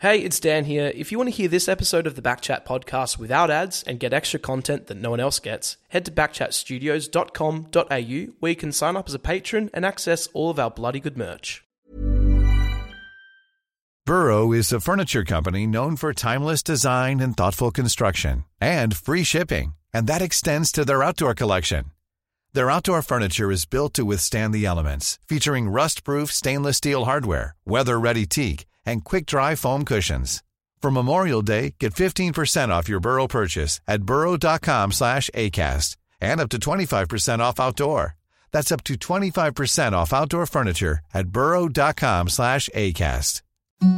Hey, it's Dan here. If you want to hear this episode of the Backchat podcast without ads and get extra content that no one else gets, head to backchatstudios.com.au where you can sign up as a patron and access all of our bloody good merch. Burrow is a furniture company known for timeless design and thoughtful construction and free shipping, and that extends to their outdoor collection. Their outdoor furniture is built to withstand the elements, featuring rust-proof stainless steel hardware, weather-ready teak, and quick-dry foam cushions. For Memorial Day, get 15% off your Burrow purchase at burrow.com slash ACAST and up to 25% off outdoor. That's up to 25% off outdoor furniture at burrow.com slash ACAST.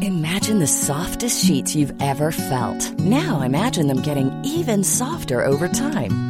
Imagine the softest sheets you've ever felt. Now imagine them getting even softer over time.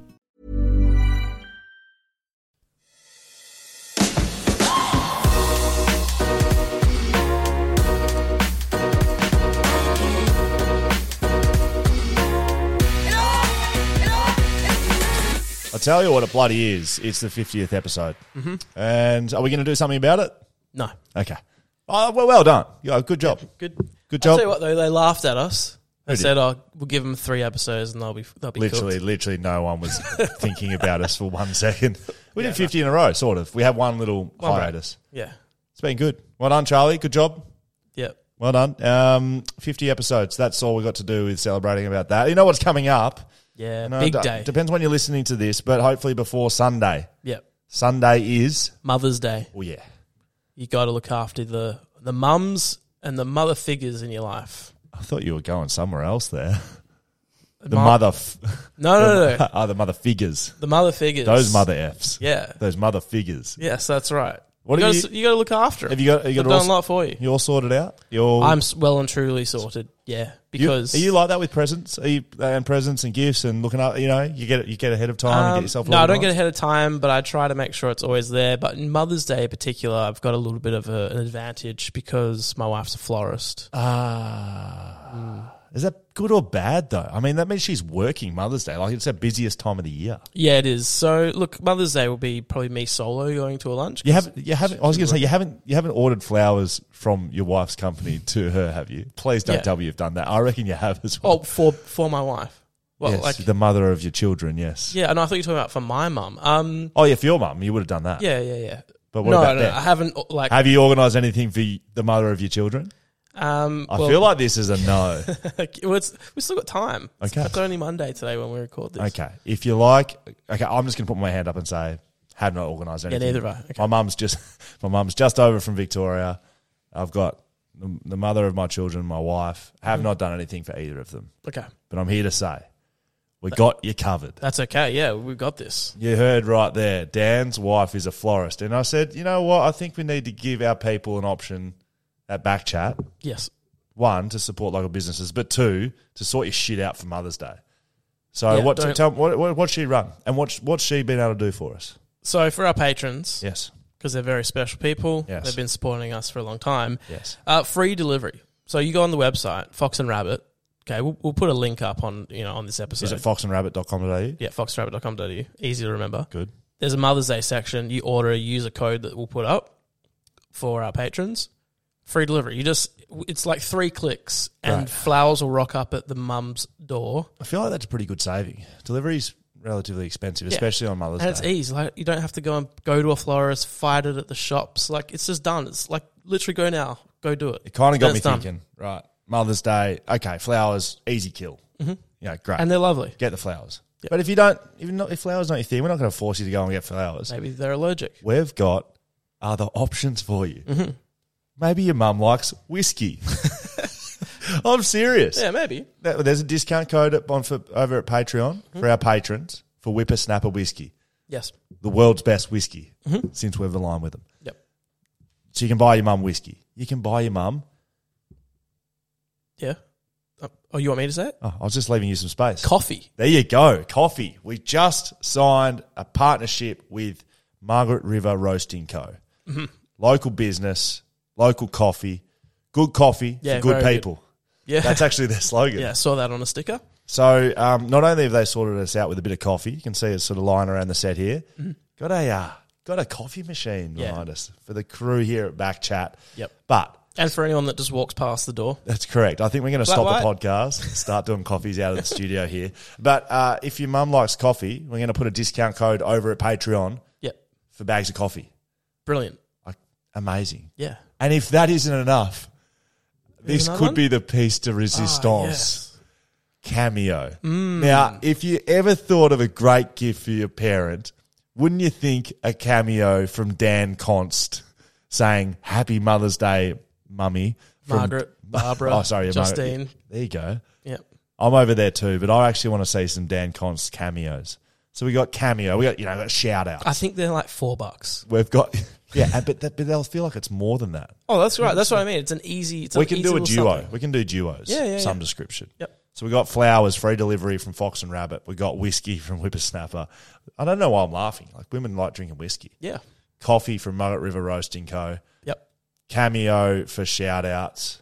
I tell you what it bloody is. It's the 50th episode. Mm-hmm. And are we going to do something about it? No. Okay. Oh, well, well done. Yeah, good job. Good. Good I'll job. tell you what, though, they laughed at us. They said, oh, we'll give them three episodes and they'll be, they'll be Literally, cooked. literally no one was thinking about us for one second. We did 50 in a row, sort of. We had one little One break. hiatus. Yeah. It's been good. Well done, Charlie. Good job. Yeah. Well done. Um, 50 episodes. That's all we got to do with celebrating about that. You know what's coming up? Yeah. No, Big d- day. Depends when you're listening to this, but hopefully before Sunday. Yep. Sunday is, Mother's Day. oh yeah, You got to look after the, the mums and the mother figures in your life. I thought you were going somewhere else there. The Mum- mother, f- No, no, no. no. oh, the mother figures. The mother figures. Those mother f's. Yeah. Those mother figures. Yes, that's right. What you gotta, you, got to look after. Have you got? Have you got done a lot for you. You all sorted out. You're. I'm s- well and truly sorted. Yeah, you- because are you like that with presents? Are you and presents and gifts and looking up? You know, you get you get ahead of time and Um, get yourself. no, I don't get ahead of time, but I try to make sure it's always there. But in Mother's Day in particular, I've got a little bit of a, an advantage because my wife's a florist. Ah, is that good or bad though? I mean, that means she's working Mother's Day. Like it's the busiest time of the year. Yeah, it is. So look, Mother's Day will be probably me solo going to a lunch. You haven't. You haven't. I was going to say you haven't. You haven't ordered flowers from your wife's company to her, have you? Please don't Yeah. tell me you've done that. I reckon you have as well. Oh, for for my wife. Well, yes, like the mother of your children. Yes. yeah, and I thought you were talking about for my mum. Um, Oh yeah, for your mum, you would have done that. yeah, yeah, yeah. But what no, about no, them? I haven't. Like, Have you organised anything for the mother of your children? Um, I well- feel like this is a no. well, it's, we still got time. It's- Okay. It's only Monday today when we record this. okay, if you like, okay, I'm just going to put my hand up and say, have not organised Yeah, anything. neither have. Okay. My mum's just, my mum's just over from Victoria. I've got the, the mother of my children, my wife. Have Mm-hmm. not done anything for either of them. Okay. But I'm here to say, we got you covered. That's okay. Yeah, we've got this. You heard right there. Dan's wife is a florist, and I said, you know what? I think we need to give our people an option at Backchat. Yes. one to support local businesses, but two to sort your shit out for Mother's Day. So Yeah, what? don't- Tell what, what what's she run and what's what's she been able to do for us? So for our patrons, Yes, because they're very special people, Yes. they've been supporting us for a long time. yes. Uh, free delivery. So you go on the website, Fox and Rabbit. Okay, we'll, we'll put a link up on you know on this episode. Is it foxandrabbit.com.au? yeah, foxrabbit.com.au. Easy to remember. Good. There's a Mother's Day section. You order a user code that we'll put up for our patrons. Free delivery. You just it's like three clicks and Right. flowers will rock up at the mum's door. I feel like that's a pretty good saving. Delivery's relatively expensive, Yeah. especially on Mother's Day. And it's Day. easy. Like you don't have to go and go to a florist, fight it at the shops. Like it's just done. It's like literally go now, go do it. It kind of got me done. thinking. Right, Mother's Day. Okay, flowers, easy kill. Mm-hmm. Yeah, great. And they're lovely. get the flowers. Yep. But if you don't, if, not, if flowers not your thing, we're not going to force you to go and get flowers. Maybe they're allergic. We've got other options for you. Maybe your mum likes whiskey. I'm serious. Yeah, maybe. There- There's a discount code at, on for, over at Patreon Mm-hmm. for our patrons for Whippersnapper whiskey, Yes. the world's best whiskey Mm-hmm. since we've aligned with them. Yep. So you can buy your mum whiskey. You can buy your mum Yeah. Uh, Oh, you want me to say it? Oh, I was just leaving you some space. Coffee. There you go. Coffee. We just signed a partnership with Margaret River Roasting Co. Mm-hmm. Local business, local coffee, good coffee Yeah, for good very good. people. Yeah. That's actually their slogan. yeah, I saw that on a sticker. So um, not only have they sorted us out with a bit of coffee, you can see us sort of lying around the set here. Got a uh, got a coffee machine Mm-hmm. Yeah. behind us for the crew here at Back Chat. Yep. But And for anyone that just walks past the door. that's correct. I think we're going to stop white. the podcast and start doing coffees out of the studio here. But uh, if your mum likes coffee, we're going to put a discount code over at Patreon Yep. for bags of coffee. Brilliant. Like, amazing. Yeah. And if that isn't enough, this could one? be the piece de resistance. Ah, yes. cameo. Mm. Now, if you ever thought of a great gift for your parent, wouldn't you think a cameo from Dan Const saying "Happy Mother's Day, Mummy"? from- Margaret, Barbara, oh, sorry, Margaret. Justine. There you go. Yep. I'm over there too, but I actually want to see some Dan Const cameos. So we got cameo, we got you know, got shout outs. I think they're like four bucks. We've got yeah, but that, but they'll feel like it's more than that. Oh, that's right. That's what I mean. It's an easy. It's we an can easy do a little duo. something. We can do duos. Yeah, yeah, Some yeah. description. Yep. So we got flowers, free delivery from Fox and Rabbit. We got whiskey from Whippersnapper. I don't know why I'm laughing. Like women like drinking whiskey. Yeah. Coffee from Margaret River Roasting Co. Yep. Cameo for shout outs.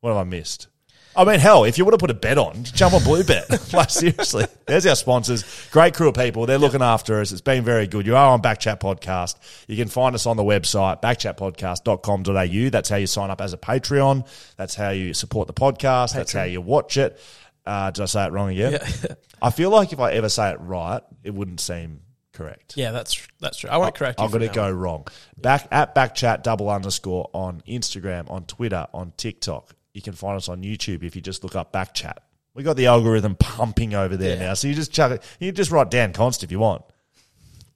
What have I missed? I mean, hell, if you want to put a bet on, jump on Bluebet. like, seriously. There's our sponsors. Great crew of people. They're looking after us. It's been very good. You are on Backchat Podcast. You can find us on the website, backchatpodcast.com.au. That's how you sign up as a Patreon. That's how you support the podcast. That's how you watch it. Uh, did I say it wrong again? Yeah. I feel like if I ever say it right, it wouldn't seem correct. Yeah, that's that's true. I won't correct you. I'm going to go on. wrong. Back at backchat double underscore on Instagram, on Twitter, on TikTok. You can find us on YouTube if you just look up backchat. We got the algorithm pumping over there Yeah. now, so you just chuck it. You just write Dan Const if you want.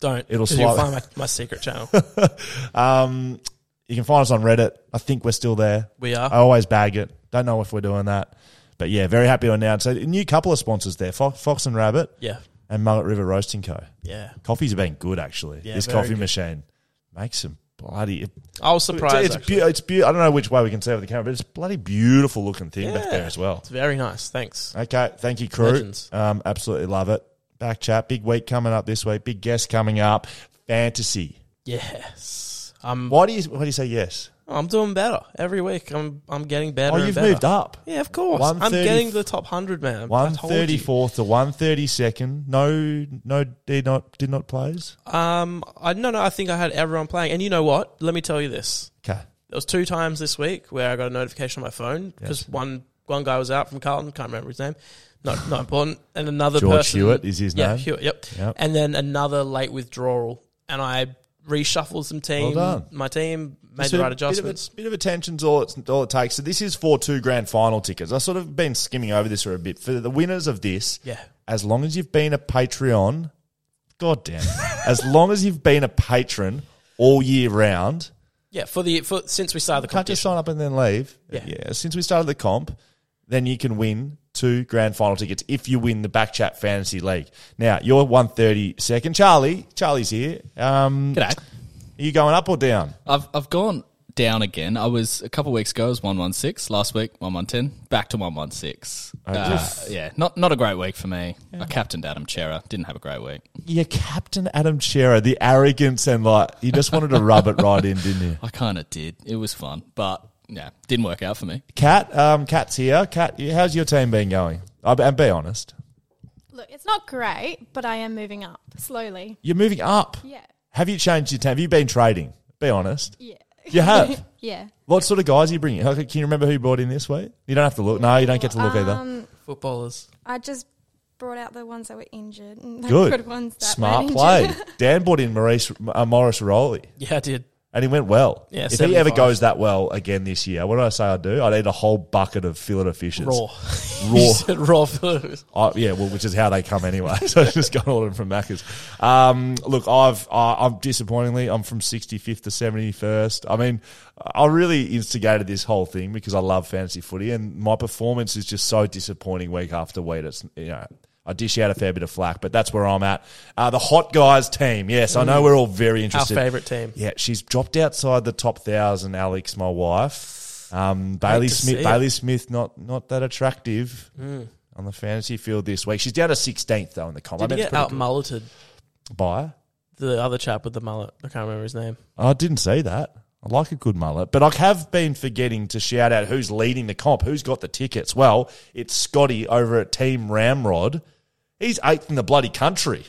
Don't. It'll 'cause you'll slide- find my, my secret channel. Um, you can find us on Reddit. I think we're still there. We are. I always bag it. Don't know if we're doing that, but yeah, very happy to announce a new couple of sponsors there: Fox, Fox and Rabbit yeah. and Mullet River Roasting Co. Yeah. Coffee's been good actually. Yeah, this very coffee good. machine makes some bloody. I was surprised. It's, beau- it's beau- I don't know which way we can see it with the camera, but it's a bloody beautiful looking thing back there as well. It's very nice. Thanks. Okay, thank you, crew. Legends. Um, absolutely love it. Back chat, big week coming up this week. Big guest coming up. Fantasy. Yes. I'm. Why do you why do you say yes? I'm doing better every week. I'm. I'm getting better. Oh, you've better. moved up. Yeah, of course. I'm getting to the top hundred, man. One thirty fourth to one thirty second. No, no, did not did not plays. Um, I no, no. I think I had everyone playing, and you know what? Let me tell you this. Okay, There was two times this week where I got a notification on my phone because Yes. one one guy was out from Carlton, can't remember his name. No, not important. And another George person, Hewett is his yeah, name. Hewett, yep. Yep. And then another late withdrawal, and I reshuffled some team, Well done. my team, made So the right Bit adjustments. of, a, bit of attention's all, it's, all it takes. So this is for two grand final tickets. I've sort of been skimming over this for a bit. For the winners of this, Yeah. as long as you've been a Patreon, god damn, as long as you've been a patron all year round, Yeah, for the for since we started the can't just sign up and then leave. Yeah. Since we started the comp, then you can win two grand final tickets if you win the Backchat Fantasy League. Now, you're 132nd. Charlie, Charlie's here. Um, G'day. Are you going up or down? I've I've gone down again. I was a couple of weeks ago. I was one one six. Last week one one ten. Back to one one six. Uh, yeah, not not a great week for me. I captained Adam Cerra. Didn't have a great week. Yeah, Captain Adam Cerra, the arrogance and like you just wanted to rub it right in, didn't you? I kind of did. It was fun, but yeah, didn't work out for me. Cat, um, Cat's here. Cat, how's your team been going? I'll and be honest, Look, it's not great, but I am moving up slowly. you're moving up. Yeah. Have you changed your team? Have you been trading? Be honest. Yeah. You have. yeah. what sort of guys are you bringing? Can you remember who you brought in this week? You don't have to look. No, you don't get to look either. Um, Footballers. I just brought out the ones that were injured. And the Good. ones that Smart weren't play. Dan brought in Maurice, uh, Maurice Rioli, Yeah, I did. And he went well. Yeah, if he ever 75. goes that well again this year, what do I say I'd do? I'd eat a whole bucket of fillet of fishes. Raw. Raw. You said raw. Oh, yeah, well, which is how they come anyway. So I just got all of them from Macca's. Um, look, I've uh, I'm disappointingly I'm from 65th to 71st. I mean, I really instigated this whole thing because I love fantasy footy, and my performance is just so disappointing week after week. It's you know. I dish out a fair bit of flack, but that's where I'm at. Uh, the hot guys team, yes, I know we're all very interested. Our favourite team. Yeah, she's dropped outside the top thousand. Alex, my wife, Um, Bailey Smith. Bailey Smith, not not that attractive on the fantasy field this week. She's down to sixteenth though in the comp. Did he get out mulleted? by? The other chap with the mullet. I can't remember his name. I didn't see that. I like a good mullet, but I have been forgetting to shout out who's leading the comp, who's got the tickets. Well, it's Scotty over at Team Ramrod. He's eighth in the bloody country.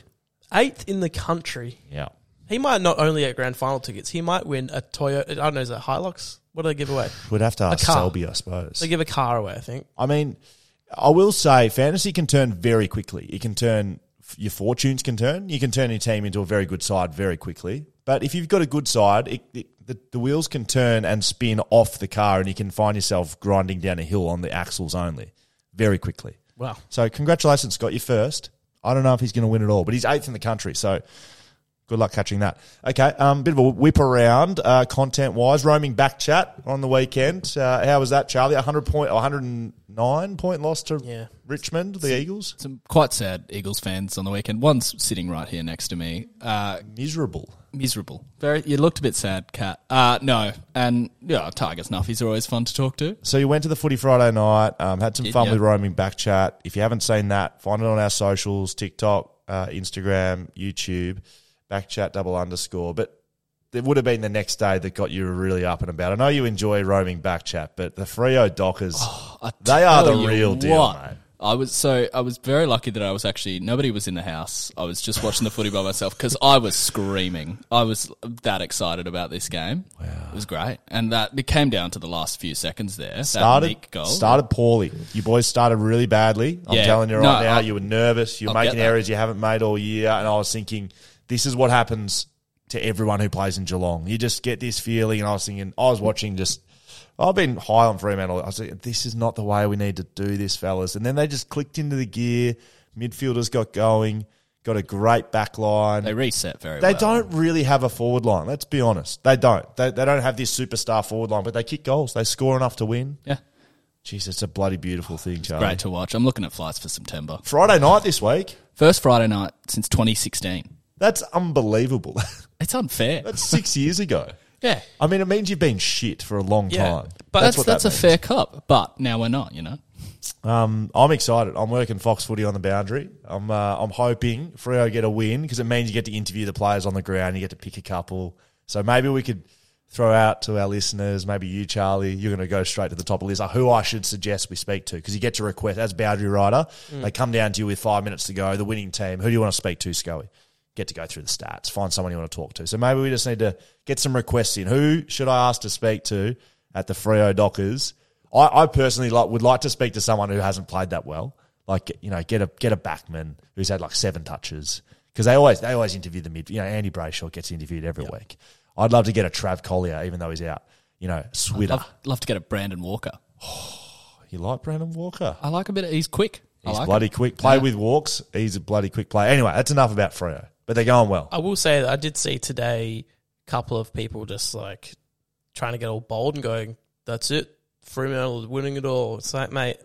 Eighth in the country. Yeah. He might not only get grand final tickets. He might win a Toyota. I don't know. Is it Hilux? What do they give away? We'd have to ask car. Selby, I suppose. They give a car away. I think. I mean, I will say fantasy can turn very quickly. It can turn your fortunes can turn. You can turn your team into a very good side very quickly. But if you've got a good side, it, it, the, the wheels can turn and spin off the car, and you can find yourself grinding down a hill on the axles only very quickly. Wow. So congratulations, Scott. You're first. I don't know if he's going to win it all, but he's eighth in the country. So good luck catching that. Okay, um, bit of a whip around uh, content wise. Roaming back chat on the weekend. Uh, how was that, Charlie? 100 point, 109 point loss to Yeah. Richmond, the Eagles. Some quite sad Eagles fans on the weekend. One's sitting right here next to me. Uh, Miserable. Miserable. Very. You looked a bit sad, Cat. Uh, no, and yeah, Tigers nuffies are always fun to talk to. So you went to the footy Friday night, um, had some Did, fun with roaming back chat. If you haven't seen that, find it on our socials, TikTok, uh, Instagram, YouTube, back chat double underscore. But it would have been the next day that got you really up and about. I know you enjoy roaming back chat, but the Freo Dockers, I they are tell the you real deal, what. mate. I was so I was very lucky that I was actually nobody was in the house. I was just watching the footy by myself because I was screaming. I was that excited about this game. Wow, it was great, and that it came down to the last few seconds there. Started goal. started poorly. You boys started really badly. I'm Yeah. telling you right No, now, I- you were nervous. You were I'll making errors you haven't made all year, and I was thinking, this is what happens to everyone who plays in Geelong. You just get this feeling, and I was thinking, I was watching just. I've been high on Fremantle. I was like, this is not the way we need to do this, fellas. And then they just clicked into the gear. Midfielders got going, got a great back line. They reset very well. They well. don't really have a forward line. Let's be honest. They don't. They, they don't have this superstar forward line, but they kick goals. They score enough to win. Yeah, Jeez, it's a bloody beautiful thing, Charlie. great to watch. I'm looking at flights for September. Friday night this week. First Friday night since 2016. That's unbelievable. It's unfair. That's six years ago. Yeah. I mean, it means you've been shit for a long Yeah, time. but that's what that's, that a means. fair cup, but now we're not. You know, Um, I'm excited. I'm working Fox Footy on the boundary. I'm uh, I'm hoping Freo get a win because it means you get to interview the players on the ground. You get to pick a couple. So maybe we could throw out to our listeners. Maybe you, Charlie, you're going to go straight to the top of the list. uh, Who I should suggest we speak to because you get to request as boundary rider. They come down to you with five minutes to go. The winning team. Who do you want to speak to, Scully? Get to go through the stats. Find someone you want to talk to. So maybe we just need to get some requests in. Who should I ask to speak to at the Freo Dockers? I, I personally like would like to speak to someone who hasn't played that well. Like you know, get a get a backman who's had like seven touches because they always they always interview the mid. You know, Andy Brayshaw gets interviewed every week. I'd love to get a Trav Collier, even though he's out. You know, Switter. love, love to get a Brandon Walker. You like Brandon Walker? I like a bit. Of, he's quick. He's like bloody him. quick. Play Yeah. with walks. He's a bloody quick player. Anyway, that's enough about Freo. But they're going well. I will say that I did see today a couple of people just like trying to get all bold and going, "That's it, Fremantle is winning it all." It's like, mate,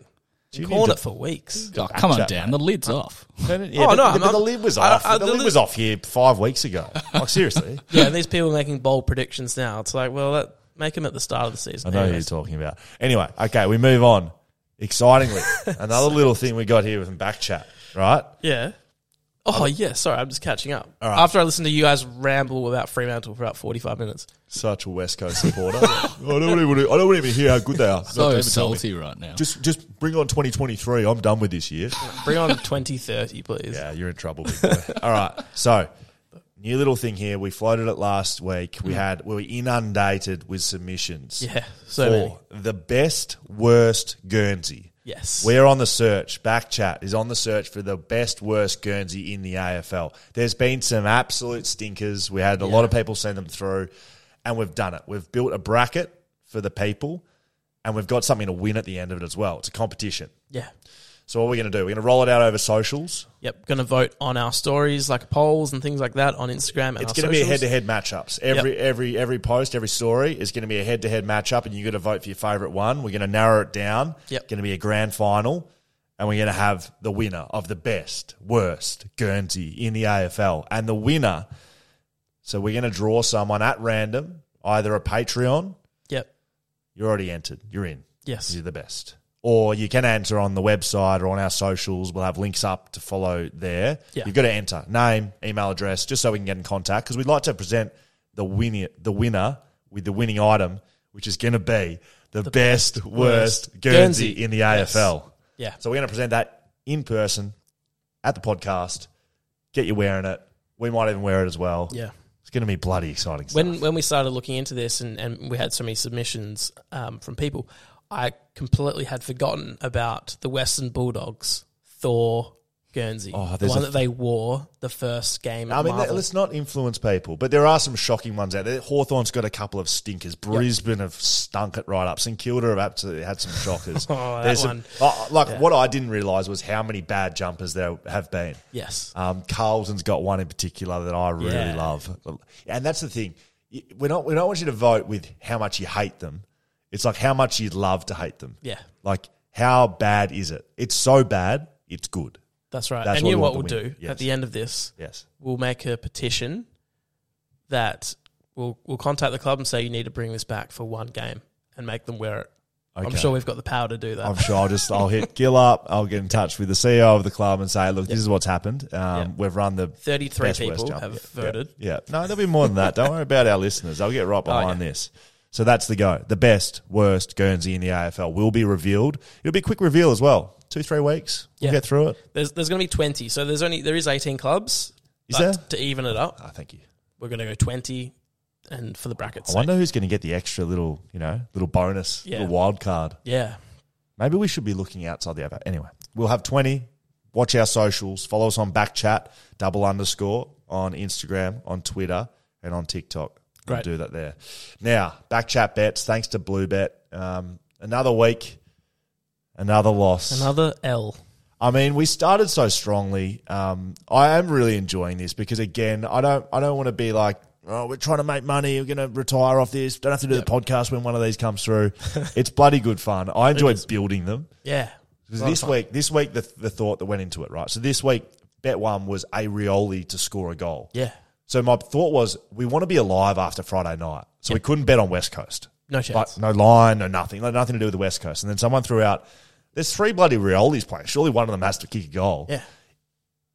You you need calling it for weeks. Oh, come on, chat, Dan. The lid's uh, off. Yeah, Oh, but, no, the, I'm but the lid was I- off. I- the the lid lid- was off here five weeks ago. Like seriously, Yeah, and these people making bold predictions now. It's like, well, that, make them at the start of the season. I season. know who you're talking about. Anyway, okay, we move on. Excitingly, another little thing we got here with back chat, right? Yeah. Oh yeah, sorry, I'm just catching up. All right. After I listened to you guys ramble about Fremantle for about 45 minutes. Such a West Coast supporter. I don't even. I don't even hear how good they are. So Don't even tell me. salty right now. Just, just bring on 2023. I'm done with this year. Bring on 2030, please. Yeah, you're in trouble, big boy. All right. So, new little thing here. We floated it last week. We hmm. had we were inundated with submissions. Yeah, so for many. the best worst Guernsey. Yes. We're on the search. Backchat is on the search for the best worst Guernsey in the AFL. There's been some absolute stinkers. We had a lot of people send them through, and we've done it. We've built a bracket for the people, and we've got something to win at the end of it as well. It's a competition. Yeah. So what we're going to do? We're going to roll it out over socials. Yep. Going to vote on our stories, like polls and things like that on Instagram. And It's going to be a head-to-head matchups. Every every every post, every story is going to be a head-to-head matchup, and you got to vote for your favourite one. We're going to narrow it down. Yep. Going to be a grand final, and we're going to have the winner of the best worst Guernsey in the AFL, and the winner. So we're going to draw someone at random, either a Patreon. Yep. you're already entered. You're in. Yes. You're the best. Or you can enter on the website or on our socials. We'll have links up to follow there. Yeah. You've got to enter name, email address, just so we can get in contact because we'd like to present the winner, the winner with the winning item, which is going to be the, best, worst worst Guernsey, Guernsey. in the Yes. AFL. Yeah. So we're going to present that in person at the podcast. Get you wearing it. We might even wear it as well. Yeah. It's going to be bloody exciting stuff. When when we started looking into this and, and we had so many submissions um, from people, I completely had forgotten about the Western Bulldogs Thor Guernsey, Oh, the one a- that they wore the first game. I mean, Marvel. let's not influence people, but there are some shocking ones out there. Hawthorn's got a couple of stinkers. Brisbane have stunk it right up. St Kilda have absolutely had some shockers. Oh, that There's some- one. like what I didn't realise was how many bad jumpers there have been. yes, Um, Carlton's got one in particular that I really Yeah. love, and that's the thing. We don't we don't want you to vote with how much you hate them. It's like how much you'd love to hate them. yeah, Like how bad is it? It's so bad, it's good. that's right. That's and you know what we'll do. Yes. at the end of this? Yes. We'll make a petition that we'll we'll contact the club and say you need to bring this back for one game and make them wear it. I'm sure we've got the power to do that. I'm sure I'll just I'll hit Gill up. I'll get in touch with the CEO of the club and say, look, this is what's happened. Um, Yeah. We've run the 33 best West people have Yeah, voted. Yeah, no, there'll be more than that. Don't worry about our listeners. They'll get right behind yeah. this. So that's the go. The best, worst Guernsey in the AFL will be revealed. It'll be a quick reveal as well. Two, three weeks. We'll Yeah. get through it. There's there's going to be 20. So there's only there is 18 clubs. Is there? to even it up? Oh, thank you. We're going to go 20 and for the brackets. I wonder who's going to get the extra little, you know, little bonus, Yeah. little wild card. Yeah. Maybe we should be looking outside the AFL. Anyway, we'll have 20. Watch our socials. Follow us on Backchat, double underscore, on Instagram, on Twitter, and on TikTok. Do that there. Now, back chat bets, thanks to Bluebet. Um, another week, another loss. Another L. I mean, we started so strongly. Um, I am really enjoying this because again, I don't, I don't want to be like, oh, we're trying to make money. We're going to retire off this. Don't have to do the podcast when one of these comes through. it's bloody good fun. I enjoy building them. Yeah. Because Lot of this week, this week, the, the thought that went into it, right? So this week, bet one was a Rioli to score a goal. Yeah. So my thought was, we want to be alive after Friday night, so we couldn't bet on West Coast. No chance. Like, no line, no nothing, like nothing to do with the West Coast. And then someone threw out, there's three bloody Riolis playing. Surely one of them has to kick a goal. Yeah.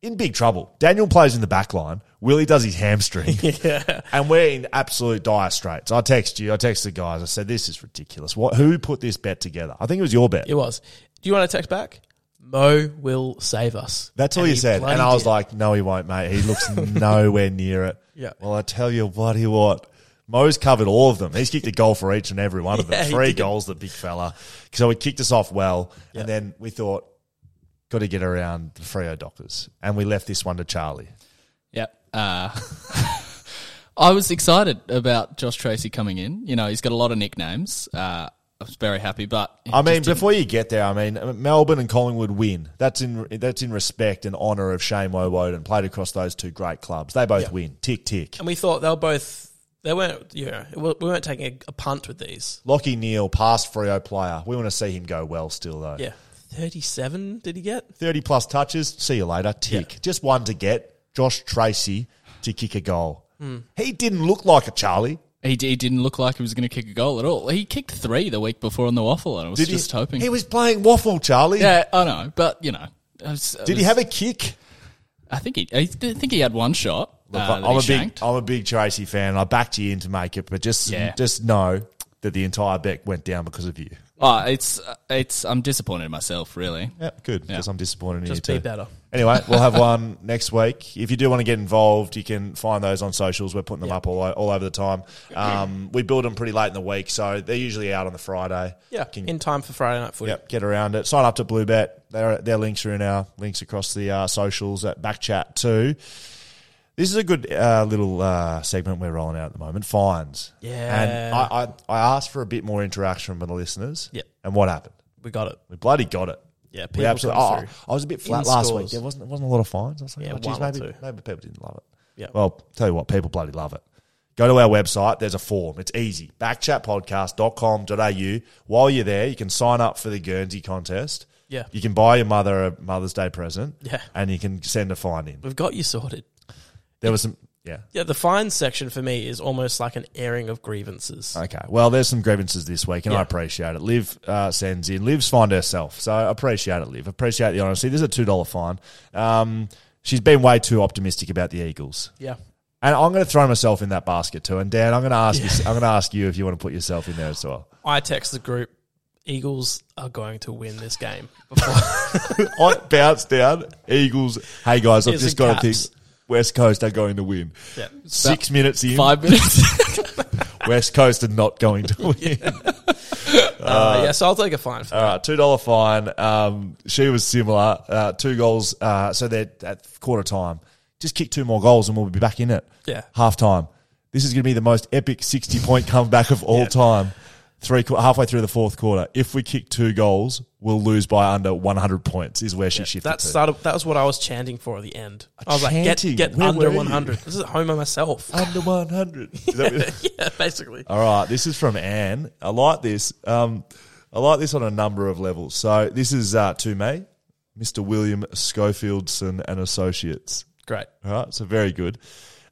In big trouble. Daniel plays in the back line. Willie does his hamstring. Yeah. And we're in absolute dire straits. I text you, I text the guys. I said, this is ridiculous. What? Who put this bet together? I think it was your bet. It was. Do you want to text back? Mo will save us. That's all And you he said. bloody And I was did. like, no, he won't, mate. He looks nowhere near it. Yeah. Well, I tell you what, he what. Mo's covered all of them. He's kicked a goal for each and every one of them. Yeah, he Three did. goals, the big fella. So he kicked us off well. And then we thought, got to get around the Freo Dockers. And we left this one to Charlie. Yep. Uh, I was excited about Josh Treacy coming in. You know, he's got a lot of nicknames. Uh, I was very happy, but I mean, before you get there, I mean, Melbourne and Collingwood win. That's in that's in respect and honour of Shane Woewodin. Played across those two great clubs. They both win. Tick tick. And we thought they were both. They weren't. yeah, we weren't taking a, a punt with these. Lachie Neale, past Freo player. We want to see him go well still though. Yeah. Thirty-seven. Did he get? 30 plus touches. See you later. Tick. Yeah. Just one to get. Josh Treacy to kick a goal. Hmm. He didn't look like a Charlie. He, he didn't look like he was going to kick a goal at all. He kicked three the week before on the waffle, and I was Did just he? hoping. He was playing waffle, Charlie. yeah, I know, but you know, I was, I Did he have a kick? I think he. I think he had one shot. Look, uh, I'm a big. I'm a big Treacy fan. I backed you in to make it, but just, Yeah. just know that the entire bet went down because of you. Oh, it's it's. I'm disappointed in myself, really. Yeah, good. Yeah. Because I'm disappointed in Just you be too. better. Anyway, we'll have one next week. If you do want to get involved, you can find those on socials. We're putting them up all, o- all over the time. Um, we build them pretty late in the week, so they're usually out on the Friday. Yeah. Can- In time for Friday night footy. Yep, get around it. Sign up to Bluebet. Their their links are in our links across the uh, socials at Backchat too. This is a good uh, little uh, segment we're rolling out at the moment. Fines. Yeah. And I, I, I asked for a bit more interaction from the listeners. Yep. And what happened? We got it. We bloody got it. Yeah. We People absolutely. come Oh, through. I was a bit flat In last week. There wasn't there wasn't a lot of fines. I was like, Yeah, oh, geez, one or maybe two. maybe people didn't love it. Yeah. Well, tell you what, people bloody love it. Go to our website. There's a form. It's easy. Backchatpodcast.com.au. While you're there, you can sign up for the Guernsey contest. Yeah. You can buy your mother a Mother's Day present. Yeah. And you can send a fine in. We've got you sorted. There was some, yeah. Yeah, the fines section for me is almost like an airing of grievances. Okay. Well, there's some grievances this week, and I appreciate it. Liv uh, sends in. Liv's fined herself, so I appreciate it, Liv. Appreciate the honesty. This is a two dollar fine. Um, she's been way too optimistic about the Eagles, Yeah. and I'm going to throw myself in that basket too. And Dan, I'm going to ask you. I'm going to ask you if you want to put yourself in there as well. I text the group, Eagles are going to win this game. I bounce down. Eagles. Hey guys, I've just got to caps. West Coast are going to win. yeah. Six minutes in, Five minutes. West Coast are not going to win. Uh, yeah, so I'll take a fine for All right, two dollar fine. Um, she was similar. Uh, two goals. Uh, so they're at quarter time. Just kick two more goals and we'll be back in it. Yeah. half time. This is going to be the most epic sixty point comeback of all time. Three halfway through the fourth quarter. If we kick two goals, we'll lose by under one hundred points. Is where she shifted That to. started. That was what I was chanting for at the end. I was like, get get Where under 100. This is at home by myself. under one hundred. yeah, basically. All right, this is from Anne. I like this. Um, I like this on a number of levels. So this is uh, to me, Mr. William Schofieldson and Associates. Great. All right, so very good.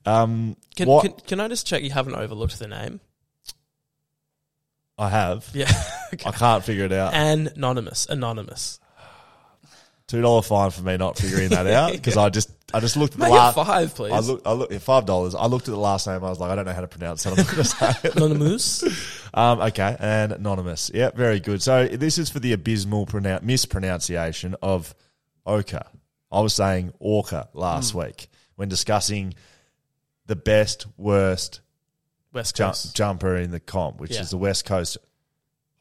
Um, Can, what can can I just check you haven't overlooked the name? I have, Yeah. I can't figure it out. Anonymous. Anonymous. Two dollar fine for me not figuring that out because I just I just looked at the Make it last. five, please. I look, I look, five dollars. I looked at the last name. I was like, I don't know how to pronounce it. I'm not going to say it. Anonymous. Um, okay, and anonymous. Yeah, very good. So this is for the abysmal pronoun- mispronunciation of Oka. I was saying Orca last week when discussing the best, worst West ju- Coast. jumper in the comp, which Yeah. is the West Coast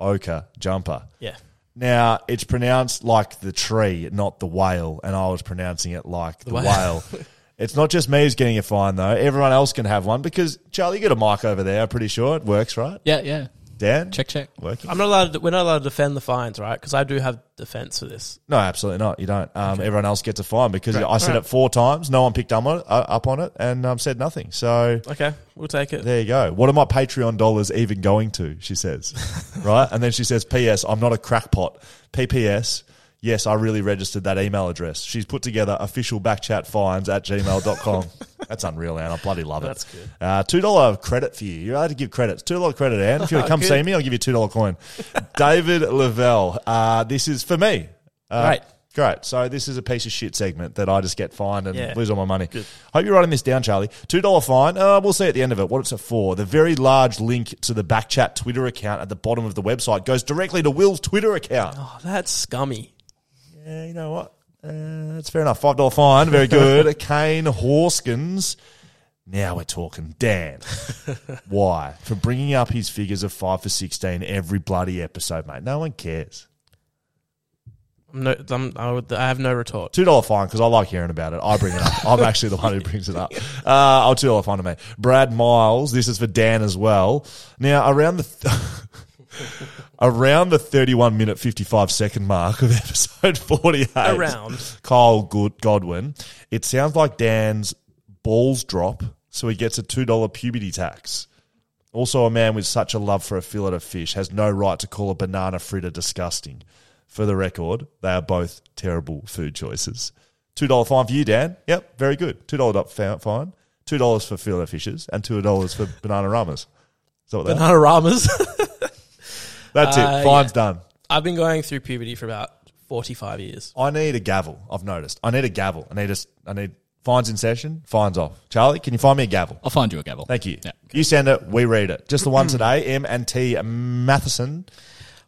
Oka jumper. yeah. Now it's pronounced like the tree, not the whale, and I was pronouncing it like the, whale. whale. it's not just me who's getting a fine though; everyone else can have one because Charlie, you got a mic over there. I'm pretty sure it works, right? yeah, yeah. Dan, Check, check. working. I'm not allowed. To, we're not allowed to defend the fines, right? Because I do have defense for this. No, absolutely not. You don't. Um, Everyone else gets a fine because Great. I said Alright. it four times. No one picked up on it, uh, up on it, and um, said nothing. So Okay, we'll take it. there you go. What are my Patreon dollars even going to? She says, right, and then she says, "P.S. I'm not a crackpot." P.P.S. Yes, I really registered that email address. She's put together official backchat fines at gmail.com. That's unreal, Anne. I bloody love it. That's good. Uh, $2 credit for you. You're allowed to give credits. $2 credit, Anne. If you want to come see me, I'll give you a $2 coin. David Lavelle. Uh, this is for me. Uh, Great. Great. So this is a piece of shit segment that I just get fined and Yeah. lose all my money. Hope you're writing this down, Charlie. Two dollar fine. Uh, we'll see at the end of it what it's for. The very large link to the Backchat Twitter account at the bottom of the website goes directly to Will's Twitter account. Oh, that's scummy. Yeah, you know what? Uh, that's fair enough. Five dollar fine. Very good. Kane Horskins. Now we're talking. Dan. Why? For bringing up his figures of five for sixteen every bloody episode, mate. No one cares. I'm no, I'm, I, would, I have no retort. Two dollar fine because I like hearing about it. I bring it up. I'm actually the one who brings it up. Uh, I'll two dollar fine to me. Brad Miles. This is for Dan as well. Now around the. Th- Around the 31 minute 55 second mark of episode 48. Around. Kyle Good Godwin. It sounds like Dan's balls drop, so he gets a $2 puberty tax. Also, a man with such a love for a fillet of fish has no right to call a banana fritter disgusting. For the record, they are both terrible food choices. $2 fine for you, Dan. Yep, very good. $2 up fine. $2 for fillet of fishes and $2 for banana ramas. Is that what? Banana Ramas. That's Uh, it. Fine's done. I've been going through puberty for about 45 years. I need a gavel. I've noticed. I need a gavel. I need a, I need fines in session. Fines off. Charlie, can you find me a gavel? I'll find you a gavel. Thank you. Yeah. You send it. We read it. Just the one today. M and T Matheson.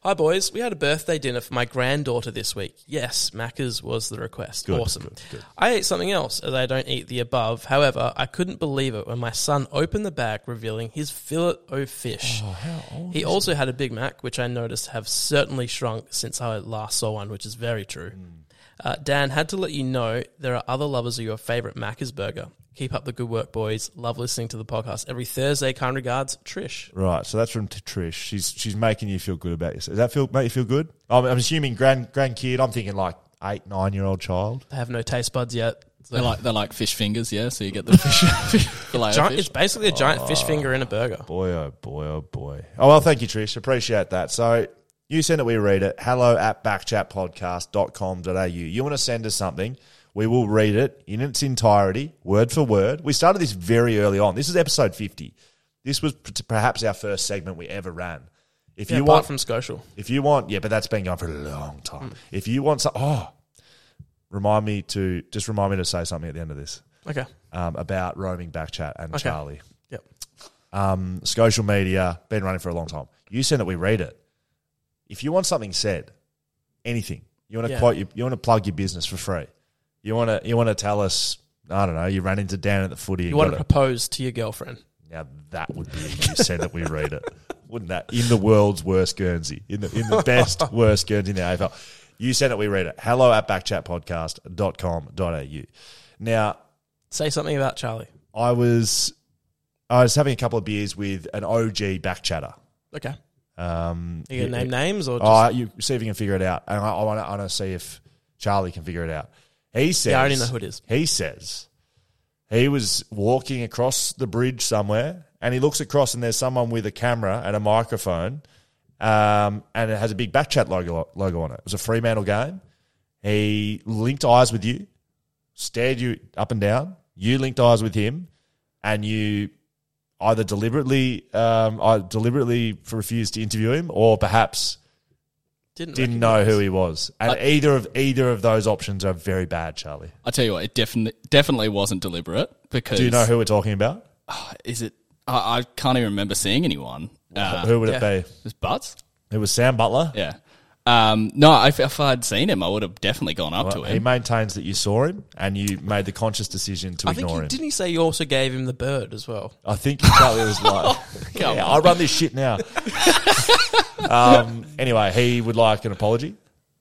Hi, boys. We had a birthday dinner for my granddaughter this week. Yes, Macca's was the request. Good, awesome. good, good. I ate something else, as I don't eat the above. However, I couldn't believe it when my son opened the bag, revealing his fillet o fish. Oh, he also had a Big Mac, which I noticed have certainly shrunk since I last saw one, which is very true. Hmm. Uh, Dan, had to let you know there are other lovers of your favorite Macca's burger. Keep up the good work, boys. Love listening to the podcast every Thursday. Kind regards, Trish. Right. So that's from T- Trish. She's she's making you feel good about yourself. Does that feel make you feel good? I'm, I'm assuming grand grandkid. I'm thinking like eight nine year old child. I have no taste buds yet. So They're like they're like fish fingers, yeah. So you get the fish, fillet of giant, fish. it's basically a giant fish finger in a burger. Boy, oh boy, oh boy. Oh, well, thank you, Trish. Appreciate that. So you send it, we read it. Hello at backchatpodcast.com.au. You want to send us something? We will read it in its entirety, word for word. We started this very early on. This is episode 50. This was perhaps our first segment we ever ran. If Yeah, you apart want, from Scotial. if you want, yeah, but that's been going for a long time. Mm. If you want some, oh, remind me to just remind me to say something at the end of this Okay. um, about roaming back chat and Okay. Charlie. Yep. Um, social media been running for a long time. You send it, we read it. If you want something said, anything you want to Yeah. quote, you, you want to plug your business for free. You want to you want to tell us. I don't know. You ran into Dan at the footy. You want to propose to your girlfriend. Now that would be if you send it, we read it. Wouldn't that? In the world's worst Guernsey, in the in the best worst Guernsey in the AFL. You send it, we read it. Hello at backchatpodcast.com.au. Now, Say something about Charlie. I was I was having a couple of beers with an OG back chatter. Okay. Um, You gonna name names or just Oh, you see if you can figure it out, and I, I want to. I want to see if Charlie can figure it out. He says. Yeah, I already know who it is. He says he was walking across the bridge somewhere, and he looks across, and there's someone with a camera and a microphone, um, and it has a big backchat logo logo on it. It was a Fremantle game. He linked eyes with you, stared you up and down. You linked eyes with him, and you either deliberately, um, I deliberately refused to interview him, or perhaps didn't didn't know who he was. And either of either of those options are very bad, Charlie. I tell you what, it definitely definitely wasn't deliberate because Do you know who we're talking about? is it? I, I can't even remember seeing anyone. Uh, who would yeah. it be? It was Butts? It was Sam Butler. Yeah. Um, no, if, if I'd seen him, I would have definitely gone up Well, to him. he maintains that you saw him and you made the conscious decision to I think ignore you, him. didn't he say you also gave him the bird as well? I think Charlie was like, yeah. I'll run this shit now. um, anyway, he would like an apology.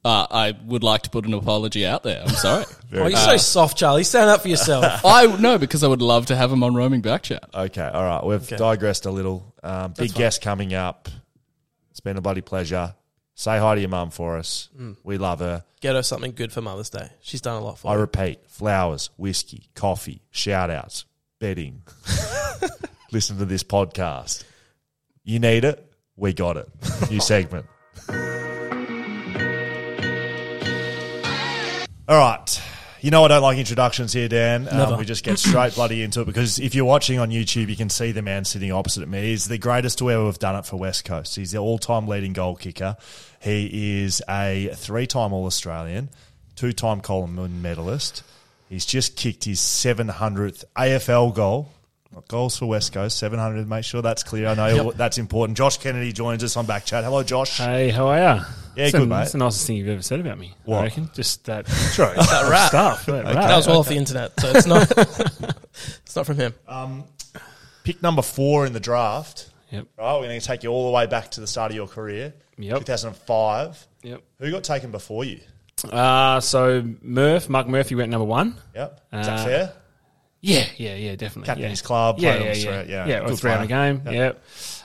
Uh, I would like to put an apology out there. I'm sorry. Oh, you're so soft, Charlie. Stand up for yourself. I no, because I would love to have him on roaming back chat. Okay, all right. We've Okay. digressed a little. Um, big guest coming up. It's been a bloody pleasure. Say hi to your mum for us. Mm. We love her. Get her something good for Mother's Day. She's done a lot for us. I her. repeat flowers, whiskey, coffee, shout outs, bedding. Listen to this podcast. You need it. We got it. New segment. All right. You know I don't like introductions here, Dan. Um, we just get straight bloody into it because if you're watching on YouTube, you can see the man sitting opposite me. He's the greatest to ever have done it for West Coast. He's the all-time leading goal kicker. He is a three-time All-Australian, two-time Coleman medalist. He's just kicked his 700th AFL goal. Not goals for West Coast, 700. Make sure that's clear. I know that's important. Josh Kennedy joins us on back chat. Hello, Josh. Hey, how are you? Yeah, it's good, the, mate. It's the nicest thing you've ever said about me. What? I reckon. Just that, sorry, that rap. stuff. That rap. That was all off the internet, so it's not. it's not from him. Pick number four in the draft. Yep. Right, we're going to take you all the way back to the start of your career. Yep. 2005. Yep. Who got taken before you? Uh, so Murph, Mark Murphy went number one. Yep. Is that Uh, fair? Yeah, yeah, yeah, definitely. Captain yeah. his club, Yeah, played yeah, yeah, straight, yeah. yeah. Good Good three on the player. game. Yep.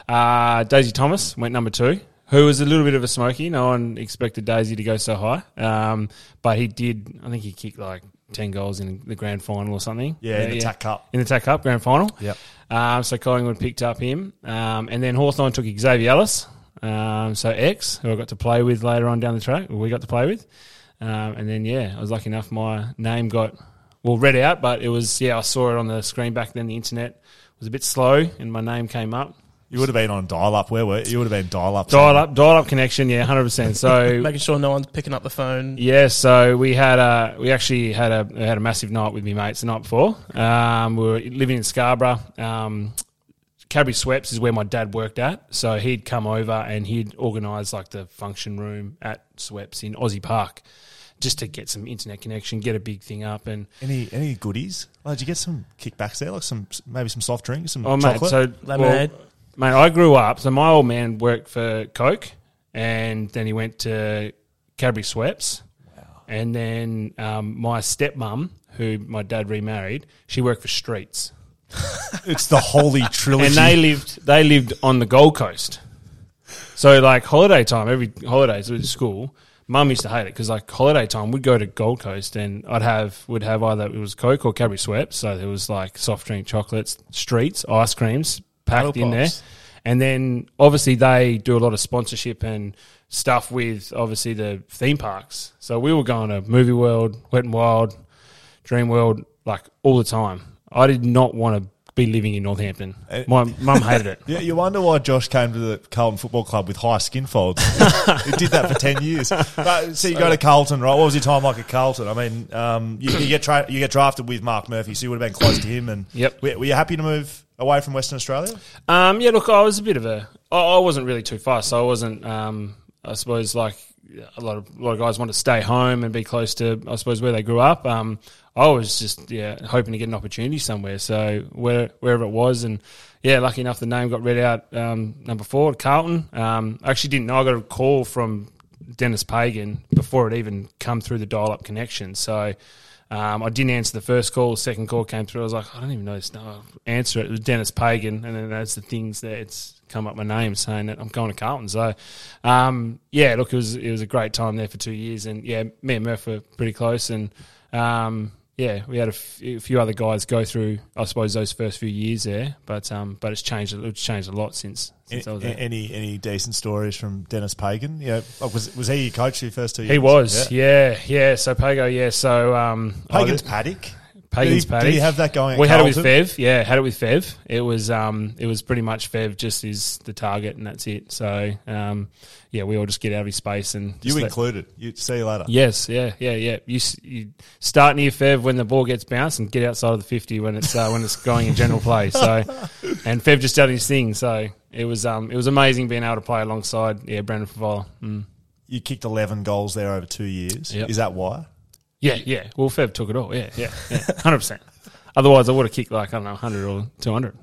Uh, Daisy Thomas went number two, who was a little bit of a smoky. No one expected Daisy to go so high, um, but he did. I think he kicked like ten goals in the grand final or something. Yeah, in the TAC Cup. In the TAC Cup grand final. Yep. Um, so Collingwood picked up him, um, and then Hawthorn took Xavier Ellis. Um, so X, who I got to play with later on down the track, or we got to play with, um, and then yeah, I was lucky enough my name got well read out, but it was yeah I saw it on the screen back then. The internet was a bit slow, and my name came up. You would have been on dial up. Where were you? You would have been dial up. Dial up, dial up connection, yeah, hundred percent. So Making sure no one's picking up the phone. Yeah, so we had a we actually had a had a massive night with me mates the night before. Um, we were living in Scarborough. Um, Cadbury Schweppes is where my dad worked at, so he'd come over and he'd organise like the function room at Schweppes in Aussie Park, just to get some internet connection, get a big thing up, and Any any goodies? Oh, did you get some kickbacks there? Like some maybe some soft drinks, some Oh, mate, chocolate? so Lemonade. well, mate, I grew up. So my old man worked for Coke, and then he went to Cadbury Schweppes, and then um, my stepmom, who my dad remarried, she worked for Streets, it's the holy trilogy. and they lived they lived on the Gold Coast. So like holiday time, every holidays at school. Mum used to hate it because like holiday time, we'd go to Gold Coast and I'd have would have either it was Coke or Cadbury Schweppes. So there was like soft drink, chocolates, streets, ice creams packed Paddle in there. And then obviously they do a lot of sponsorship and stuff with obviously the theme parks. So we were going to Movie World, Wet and Wild, dream world like all the time. I did not want to be living in Northampton. Uh, My mum hated it. You, you wonder why Josh came to the Carlton Football Club with high skin folds. he did that for 10 years. But, so you go to Carlton, right? What was your time like at Carlton? I mean, um, you, you get tra- you get drafted with Mark Murphy, so you would have been close to him. And Yep. Were, were you happy to move away from Western Australia? Um, yeah, look, I was a bit of a. I I wasn't really too fast. So I wasn't. Um, I suppose like a lot of a lot of guys want to stay home and be close to. I suppose where they grew up. Um, I was just yeah hoping to get an opportunity somewhere. So where wherever it was, and yeah, lucky enough the name got read out um, number four Carlton. Um, I actually didn't know. I got a call from Denis Pagan before it even come through the dial-up connection. So. Um, I didn't answer the first call. The second call came through. I was like, I don't even know this. No, answer it. It was Denis Pagan, and then that's the things that it's come up my name saying that I'm going to Carlton. So, um, yeah, look, it was it was a great time there for two years, and yeah, me and Murph were pretty close, and um, yeah, we had a, f- a few other guys go through, I suppose, those first few years there, but um, but it's changed. It's changed a lot since since I was there. Any any decent stories from Denis Pagan? Yeah, like, was was he your coach your first two years? He was, yeah, yeah. So Pago, yeah. So um, Pagan's paddock. Pagan's did he, paddock. Did he have that going? At we had it with Fev, yeah, had it with Fev. It was um, it was pretty much Fev just is the target and that's it. So um, yeah, we all just get out of his space and You included. You see you later. Yes, yeah, yeah, yeah. You, you start near Fev when the ball gets bounced and get outside of the fifty when it's uh, when it's going in general play. So, and Fev just done his thing. So it was um, it was amazing being able to play alongside yeah Brendan Fevola. Mm. You kicked eleven goals there over two years. Yep. Is that why? Yeah, yeah. Well, Fev took it all. Yeah, yeah, yeah, hundred percent. Otherwise, I would have kicked like I don't know, hundred or two hundred.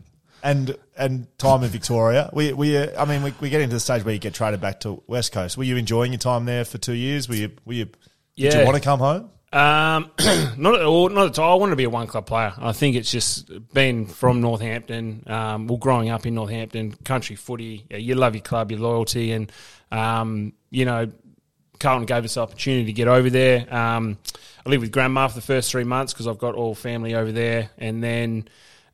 And and time in Victoria. We we uh, I mean we, we get into the stage where you get traded back to West Coast. Were you enjoying your time there for two years? Were you were you? Yeah. Did you want to come home? Um, not at all. Not at all. I want to be a one club player. I think it's just being from Northampton. Um, well, growing up in Northampton, country footy. yeah, You love your club, your loyalty, and um, you know, Carlton gave us the opportunity to get over there. Um, I lived with grandma for the first three months because I've got all family over there, and then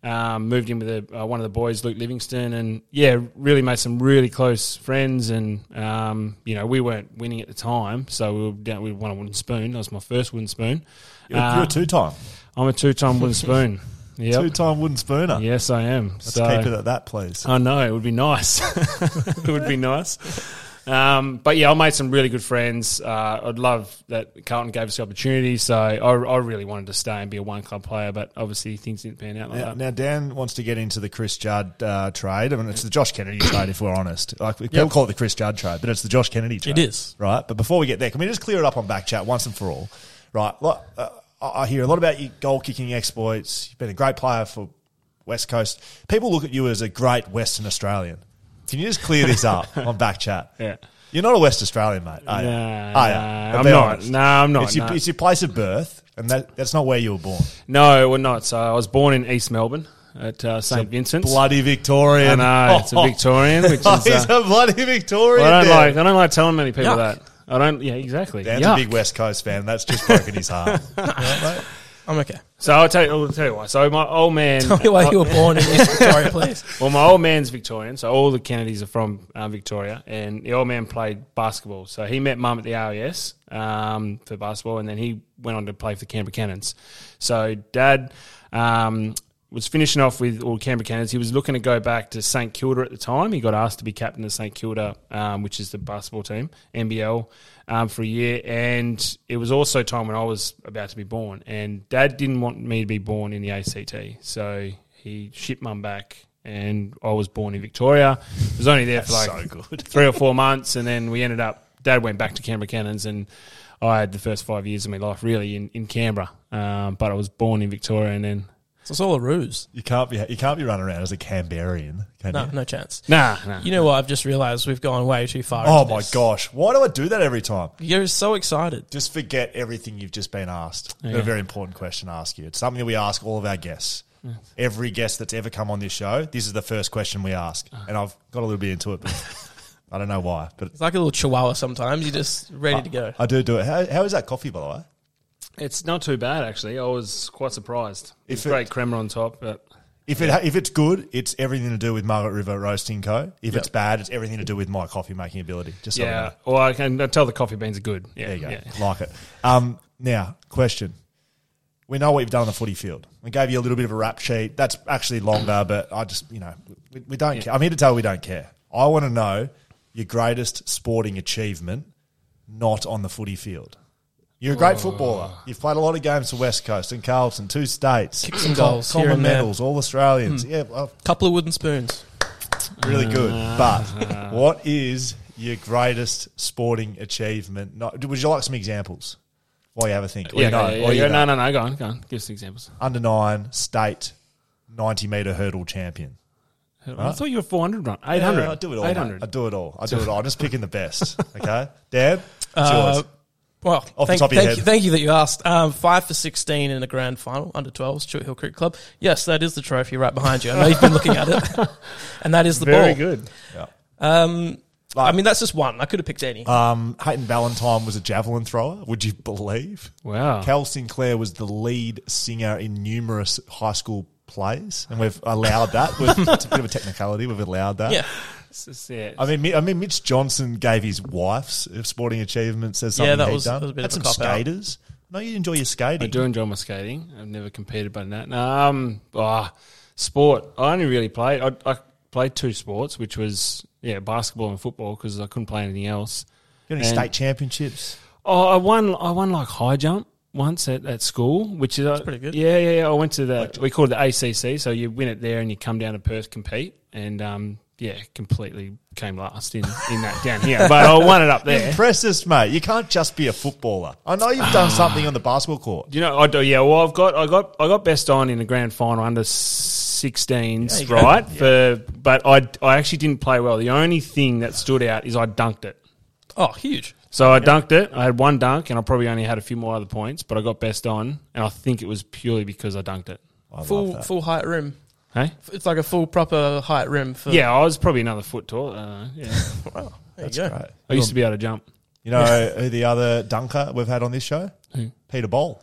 um, moved in with a, uh, one of the boys, Luke Livingston, and yeah, really made some really close friends. And um, you know, we weren't winning at the time, so we were down. We won a wooden spoon. That was my first wooden spoon. You're, you're a two time, I'm a two-time wooden spoon. Two time wooden spooner. Yes, I am. Let's so, keep it at that, please. I know it would be nice. it would be nice. Um, but yeah, I made some really good friends. Uh, I'd love that Carlton gave us the opportunity. So I, I really wanted to stay and be a one club player, but obviously things didn't pan out like Now, that. now, Dan wants to get into the Chris Judd uh, trade. I mean, it's the Josh Kennedy trade, if we're honest. Like people call it the Chris Judd trade, but it's the Josh Kennedy trade. It is. right. But before we get there, can we just clear it up on back chat once and for all? Right. Lo- uh, I I hear a lot about your goal kicking exploits. You've been a great player for West Coast. People look at you as a great Western Australian. Can you just clear this up on back chat? Yeah. You're not a West Australian, mate. Are you? Nah, Are you? I'm not. honest. No, I'm not. It's your, no. it's your place of birth, and that, that's not where you were born. no, we're not. So I was born in East Melbourne at uh, St Vincent's. Bloody Victorian. I know it's a Victorian, which is. Oh, he's Uh, a bloody Victorian. I don't like. I don't like telling many people Yuck. that. I don't. Yeah, exactly. Dan's Yuck. a big West Coast fan. That's just broken his heart. Right? I'm okay. So I'll tell you. I'll tell you why. So my old man. Tell me why you were born in East Victoria, please. Well, my old man's Victorian, so all the Kennedys are from uh, Victoria, and the old man played basketball. So he met mum at the RAS um, for basketball, and then he went on to play for the Canberra Cannons. So dad um, was finishing off with all Canberra Cannons. He was looking to go back to St Kilda at the time. He got asked to be captain of St Kilda, um, which is the basketball team, NBL, um, for a year. And it was also time when I was about to be born, and dad didn't want me to be born in the ACT, so he shipped mum back and I was born in Victoria. I was only there for like so three or four months, and then we ended up. Dad went back to Canberra Cannons, and I had the first five years of my life really in in Canberra. Um, but I was born in Victoria, and then it's all a ruse. You can't be you can't be running around as a Canberrian, can No, you? no chance. nah, nah. You know what? I've just realised we've gone way too far. Oh into my this. gosh! Why do I do that every time? You're so excited. Just forget everything you've just been asked. I've got A very important question to ask you. It's something that we ask all of our guests. Every guest that's ever come on this show, this is the first question we ask, Uh. and I've got a little bit into it. But I don't know why, but It's like a little chihuahua sometimes. You're just ready to go. I do do it. How, how is that coffee, by the way? It's not too bad actually. I was quite surprised. If It's it- great crema on top, but If it if it's good, it's everything to do with Margaret River Roasting Co. If it's bad, it's everything to do with my coffee making ability. Just so yeah. Well, I can tell the coffee beans are good. Yeah, There you go. yeah. Like it. Um, now, question. we know what you've done on the footy field. We gave you a little bit of a rap sheet. That's actually longer, but I just, you know, we, we don't care. I'm here to tell you we don't care. I want to know your greatest sporting achievement, not on the footy field. You're a great footballer. You've played a lot of games for West Coast and Carlton, two states. Kicked some Com- goals here common and medals, all Australians. Yeah, well, Couple of wooden spoons. really good. But what is your greatest sporting achievement? Not, would you like some examples? While you have a think. Or Yeah, you know, yeah, yeah, or you yeah. know. no, no, no. Go on, go on. Give us examples. Under nine state ninety meter hurdle champion. I thought you were 400 run. 800. Yeah, I do it all. 800. I do it all. I do it all. I'm just picking the best. Okay, Dan. It's Uh, yours. Well, Off the thank, top of your thank head. you, thank you that you asked. Um, five for sixteen in a grand final under 12s, Stuart Hill Cricket Club. Yes, that is the trophy right behind you. I know you've been looking at it, and that is the Very ball. Very good. Yeah. Um, I mean, that's just one. I could have picked any. Um, Hayden Ballantyne was a javelin thrower. Would you believe? Wow. Cal Sinclair was the lead singer in numerous high school plays, and we've allowed that. We've, it's a bit of a technicality. We've allowed that. yeah, It's I mean, I mean, Mitch Johnson gave his wife's sporting achievements as Yeah, something that he'd was- done. that was a bit Had of some a cop-out. skaters. No, you enjoy your skating. I do enjoy my skating. I've never competed by that. Um, ah, sport. I only really played. I, I played two sports, which was yeah, basketball and football because I couldn't play anything else. Got any And- state championships? Oh, I won. I won like high jump once at, at school, which is pretty good. Yeah, yeah, yeah. I went to the we call it the ACC. So you win it there, and you come down to Perth compete, and um, yeah, completely came last in in that down here, but I won it up there. Impress us, mate. You can't just be a footballer. I know you've done ah. something on the basketball court. You know, I do. Yeah, well, I've got, I got, I got best on in the grand final under 16s, you go. right? For, but I, I actually didn't play well. The only thing that stood out is I dunked it. oh, huge. So I dunked it. I had one dunk, and I probably only had a few more other points, but I got best on, and I think it was purely because I dunked it. I Full that. full height rim. Hey, It's like a full proper height rim. For, yeah, I was probably another foot tall. Uh, yeah, Wow, there That's you go. great. I used to be able to jump. You know who the other dunker we've had on this show? Who? Peter Bol,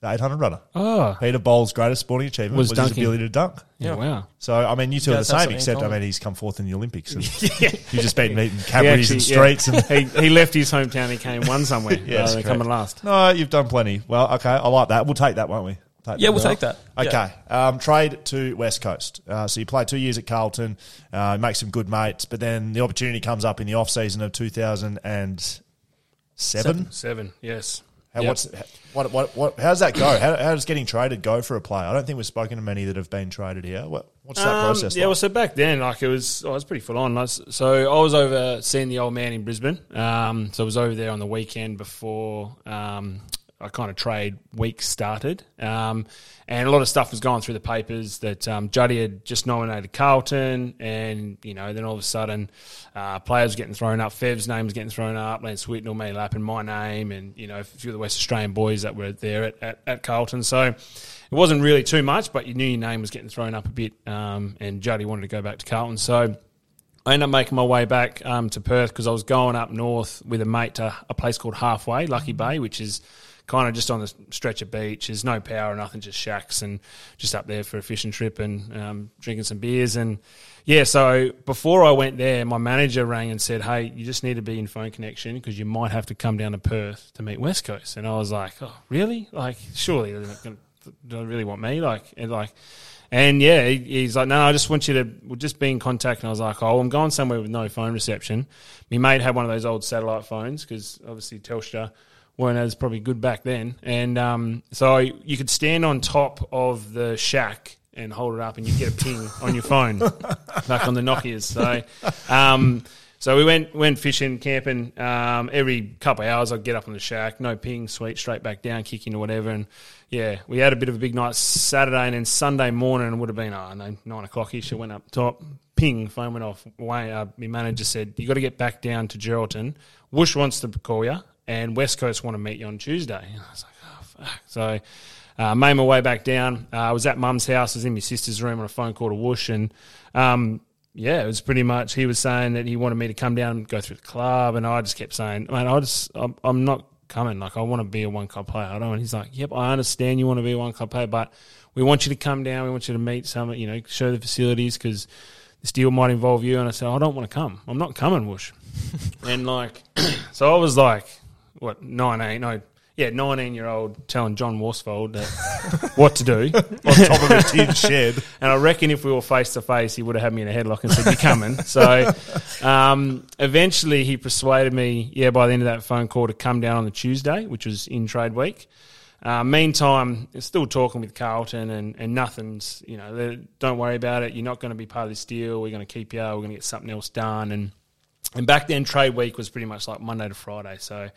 the 800 runner. Oh, Peter Bol's greatest sporting achievement Was was, his dunking. ability to dunk. yeah, wow. So, I mean, you two are the guys have same, something in except, I common. mean, he's come fourth in the Olympics. And You've just been meeting He Cadbury's and actually- yeah, streets. And he, he left his hometown. He came one somewhere Yes, rather than correct. coming last. No, you've done plenty. Well, okay, I like that. We'll take that, won't we? Take Yeah, we'll take that. Yeah. Okay, um, trade to West Coast. Uh, so you play two years at Carlton, uh, make some good mates, but then the opportunity comes up in the off season of 2007. Seven, yes. How, Yep. what's, what, what, what, how's that go? How, how does getting traded go for a player? I don't think we've spoken to many that have been traded here. What, what's that Um, process Yeah, like? well, so back then, like it was, oh, it was pretty full on. So I was over seeing the old man in Brisbane. Um, so I was over there on the weekend before um, I kind of trade week started, um, and a lot of stuff was going through the papers that um, Juddy had just nominated Carlton, and you know, then all of a sudden, uh, players getting thrown up. Fev's name was getting thrown up. Lance Whitnall, me lapping my name, and you know, a few of the West Australian boys that were there at, at, at Carlton. So it wasn't really too much, but you knew your name was getting thrown up a bit. Um, and Juddy wanted to go back to Carlton, so I ended up making my way back um, to Perth because I was going up north with a mate to a place called Halfway, Lucky Bay, which is kind of just on the stretch of beach. There's no power, nothing, just shacks, and just up there for a fishing trip and um, drinking some beers. And yeah, so before I went there, my manager rang and said, "Hey, you just need to be in phone connection because you might have to come down to Perth to meet West Coast." And I was like, "Oh, really? Like, surely they're not do they really want me?" Like, and like. And yeah, he, he's like, no, I just want you to we'll just be in contact. And I was like, oh, I'm going somewhere with no phone reception. My mate had one of those old satellite phones because obviously Telstra weren't as probably good back then. And um, so you could stand on top of the shack and hold it up, and you get a ping on your phone, back on the Nokia's. So. Um, so we went went fishing, camping. Um, every couple of hours, I'd get up on the shack, no ping, sweet, straight back down, kicking or whatever. And yeah, we had a bit of a big night Saturday, and then Sunday morning would have been oh, no, nine o'clock ish. I went up top, ping, phone went off. Way, uh, my manager said you got to get back down to Geraldton. Woosh wants to call you, and West Coast want to meet you on Tuesday. And I was like, oh fuck. So. Uh, made my way back down. Uh, I was at mum's house. I was in my sister's room on a phone call to Woosh, and um, yeah, it was pretty much. He was saying that he wanted me to come down and go through the club, and I just kept saying, "Man, I just, I'm, I'm not coming. Like, I want to be a one club player. I don't." And he's like, "Yep, I understand you want to be a one club player, but we want you to come down. We want you to meet some, you know, show the facilities because this deal might involve you." And I said, "I don't want to come. I'm not coming, Woosh." and like, so I was like, what, 19, no, yeah, nineteen year old telling John Worsfold that what to do. on top of a tin shed. And I reckon if we were face to face, he would have had me in a headlock and said, "You're coming." so, um, eventually, he persuaded me. Yeah, by the end of that phone call, to come down on the Tuesday, which was in trade week. Uh, meantime, still talking with Carlton, and, and nothing's. You know, don't worry about it. You're not going to be part of this deal. We're going to keep you. We're going to get something else done. And and back then, trade week was pretty much like Monday to Friday. So,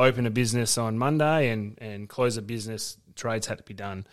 open a business on Monday and and close a business. Trades had to be done.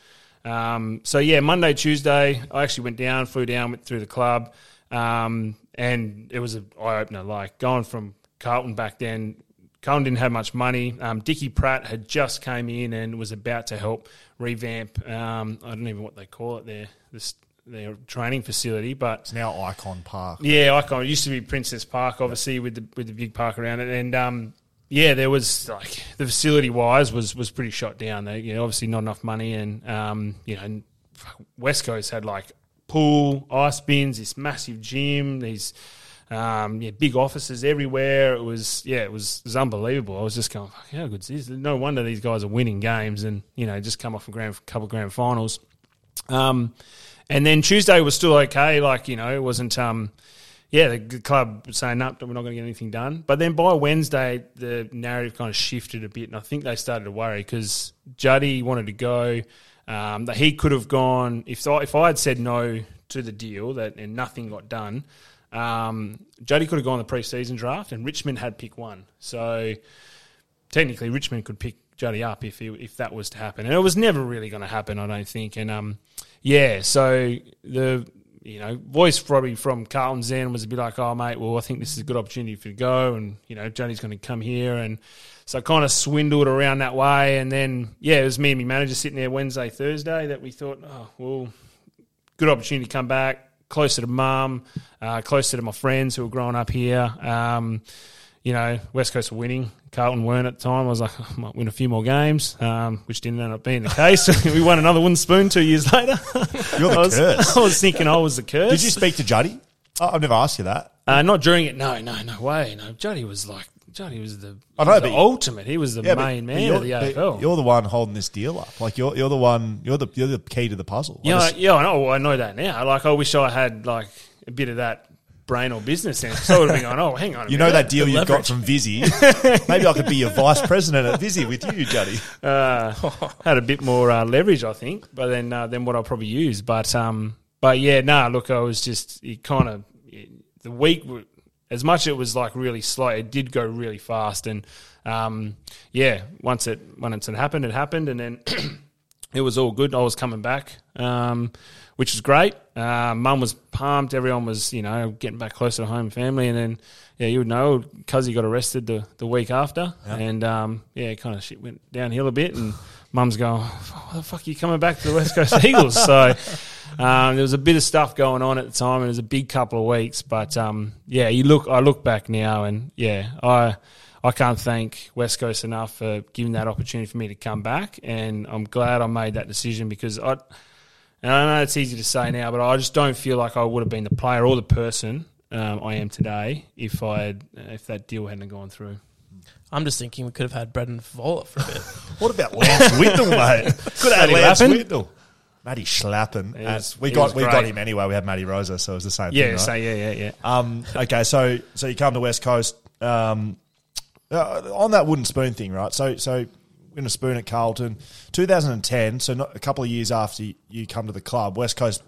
Um, so yeah, Monday, Tuesday, I actually went down, flew down, went through the club, um, and it was an eye opener. Like going from Carlton back then, Carlton didn't have much money. Um, Dickie Pratt had just came in and was about to help revamp. Um, I don't even know what they call it there, this their training facility, but It's now Icon Park. yeah, Icon. It used to be Princes Park, obviously, with the with the big park around it, and um, yeah, there was like the facility wise was was pretty shot down. There, you know, obviously not enough money, and um, you know, West Coast had like pool, ice bins, this massive gym, these. Um, yeah, big offices everywhere. It was yeah, it was, it was unbelievable. I was just going, how good is this? No wonder these guys are winning games, and you know, just come off a grand couple grand finals. Um, and then Tuesday was still okay. Like, you know, it wasn't, um, yeah, the club saying, no, we're not going to get anything done. But then by Wednesday, the narrative kind of shifted a bit. And I think they started to worry because Juddy wanted to go. Um, that he could have gone, if I, if I had said no to the deal that and nothing got done, um, Juddy could have gone the preseason draft and Richmond had pick one. So technically Richmond could pick Juddy up if he, if that was to happen, and it was never really going to happen, I don't think. And um, yeah, so the you know voice probably from Carlton's end was a bit like, oh mate, well I think this is a good opportunity for you to go, and you know Juddy's going to come here, and so kind of swindled around that way, and then yeah, it was me and my manager sitting there Wednesday, Thursday that we thought, oh well, good opportunity to come back closer to mum, uh, closer to my friends who were growing up here. Um, you know, West Coast were winning. Carlton weren't at the time. I was like, I might win a few more games, um, which didn't end up being the case. we won another wooden spoon two years later. You're the I was, curse. I was thinking I was the curse. Did you speak to Juddy? Oh, I've never asked you that. Uh, not during it. No, no, no way. No, Juddy was like, Juddy was the, I know, the ultimate. He was the Yeah, main but man of the AFL. You're the one holding this deal up. Like you're you're the one. You're the you're the key to the puzzle. I Yeah, just- yeah, I know. I know that now. Like, I wish I had like a bit of that brain or business sense. So I would have been going, oh, hang on. A you know that deal The you've got from Visy. Maybe I could be your vice president at Visy with you, Juddy. uh, had a bit more uh, leverage, I think, but then uh, than what I'll probably use. But um, but yeah, nah. Look, I was just it kind of the week. As much as it was like really slow, it did go really fast, and um, yeah, once it once it happened, it happened, and then it was all good. I was coming back, um, which was great. Uh, Mum was pumped. Everyone was, you know, getting back closer to home and family. And then, yeah, you would know, Cuzzy got arrested the, the week after. And, um, yeah, kind of shit went downhill a bit. And Mum's going, what the fuck are you coming back to the West Coast Eagles? So um, there was a bit of stuff going on at the time. And it was a big couple of weeks. But, um, yeah, you look, I look back now and, yeah, I... I can't thank West Coast enough for giving that opportunity for me to come back, and I'm glad I made that decision because I. And I know it's easy to say now, but I just don't feel like I would have been the player or the person um, I am today if I had, if that deal hadn't gone through. I'm just thinking we could have had Brendan Fevola for a bit. What about Lance Whitnall, mate? Could have had Matty Lance Lappin? Whitnall. Matty Schlappen. Uh, was- we got was we got him anyway. We had Matty Rosa, so it was the same Yeah, thing. Right? so yeah, yeah, yeah. Um, okay, so so you come to West Coast um, uh, on that wooden spoon thing, right? So so win a spoon at Carlton, 2010. So not a couple of years after you, come to the club, West Coast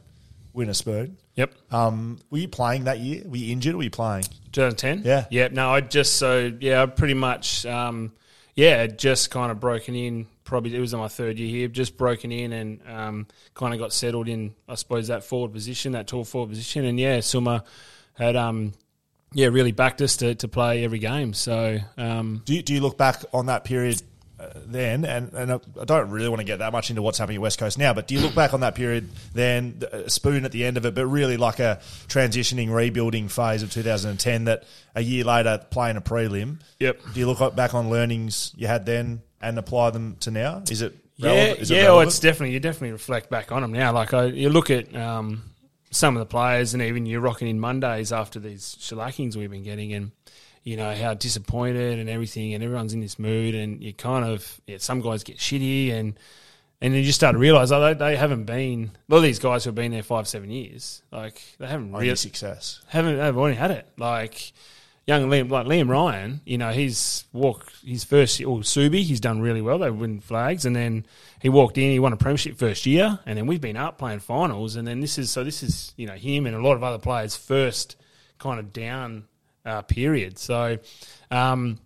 win a spoon. Yep. Um, were you playing that year? Were you injured? or Were you playing? 2010. Yeah. Yeah. No, I just so yeah, I pretty much um, yeah, just kind of broken in. Probably it was in my third year here. Just broken in and um, kind of got settled in. I suppose that forward position, that tall forward position, and yeah, Summer had um, yeah really backed us to, to play every game. So um, Do you, do you look back on that period uh, then, and, and I don't really want to get that much into what's happening at West Coast now, but do you look back on that period then, a spoon at the end of it, but really like a transitioning, rebuilding phase of 2010 that a year later playing a prelim? Yep. Do you look back on learnings you had then and apply them to now? Is it Yeah. Is it yeah. Relevant? it's definitely you definitely reflect back on them now. Like I, you look at um, some of the players, and even you're rocking in Mondays after these shellackings we've been getting, and you know how disappointed and everything, and everyone's in this mood, and you kind of yeah, some guys get shitty, and and then you just start to realise oh, they, they haven't been a lot of these guys who have been there five seven years, like they haven't Only really success. haven't they've already had it. Like young Liam, like Liam Ryan, you know, he's walked his first or Subi, he's done really well. They win flags, and then he walked in, he won a premiership first year, and then we've been up playing finals, and then this is so this is you know him and a lot of other players' first kind of down uh, period. So. Um,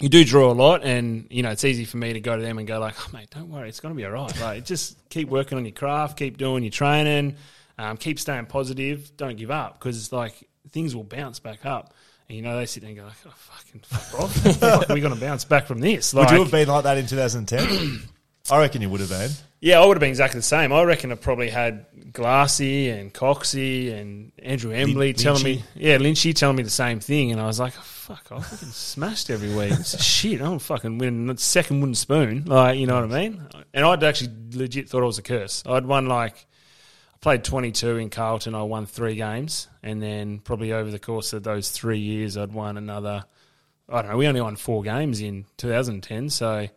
you do draw a lot, and you know it's easy for me to go to them and go like, oh, "Mate, don't worry, it's going to be all right. Like, just keep working on your craft, keep doing your training, um, keep staying positive, don't give up because like things will bounce back up." And you know they sit there and go like, "Oh, fucking fuck off! Fuck, are we going to bounce back from this?" Like, Would you have been like that in 2010? I reckon you would have been. yeah, I would have been exactly the same. I reckon I probably had Glassy and Coxey and Andrew Embley Lin- telling me, yeah, Lynchy telling me the same thing, and I was like, oh, "Fuck, I fucking smashed every week. Shit. I'm fucking winning the second wooden spoon, like you know what I mean." And I'd actually legit thought it was a curse. I'd won like I played 22 in Carlton. I won three games, and then probably over the course of those three years, I'd won another. I don't know. We only won four games in 2010, so.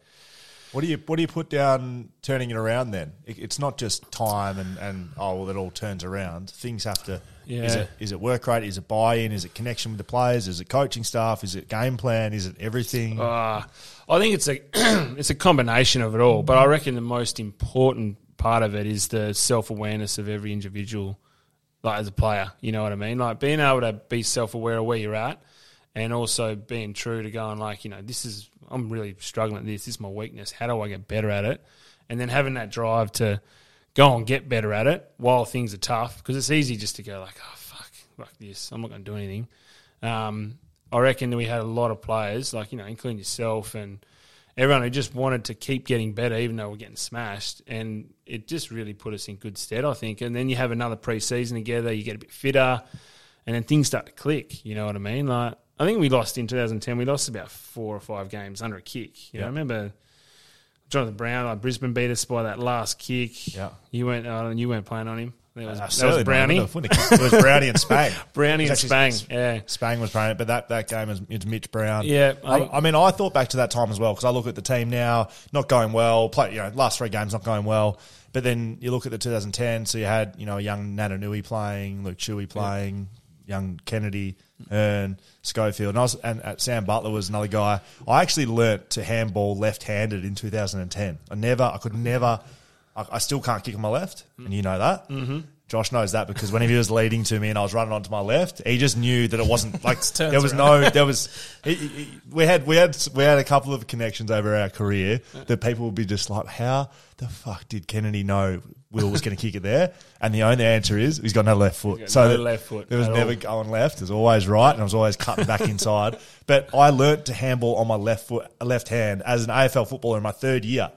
What do you What do you put down turning it around? Then it, it's not just time and, and oh well, it all turns around. Things have to. Yeah. Is it is it work rate? Is it buy in? Is it connection with the players? Is it coaching staff? Is it game plan? Is it everything? Uh, I think it's a it's a combination of it all, but I reckon the most important part of it is the self awareness of every individual, like as a player. You know what I mean? Like being able to be self aware of where you're at, and also being true to going like, you know, this is I'm really struggling at this. This is my weakness. How do I get better at it? And then having that drive to go and get better at it while things are tough, because it's easy just to go like, oh fuck, fuck this. I'm not going to do anything. Um, I reckon we had a lot of players, like you know, including yourself and everyone who just wanted to keep getting better, even though we're getting smashed, and it just really put us in good stead, I think. And then you have another pre-season together, you get a bit fitter, and then things start to click. You know what I mean? Like I think we lost in 2010. We lost about four or five games under a kick. You know, I remember Jonathan Brown, like Brisbane beat us by that last kick. Yeah. you went, uh, you weren't playing on him. That was, Uh, that was Brownie. It was Brownie and Spang. Brownie and Spang. Yeah. Spang was playing it, but that, that game is it's Mitch Brown. Yeah, I, I- I mean, I thought back to that time as well because I look at the team now, not going well. Play, you know, last three games not going well. But then you look at the 2010, so you had you know a young Natanui playing, Luke Shuey playing, young Kennedy, Hurn, Schofield, and I was and uh, Sam Butler was another guy. I actually learnt to handball left-handed in 2010. I never, I could never, I, I still can't kick on my left, and you know that. Mm-hmm. Josh knows that because whenever he was leading to me and I was running onto my left, he just knew that it wasn't like there was no there was he, he- we had we had we had a couple of connections over our career that people would be just like, how the fuck did Kennedy know Will was going to kick it there? And the only answer is he's got no left foot. so no left foot There was never all. going left. It was always right, and I was always cutting back inside. But I learnt to handball on my left foot, left hand as an AFL footballer in my third year.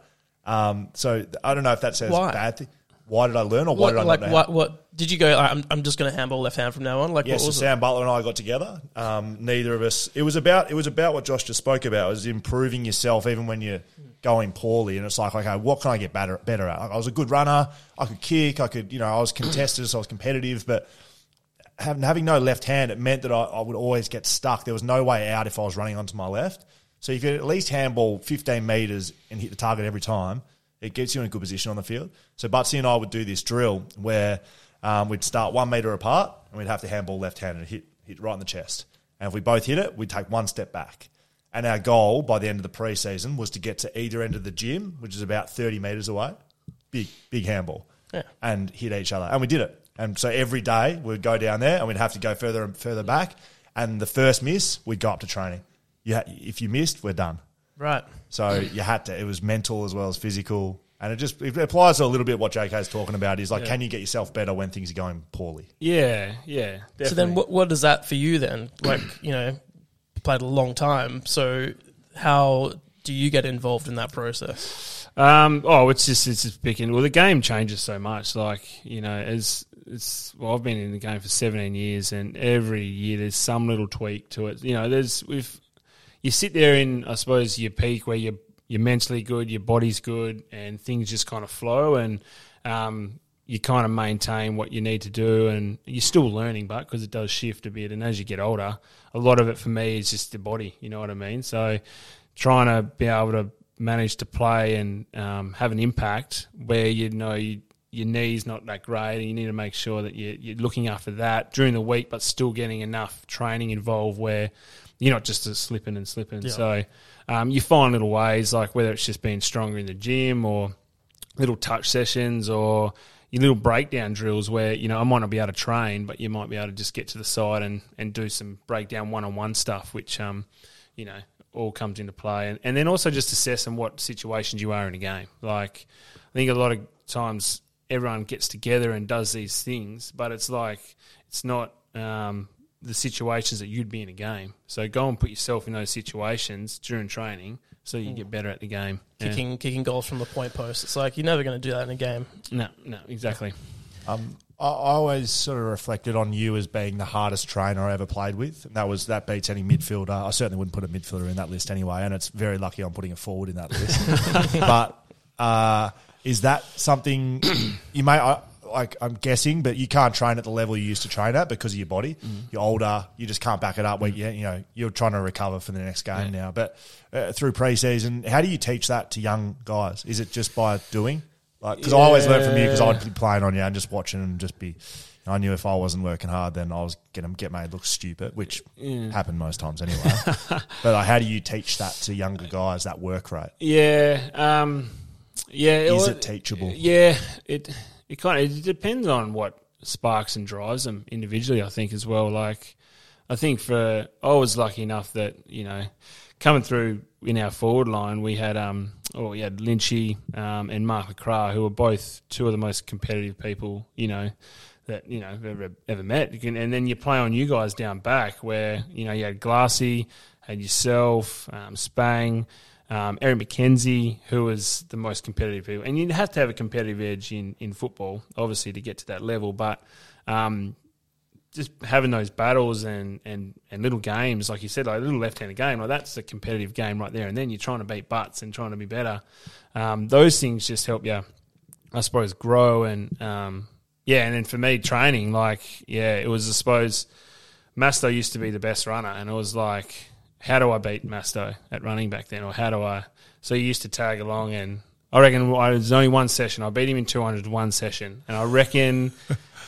Um, so I don't know if that says Why? bad thing. Why did I learn, or why What, did I like not know? what? What did you go? I'm, I'm just going to handball left hand from now on. Like Yes, what so Sam Butler and I got together. Um, neither of us. It was about. It was about what Josh just spoke about. It was improving yourself even when you're going poorly. And it's like, okay, what can I get better better at? Like, I was a good runner. I could kick. I could, you know, I was contested, so I was competitive. But having having no left hand, it meant that I, I would always get stuck. There was no way out if I was running onto my left. So if you could at least handball 15 meters and hit the target every time, it gets you in a good position on the field. So Butsy and I would do this drill where um, we'd start one meter apart and we'd have to handball left hand and hit hit right in the chest. And if we both hit it, we'd take one step back. And our goal by the end of the preseason was to get to either end of the gym, which is about 30 meters away, big big handball, Yeah. and hit each other. And we did it. And so every day we'd go down there and we'd have to go further and further back. And the first miss, we'd go up to training. You ha- if you missed, we're done. Right. So you had to. It was mental as well as physical, and it just it applies to a little bit what JK's talking about. Is like, can you get yourself better when things are going poorly? Yeah, yeah. Definitely. So then, what what is that for you then? Like you know, played a long time. So how do you get involved in that process? Um, oh, it's just it's just picking. Well, the game changes so much. Like you know, as it's well, I've been in the game for seventeen years, and every year there's some little tweak to it. You know, there's with you sit there in I suppose your peak where you're you're mentally good, your body's good, and things just kind of flow. And um, you kind of maintain what you need to do, and you're still learning, but because it does shift a bit, and as you get older, a lot of it for me is just the body. You know what I mean? So trying to be able to manage to play and um, have an impact where you know you, your knee's not that great, and you need to make sure that you, you're looking after that during the week, but still getting enough training involved where you're not just slipping and slipping. Yeah. So um, you find little ways, like whether it's just being stronger in the gym or little touch sessions or your little breakdown drills where you know I might not be able to train, but you might be able to just get to the side and, and do some breakdown one on one stuff, which um, you know all comes into play, and, and then also just assessing what situations you are in a game. Like I think a lot of times everyone gets together and does these things, but it's like it's not um, the situations that you'd be in a game. So go and put yourself in those situations during training so you get better at the game. Yeah. Kicking kicking goals from the point post. It's like you're never going to do that in a game. No, no, exactly. Um, I, I always sort of reflected on you as being the hardest trainer I ever played with. And that was that beats any midfielder. I certainly wouldn't put a midfielder in that list anyway, and it's very lucky I'm putting a forward in that list. but uh, is that something you may? I, like I'm guessing, but you can't train at the level you used to train at because of your body. You're older, you just can't back it up. Where you, you know you're trying to recover for the next game now. But uh, through preseason, how do you teach that to young guys? Is it just by doing? Like, because I always learn from you because I'd be playing on you and just watching and just be. I knew if I wasn't working hard, then I was gonna get made look stupid, which happened most times anyway. but like, how do you teach that to younger guys? That work rate Yeah, um, yeah. is well, it teachable? Yeah, it it kind of it depends on what sparks and drives them individually. I think as well. Like, I think for I was lucky enough that you know coming through in our forward line, we had um oh we had Lynchy um, and Mark LeCras, who were both two of the most competitive people you know that you know ever ever met. Can, and then you play on you guys down back where you know you had Glassy, had yourself, um, Spang. Um, Eric Mackenzie, who was the most competitive people, and you have to have a competitive edge in, in football, obviously, to get to that level. But um, just having those battles and, and, and little games, like you said, like a little left-handed game, like that's a competitive game right there. And then you're trying to beat butts and trying to be better. Um, those things just help you, I suppose, grow and um, yeah. And then for me, training, like yeah, it was I suppose Masto used to be the best runner, and it was like, how do I beat Masto at running back then, or how do I? So he used to tag along, and I reckon I was only one session. I beat him in two hundred one session, and I reckon.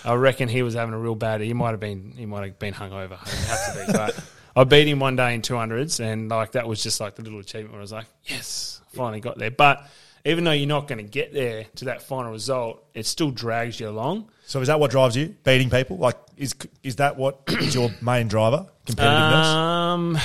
I reckon he was having a real bad. He might have been. He might have been hungover. It have to be, but I beat him one day in two hundreds, and like that was just like the little achievement where I was like, yes, finally got there. But even though you're not going to get there to that final result, it still drags you along. So is that what drives you? Beating people? Like is is that what is your main driver? Competitiveness? Um,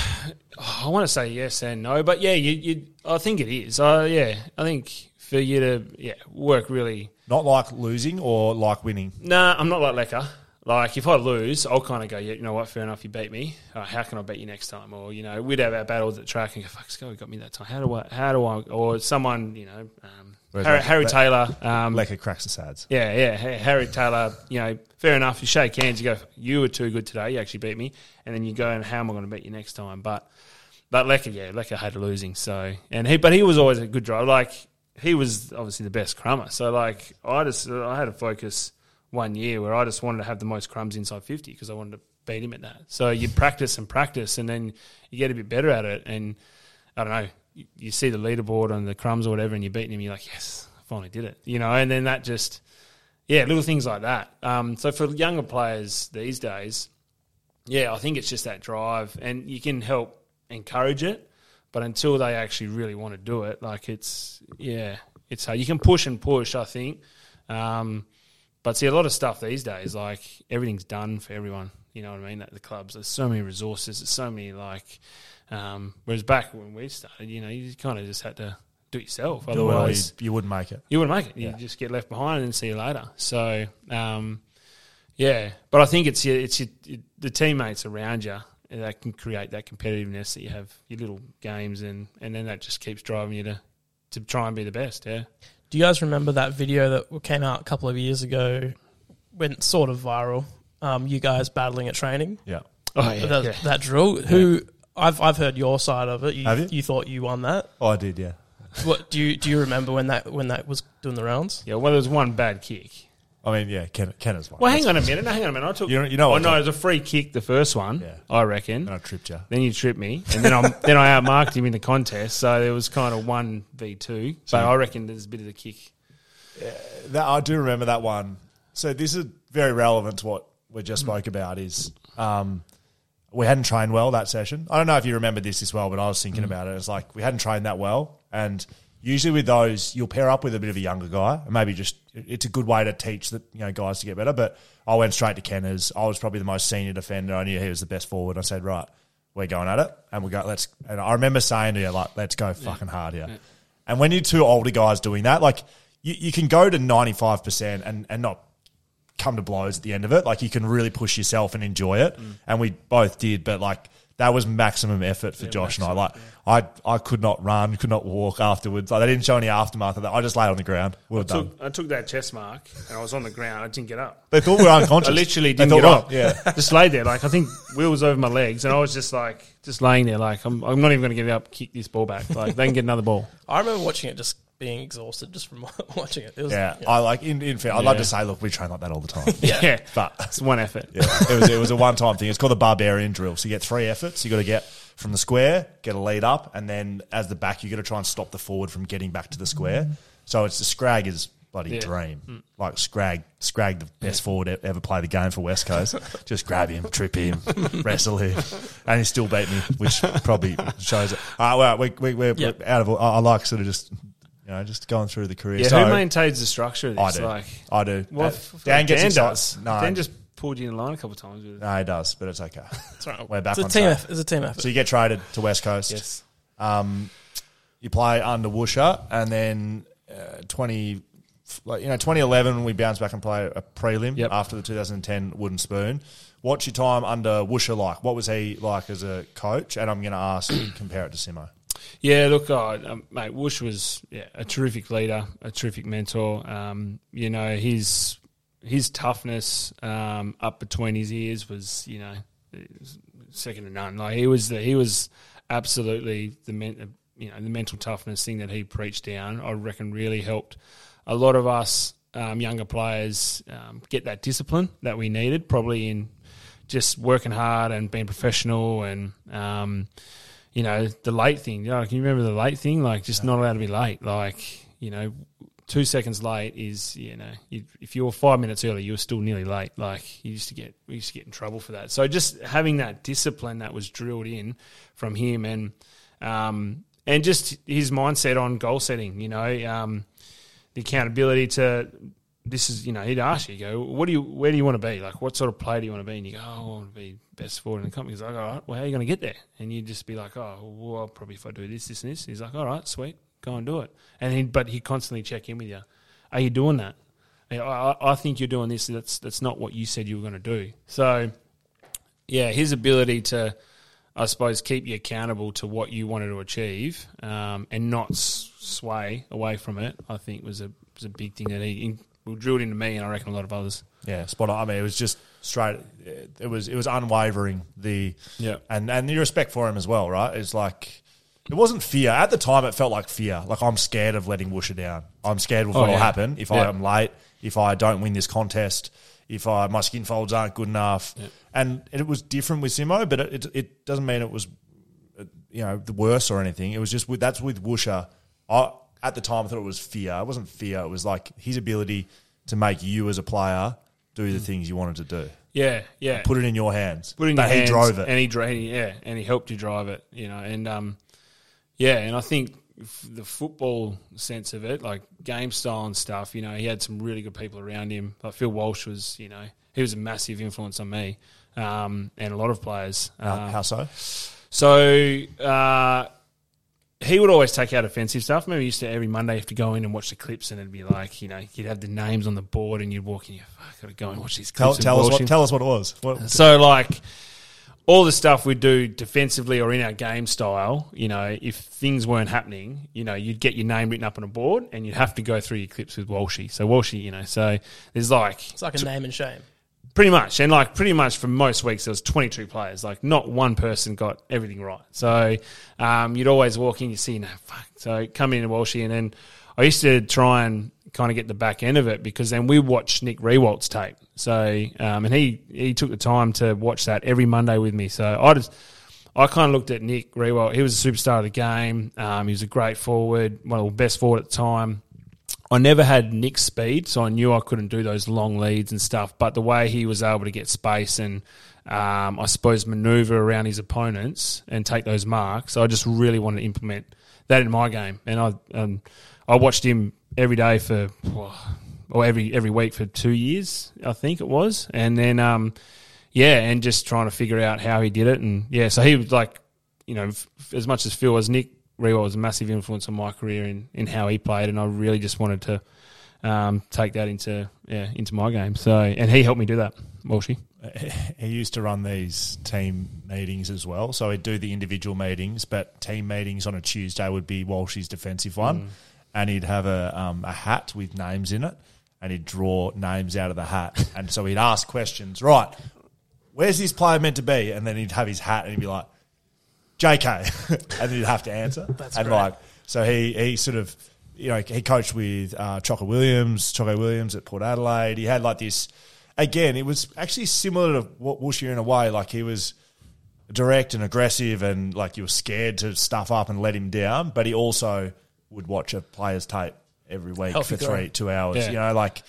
I want to say yes and no, but yeah, you, you I think it is. Uh, yeah, I think for you to yeah work really. Not like losing or like winning. Nah, I'm not like Lecker. Like if I lose, I'll kind of go, yeah, you know what, fair enough, you beat me. Uh, how can I beat you next time? Or you know, we'd have our battles at track and go, fuck, Scott got me that time. How do I? How do I? Or someone, you know, um, Whereas Harry, like- Harry like- Taylor. Um, Lecker cracks the sads. yeah, yeah. Harry Taylor, you know, fair enough. You shake hands, you go, you were too good today. You actually beat me. And then you go, and how am I going to beat you next time? But, but Lecker, yeah, Lecker hated losing. So, and he, but he was always a good driver. Like, he was obviously the best crummer. So, like, I just, I had a focus one year where I just wanted to have the most crumbs inside 50 because I wanted to beat him at that. So you practice and practice, and then you get a bit better at it. And I don't know, you, see the leaderboard on the crumbs or whatever, and you're beating him, you're like, yes, I finally did it. You know, and then that just, yeah, little things like that. Um, so for younger players these days, yeah, I think it's just that drive, and you can help encourage it, but until they actually really want to do it, like it's yeah, it's hard. You can push and push, I think, um, but see a lot of stuff these days, like everything's done for everyone. You know what I mean? At the clubs, there's so many resources, there's so many like. Um, whereas back when we started, you know, you kind of just had to do it yourself. Otherwise, Otherwise, you, you wouldn't make it. you wouldn't make it. You Yeah. just get left behind and see you later. So, um, yeah, but I think it's your, it's your, the teammates around you that can create that competitiveness that you have your little games and, and then that just keeps driving you to, to try and be the best. Yeah. Do you guys remember that video that came out a couple of years ago? Went sort of viral. Um, you guys battling at training. Yeah. Oh that, that drill. Who I've I've heard your side of it. You, Have you? You thought you won that. Oh, I did, yeah. What do you do? You remember when that when that was doing the rounds? Yeah. Well, there was one bad kick. I mean, yeah, Ken, Kenner's one. Well, hang on a minute. No, hang on a minute. I took. You know- you know Oh what no, it was a free kick. The first one, Yeah. I reckon. And I tripped you. Then you tripped me, and then I then I outmarked him in the contest. So there was kind of one v two. But I reckon there's a bit of the kick. That, I do remember that one. So this is very relevant to what we just Mm. spoke about. Is um, we hadn't trained well that session. I don't know if you remember this as well, but I was Mm. thinking about it. It's like we hadn't trained that well, and usually with those, you'll pair up with a bit of a younger guy, and maybe just it's a good way to teach the you know guys to get better. But I went straight to Kenners. I was probably the most senior defender. I knew he was the best forward. I said, right, we're going at it, and we go. Let's. And I remember saying to you, like, let's go fucking hard here. And when you're two older guys doing that, like you, you can go to ninety five percent and and not come to blows at the end of it. Like you can really push yourself and enjoy it, mm. and we both did. But like that was maximum effort for Josh and I. Like I I could not run, could not walk afterwards. Like they didn't show any aftermath of that. I just laid on the ground. We were done. Took, I took that chest mark, and I was on the ground. I didn't get up. They thought we were unconscious. I literally They didn't get up. Yeah. just laid there. Like I think Will was over my legs, and I was just like just laying there. Like I'm, I'm not even going to get up, kick this ball back. Like they can get another ball. I remember watching it just being exhausted just from watching it. It was Yeah, I like in, in fair. I'd like Yeah. to say, look, we train like that all the time. Yeah, but it's one effort. Yeah, it was it was a one time thing. It's called the barbarian drill. So you get three efforts. You got to get from the square, get a lead up, and then as the back, you got to try and stop the forward from getting back to the square. So it's the scrag is bloody Yeah. dream. Like scrag, scrag the best forward e- ever play the game for West Coast. Just grab him, trip him, wrestle him, and he still beat me, which probably shows it. Uh, well, we, we, we're, Yeah. we're out of. I, I like sort of just. You know, just going through the career. Yeah, so, who maintains the structure of I this? do. Like, I do. well, Uh, f- f- Dan gets Dan excited. does. No, Dan just pulled you in line a couple of times. With no, he does, but it's okay. It's right. We're back it's a on team track. effort. It's a team effort. So you get traded to West Coast. Yes. Um, you play under Woosha, and then uh, twenty, like you know, twenty eleven, we bounce back and play a prelim Yep. after the two thousand ten Wooden Spoon. What's your time under Woosha like? What was he like as a coach? And I'm going to ask, compare it to Simo. Yeah, look, I, um, mate, Woosh was yeah, a terrific leader, a terrific mentor. Um, you know, his his toughness um, up between his ears was, you know, second to none. Like he was, the, he was absolutely the men, you know, the mental toughness thing that he preached down. I reckon really helped a lot of us um, younger players um, get that discipline that we needed, probably in just working hard and being professional and. Um, you know, the late thing. You know, can you remember the late thing? Like, just not allowed to be late. Like, you know, two seconds late is, you know, if you were five minutes early, you were still nearly late. Like, you used to get, we used to get in trouble for that. So just having that discipline that was drilled in from him and, um, and just his mindset on goal setting, you know, um, the accountability to this is you know he'd ask you, you go, what do you where do you want to be? Like what sort of player do you want to be? And you go, oh, I want to be best forward in the company. He's like, all right, well, how are you going to get there? And you'd just be like, oh, well, probably if I do this, this, and this. He's like, all right, sweet, go and do it. And he, but he constantly check in with you. Are you doing that? I, I, I think you're doing this. That's that's not what you said you were going to do. So, yeah, his ability to, I suppose, keep you accountable to what you wanted to achieve um, and not sway away from it, I think was a was a big thing that he in, drilled into me and I reckon a lot of others. Yeah, spot on. I mean, it was just straight. It was it was unwavering. The Yeah. and and the respect for him as well, right? It's like it wasn't fear at the time. It felt like fear. Like I'm scared of letting Woosha down. I'm scared of Oh, what will yeah. happen if I am late. If I don't win this contest. If I my skin folds aren't good enough. And it was different with Simo, but it, it it doesn't mean it was you know the worse or anything. It was just with that's with Woosha. I at the time I thought it was fear. It wasn't fear. It was like his ability to make you as a player do the things you wanted to do. Yeah, yeah. Put it in your hands. put it in but your he hands, drove it. and he drove, yeah, and he helped you drive it, you know, and um, yeah, and I think the football sense of it, like game style and stuff, you know, he had some really good people around him. Like Phil Walsh was, you know, he was a massive influence on me, um, and a lot of players. How, Um, how so? so uh, he would always take out offensive stuff. Maybe used to every Monday have to go in and watch the clips, and it'd be like, you know, you'd have the names on the board, and you'd walk in, you fuck, gotta go and watch these clips. and tell us what him." tell us what it was. What, So like all the stuff we do defensively or in our game style, you know, if things weren't happening, you know, you'd get your name written up on a board and you'd have to go through your clips with Walshy. So Walshy, you know, so there's like It's like a name and shame. Pretty much and like pretty much for most weeks there was 22 players like not one person got everything right so um, you'd always walk in you see no fuck so come in Walshy and then I used to try and kind of get the back end of it because then we watched Nick Riewoldt's tape. So um, and he he took the time to watch that every Monday with me. So I just I kind of looked at Nick Rewalt. He was a superstar of the game. Um, he was a great forward, one of the best forward at the time. I never had Nick's speed, so I knew I couldn't do those long leads and stuff. But the way he was able to get space and um, I suppose maneuver around his opponents and take those marks, I just really wanted to implement that in my game. And I um, I watched him every day for or every every week for two years, I think it was, and then um, yeah, and just trying to figure out how he did it, and yeah, so he was like, you know, f- as much as Phil as Nick Riewoldt was a massive influence on my career in, in how he played, and I really just wanted to um, take that into yeah into my game. So and he helped me do that, Walshy. he used to run these team meetings as well. So he'd do the individual meetings, but team meetings on a Tuesday would be Walshy's defensive one, and he'd have a um, a hat with names in it, and he'd draw names out of the hat, and so he'd ask questions. Right, where's this player meant to be? And then he'd have his hat, and he'd be like, "JK," and then he'd have to answer. That's and great. like, so he he sort of. You know, he coached with uh, Choco Williams, Choco Williams at Port Adelaide. He had like this again, it was actually similar to what Wooshy in a way. Like he was direct and aggressive, and like you were scared to stuff up and let him down. But he also would watch a player's tape every week Healthy for three, guy. two hours. Yeah. You know, like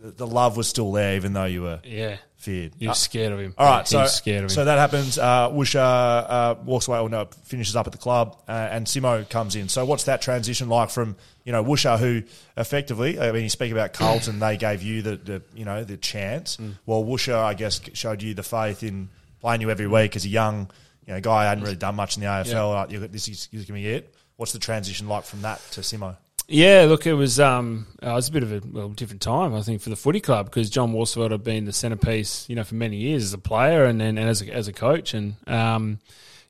the love was still there, even though you were Yeah, feared. you Uh, scared of him. all right, so was scared of him. so that happens. Uh, Wusha uh, walks away, or no, finishes up at the club, uh, and Simo comes in. So what's that transition like from you know Wusha, who effectively, I mean, you speak about Carlton, they gave you the, the you know the chance. Mm. Well, Wusha, I guess, showed you the faith in playing you every week as a young you know guy. hadn't really done much in the AFL. Like, this is, this is going to be it. What's the transition like from that to Simo? Yeah, look, it was um, uh, it was a bit of a well, different time, I think, for the footy club because John Worsfold had been the centrepiece, you know, for many years as a player and then and as a, as a coach, and um,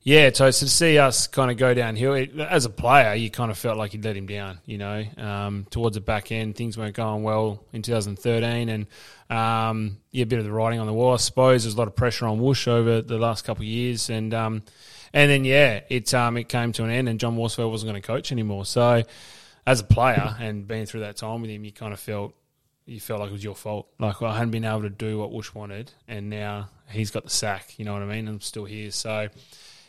yeah, so to see us kind of go downhill it, as a player, you kind of felt like you'd let him down, you know, um, towards the back end, things weren't going well in 2013, and um, yeah, a bit of the writing on the wall, I suppose. There's a lot of pressure on Woosh over the last couple of years, and um, and then yeah, it um, it came to an end, and John Worsfold wasn't going to coach anymore, so as a player and being through that time with him, you kind of felt you felt like it was your fault. Like I hadn't been able to do what Woosh wanted, and now he's got the sack. You know what I mean? I'm still here, so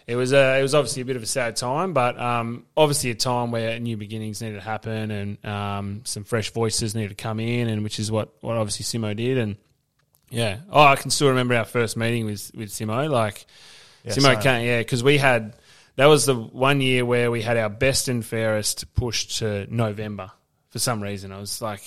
it was a, it was obviously a bit of a sad time, but um, obviously a time where new beginnings needed to happen and um, some fresh voices needed to come in, and which is what, what obviously Simo did, and yeah, oh, I can still remember our first meeting with with Simo. Like Yeah, Simo same. came, yeah, because we had that was the one year where we had our best and fairest pushed to November for some reason. I was like,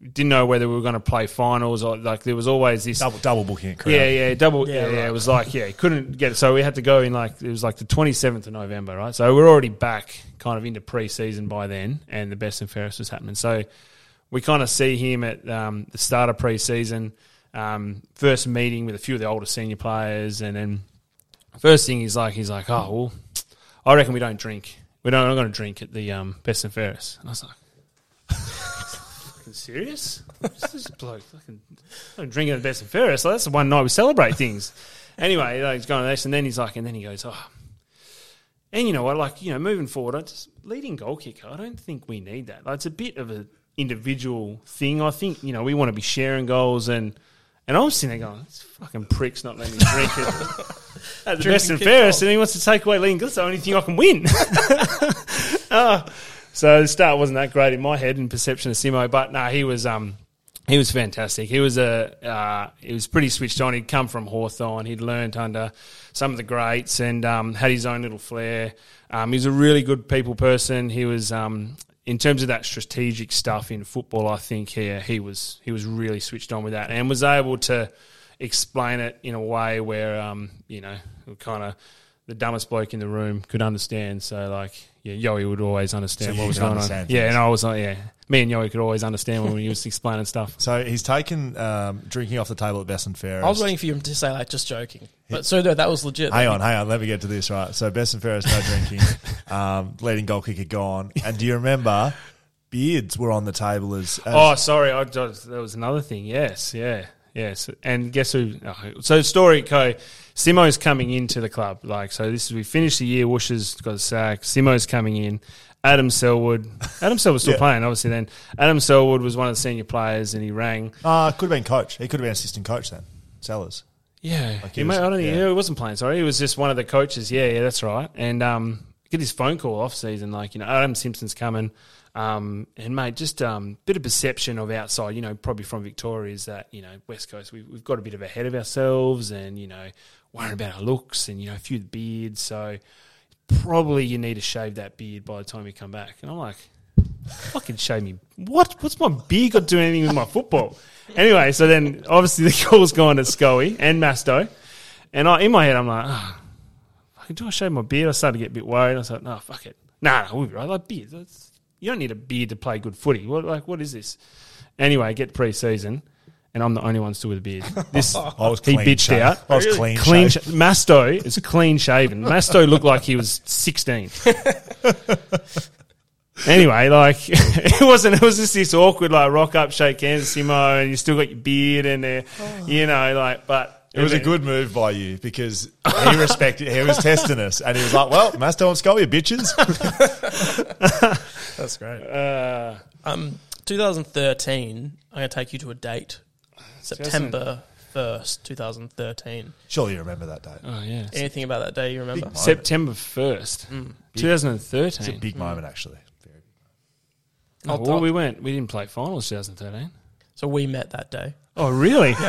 didn't know whether we were going to play finals or like there was always this Double double booking it. yeah, yeah, double. Yeah, Yeah, yeah. It was like, yeah, couldn't get it. So we had to go in like it was like the twenty seventh of November, right? So we're already back, kind of into pre-season by then, and the best and fairest was happening. So we kind of see him at um, the start of pre-season, um, first meeting with a few of the older senior players, and then first thing he's like, he's like, oh well, I reckon we don't drink. We don't. I'm going to drink at the um, best and fairest. And I was like. fucking serious? This is bloke fucking I'm drinking at the best and fairest. So that's the one night we celebrate things. Anyway, like, he's going to this, and then he's like, and then he goes, oh. And you know what? Like you know, moving forward, I just leading goal kicker. I don't think we need that. Like, it's a bit of an individual thing. I think you know we want to be sharing goals, and and I'm sitting there going, this fucking prick's not letting me drink it at the best and fairest, and he wants to take away leading. That's the only thing I can win. Ah. So the start wasn't that great in my head and perception of Simo, but no, he was um he was fantastic. He was a uh, he was pretty switched on. He'd come from Hawthorn. He'd learnt under some of the greats and um, had his own little flair. Um, he was a really good people person. He was um, in terms of that strategic stuff in football. I think he he was he was really switched on with that and was able to explain it in a way where um, you know kind of the dumbest bloke in the room could understand. So like, yeah, Yoey would always understand So what was going on. understand Yeah, things. and I was like, yeah, me and Yoey could always understand when he was explaining stuff. So he's taken um, drinking off the table at best and fairest. I was waiting for you to say like just joking, but so no, that was legit. Hang on, hang on. Let me get to this right. So best and fairest, no drinking. um, leading goal kicker gone. And do you remember beards were on the table as, as Oh, sorry, I, just- that was another thing. Yes, yeah, yes. And guess who? so story, Co. Simo's coming into the club. Like, so this is we finished the year. Woosh has got a sack. Simo's coming in. Adam Selwood. Adam Selwood was still Yeah. playing, obviously. Then Adam Selwood was one of the senior players, and he rang. Uh, could have been coach. He could have been assistant coach then. Sellers. Yeah, Like he he may, was- I don't yeah. he wasn't playing. Sorry, he was just one of the coaches. Yeah, yeah, that's right. And um, get his phone call off season, like you know, Adam Simpson's coming. Um, and mate, just um, bit of perception of outside, you know, probably from Victoria is that you know West Coast we, we've got a bit of ahead of ourselves, and you know, worrying about our looks, and you know, a few beards. So probably you need to shave that beard by the time you come back. And I'm like, fucking shave me. What? What's my beard got to do anything with my football? Anyway, so then obviously the call's gone to Scully and Masto. And I, in my head, I'm like, oh, do I shave my beard? I started to get a bit worried. I was like, no, fuck it. Nah, nah, we'll be right. Like. That's, you don't need a beard to play good footy. What, like, what is this? Anyway, get pre-season. And I'm the only one still with a beard. This I was he clean bitched shaven. out. I was clean Clean. shaven. Sh- Masto is clean shaven. Masto looked like he was 16. anyway, like it wasn't. It was just this awkward like rock up, shake hands, Simo, and you still got your beard and uh, you know, like. But It was a good move by you because he respected. He was testing us, and he was like, "Well, Masto and Scully are bitches." That's great. Uh, Um, 2013. I'm going to take you to a date. September 1st, 2013. Surely you remember that date. oh yeah, Anything about that day you remember? September first, 2013. It's a big moment, actually. Very big. Oh, I'll well, top- we went. We didn't play finals 2013. So we met that day. Oh really?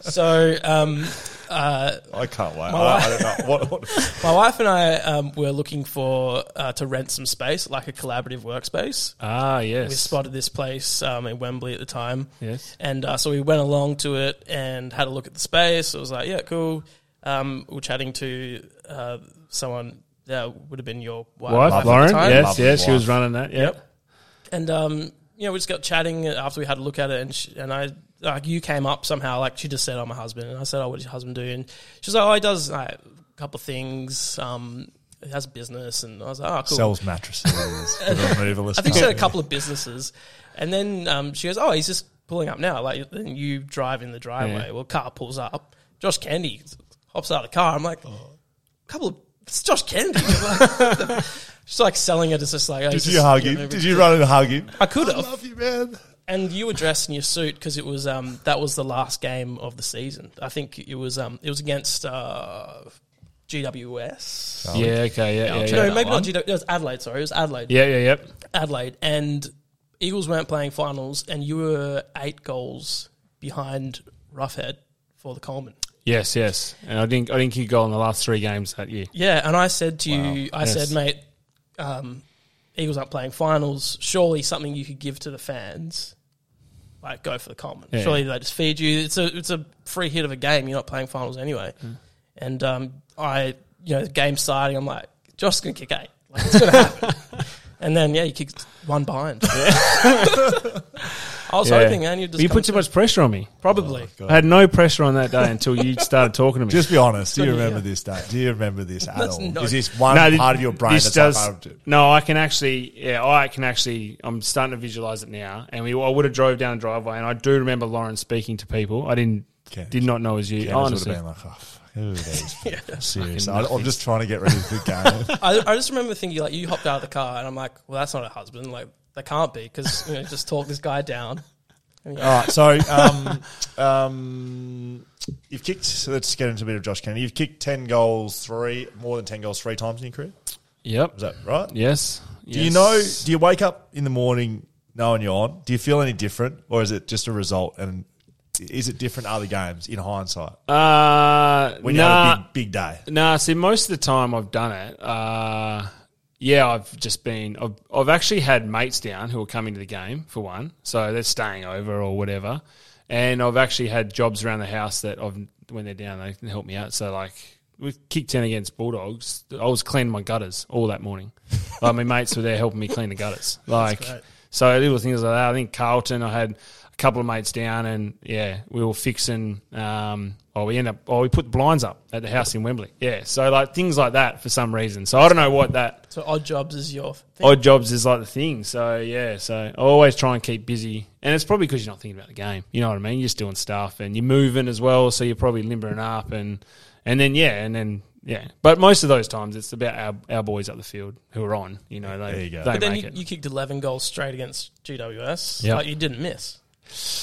So um, uh, I can't wait. My I, I don't know what. what my wife and I um, were looking for uh, to rent some space, like a collaborative workspace. Ah yes. We spotted this place um, in Wembley at the time. Yes. And uh, so we went along to it and had a look at the space. It was like, yeah, cool. Um, we were chatting to uh, someone that would have been your wife, Wife, at the Lauren. time. Yes, Lovely yes, she was running that. Yep. Yep. And um, you know, we just got chatting after we had a look at it, and she, and I like you came up somehow. Like she just said, "I'm a husband," and I said, "Oh, what does your husband do?" And she's like, "Oh, he does uh, a couple of things. Um, he has a business," and I was like, "Oh, cool." Sells mattresses. I think she had a couple of businesses, and then um, she goes, "Oh, he's just pulling up now." Like then you drive in the driveway. Yeah. Well, car pulls up. Josh Kennedy hops out of the car. I'm like, a couple of it's Josh Kennedy. She's like selling it as just like, oh, Did just- you hug him? Did you run and hug him? I could I have. love you, man. And you were dressed in your suit because it was um, that was the last game of the season. I think it was um, it was against uh, GWS. Yeah. Okay. Yeah. Yeah. no, Yeah. maybe not GWS. It was Adelaide. Sorry, it was Adelaide. Yeah. Yeah. Yep. Adelaide, and Eagles weren't playing finals, and you were eight goals behind Roughead for the Coleman. Yes. Yes. And I didn't. I didn't kick a goal in the last three games that year. Yeah, and I said to you, I Yes. said, mate, um, Eagles aren't playing finals. Surely something you could give to the fans, like go for the Coleman. Yeah. Surely they just feed you. It's a it's a free hit of a game. You're not playing finals anyway. Mm. And um, I, you know, the game starting, I'm like, Josh's gonna kick eight. Like it's gonna happen. and then yeah, you kicked one behind. I was Yeah. hoping, man, you'd just you come put too much pressure on me. Probably. Oh, I had no pressure on that day until you started talking to me. Just be honest. Do you Good, remember yeah. this day? Do you remember this at That's all? not- Is this one No, thi- part of your brain this that's does, like, oh, no, I can actually, yeah, I can actually, I'm starting to visualize it now. And we, I would have drove down the driveway, and I do remember Lauren speaking to people. I didn't, Candice. did not know it was you. Candace would honestly, have been like, oh, fuck, who are these people? Seriously. I- I'm just trying to get ready for the game. I, I just remember thinking like you hopped out of the car and I'm like, well, that's not a husband. Like that can't be because you know just talk this guy down. And, yeah. All right, so um, um, you've kicked. So let's get into a bit of Josh Kennedy. You've kicked ten goals, three more than ten goals, three times in your career. yep, Is that right? yes. Do you know? Do you wake up in the morning knowing you're on? Do you feel any different, or is it just a result? And is it different other games in hindsight Uh, when you nah, have a big big day? Nah, see, most of the time I've done it. Uh, yeah, I've just been. I've, I've actually had mates down who are coming to the game for one, so they're staying over or whatever. And I've actually had jobs around the house that I've when they're down they can help me out. So like we kicked ten against Bulldogs. I was cleaning my gutters all that morning. like my mates were there helping me clean the gutters. Like so little things like that. I think Carlton. I had couple of mates down, and yeah, we were fixing. Um, oh, we end up. Oh, we put blinds up at the house in Wembley. Yeah, so like things like that for some reason. So I don't know what that So odd jobs is your thing. odd jobs is like the thing. So yeah, so I always try and keep busy, and it's probably because you're not thinking about the game. You know what I mean? You're just doing stuff, and you're moving as well, so you're probably limbering up, and and then yeah, and then yeah. But most of those times, it's about our, our boys up the field who are on. You know, they There you go. they But then make you, it. you kicked 11 goals straight against GWS. Yeah. Like you didn't miss.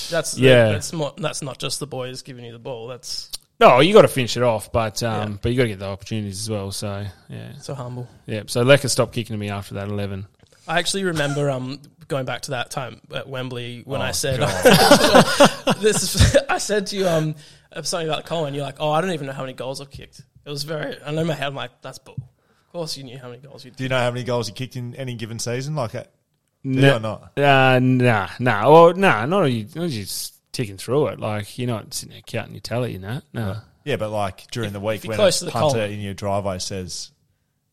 That's Yeah. That's not, that's not just the boys giving you the ball. That's no, you got to finish it off, but um, Yeah. but you got to get the opportunities as well. So yeah, so humble. yeah. So Lecker stopped kicking to me after that eleven. I actually remember um, going back to that time at Wembley when I Oh, said this. Is, I said to you um, something about Colin. You're like, "Oh, I don't even know how many goals I've kicked." It was very. I know in my head, I'm like, "That's bull." Of course, you knew how many goals you. Do you know how many goals you kicked in any given season? Like, uh, do you No, or not? Uh, nah, nah. Well, nah. Not you. Not just ticking through it. Like you're not sitting there counting your tally and that. No. Yeah, but like during the week when a to punter column. in your driveway says,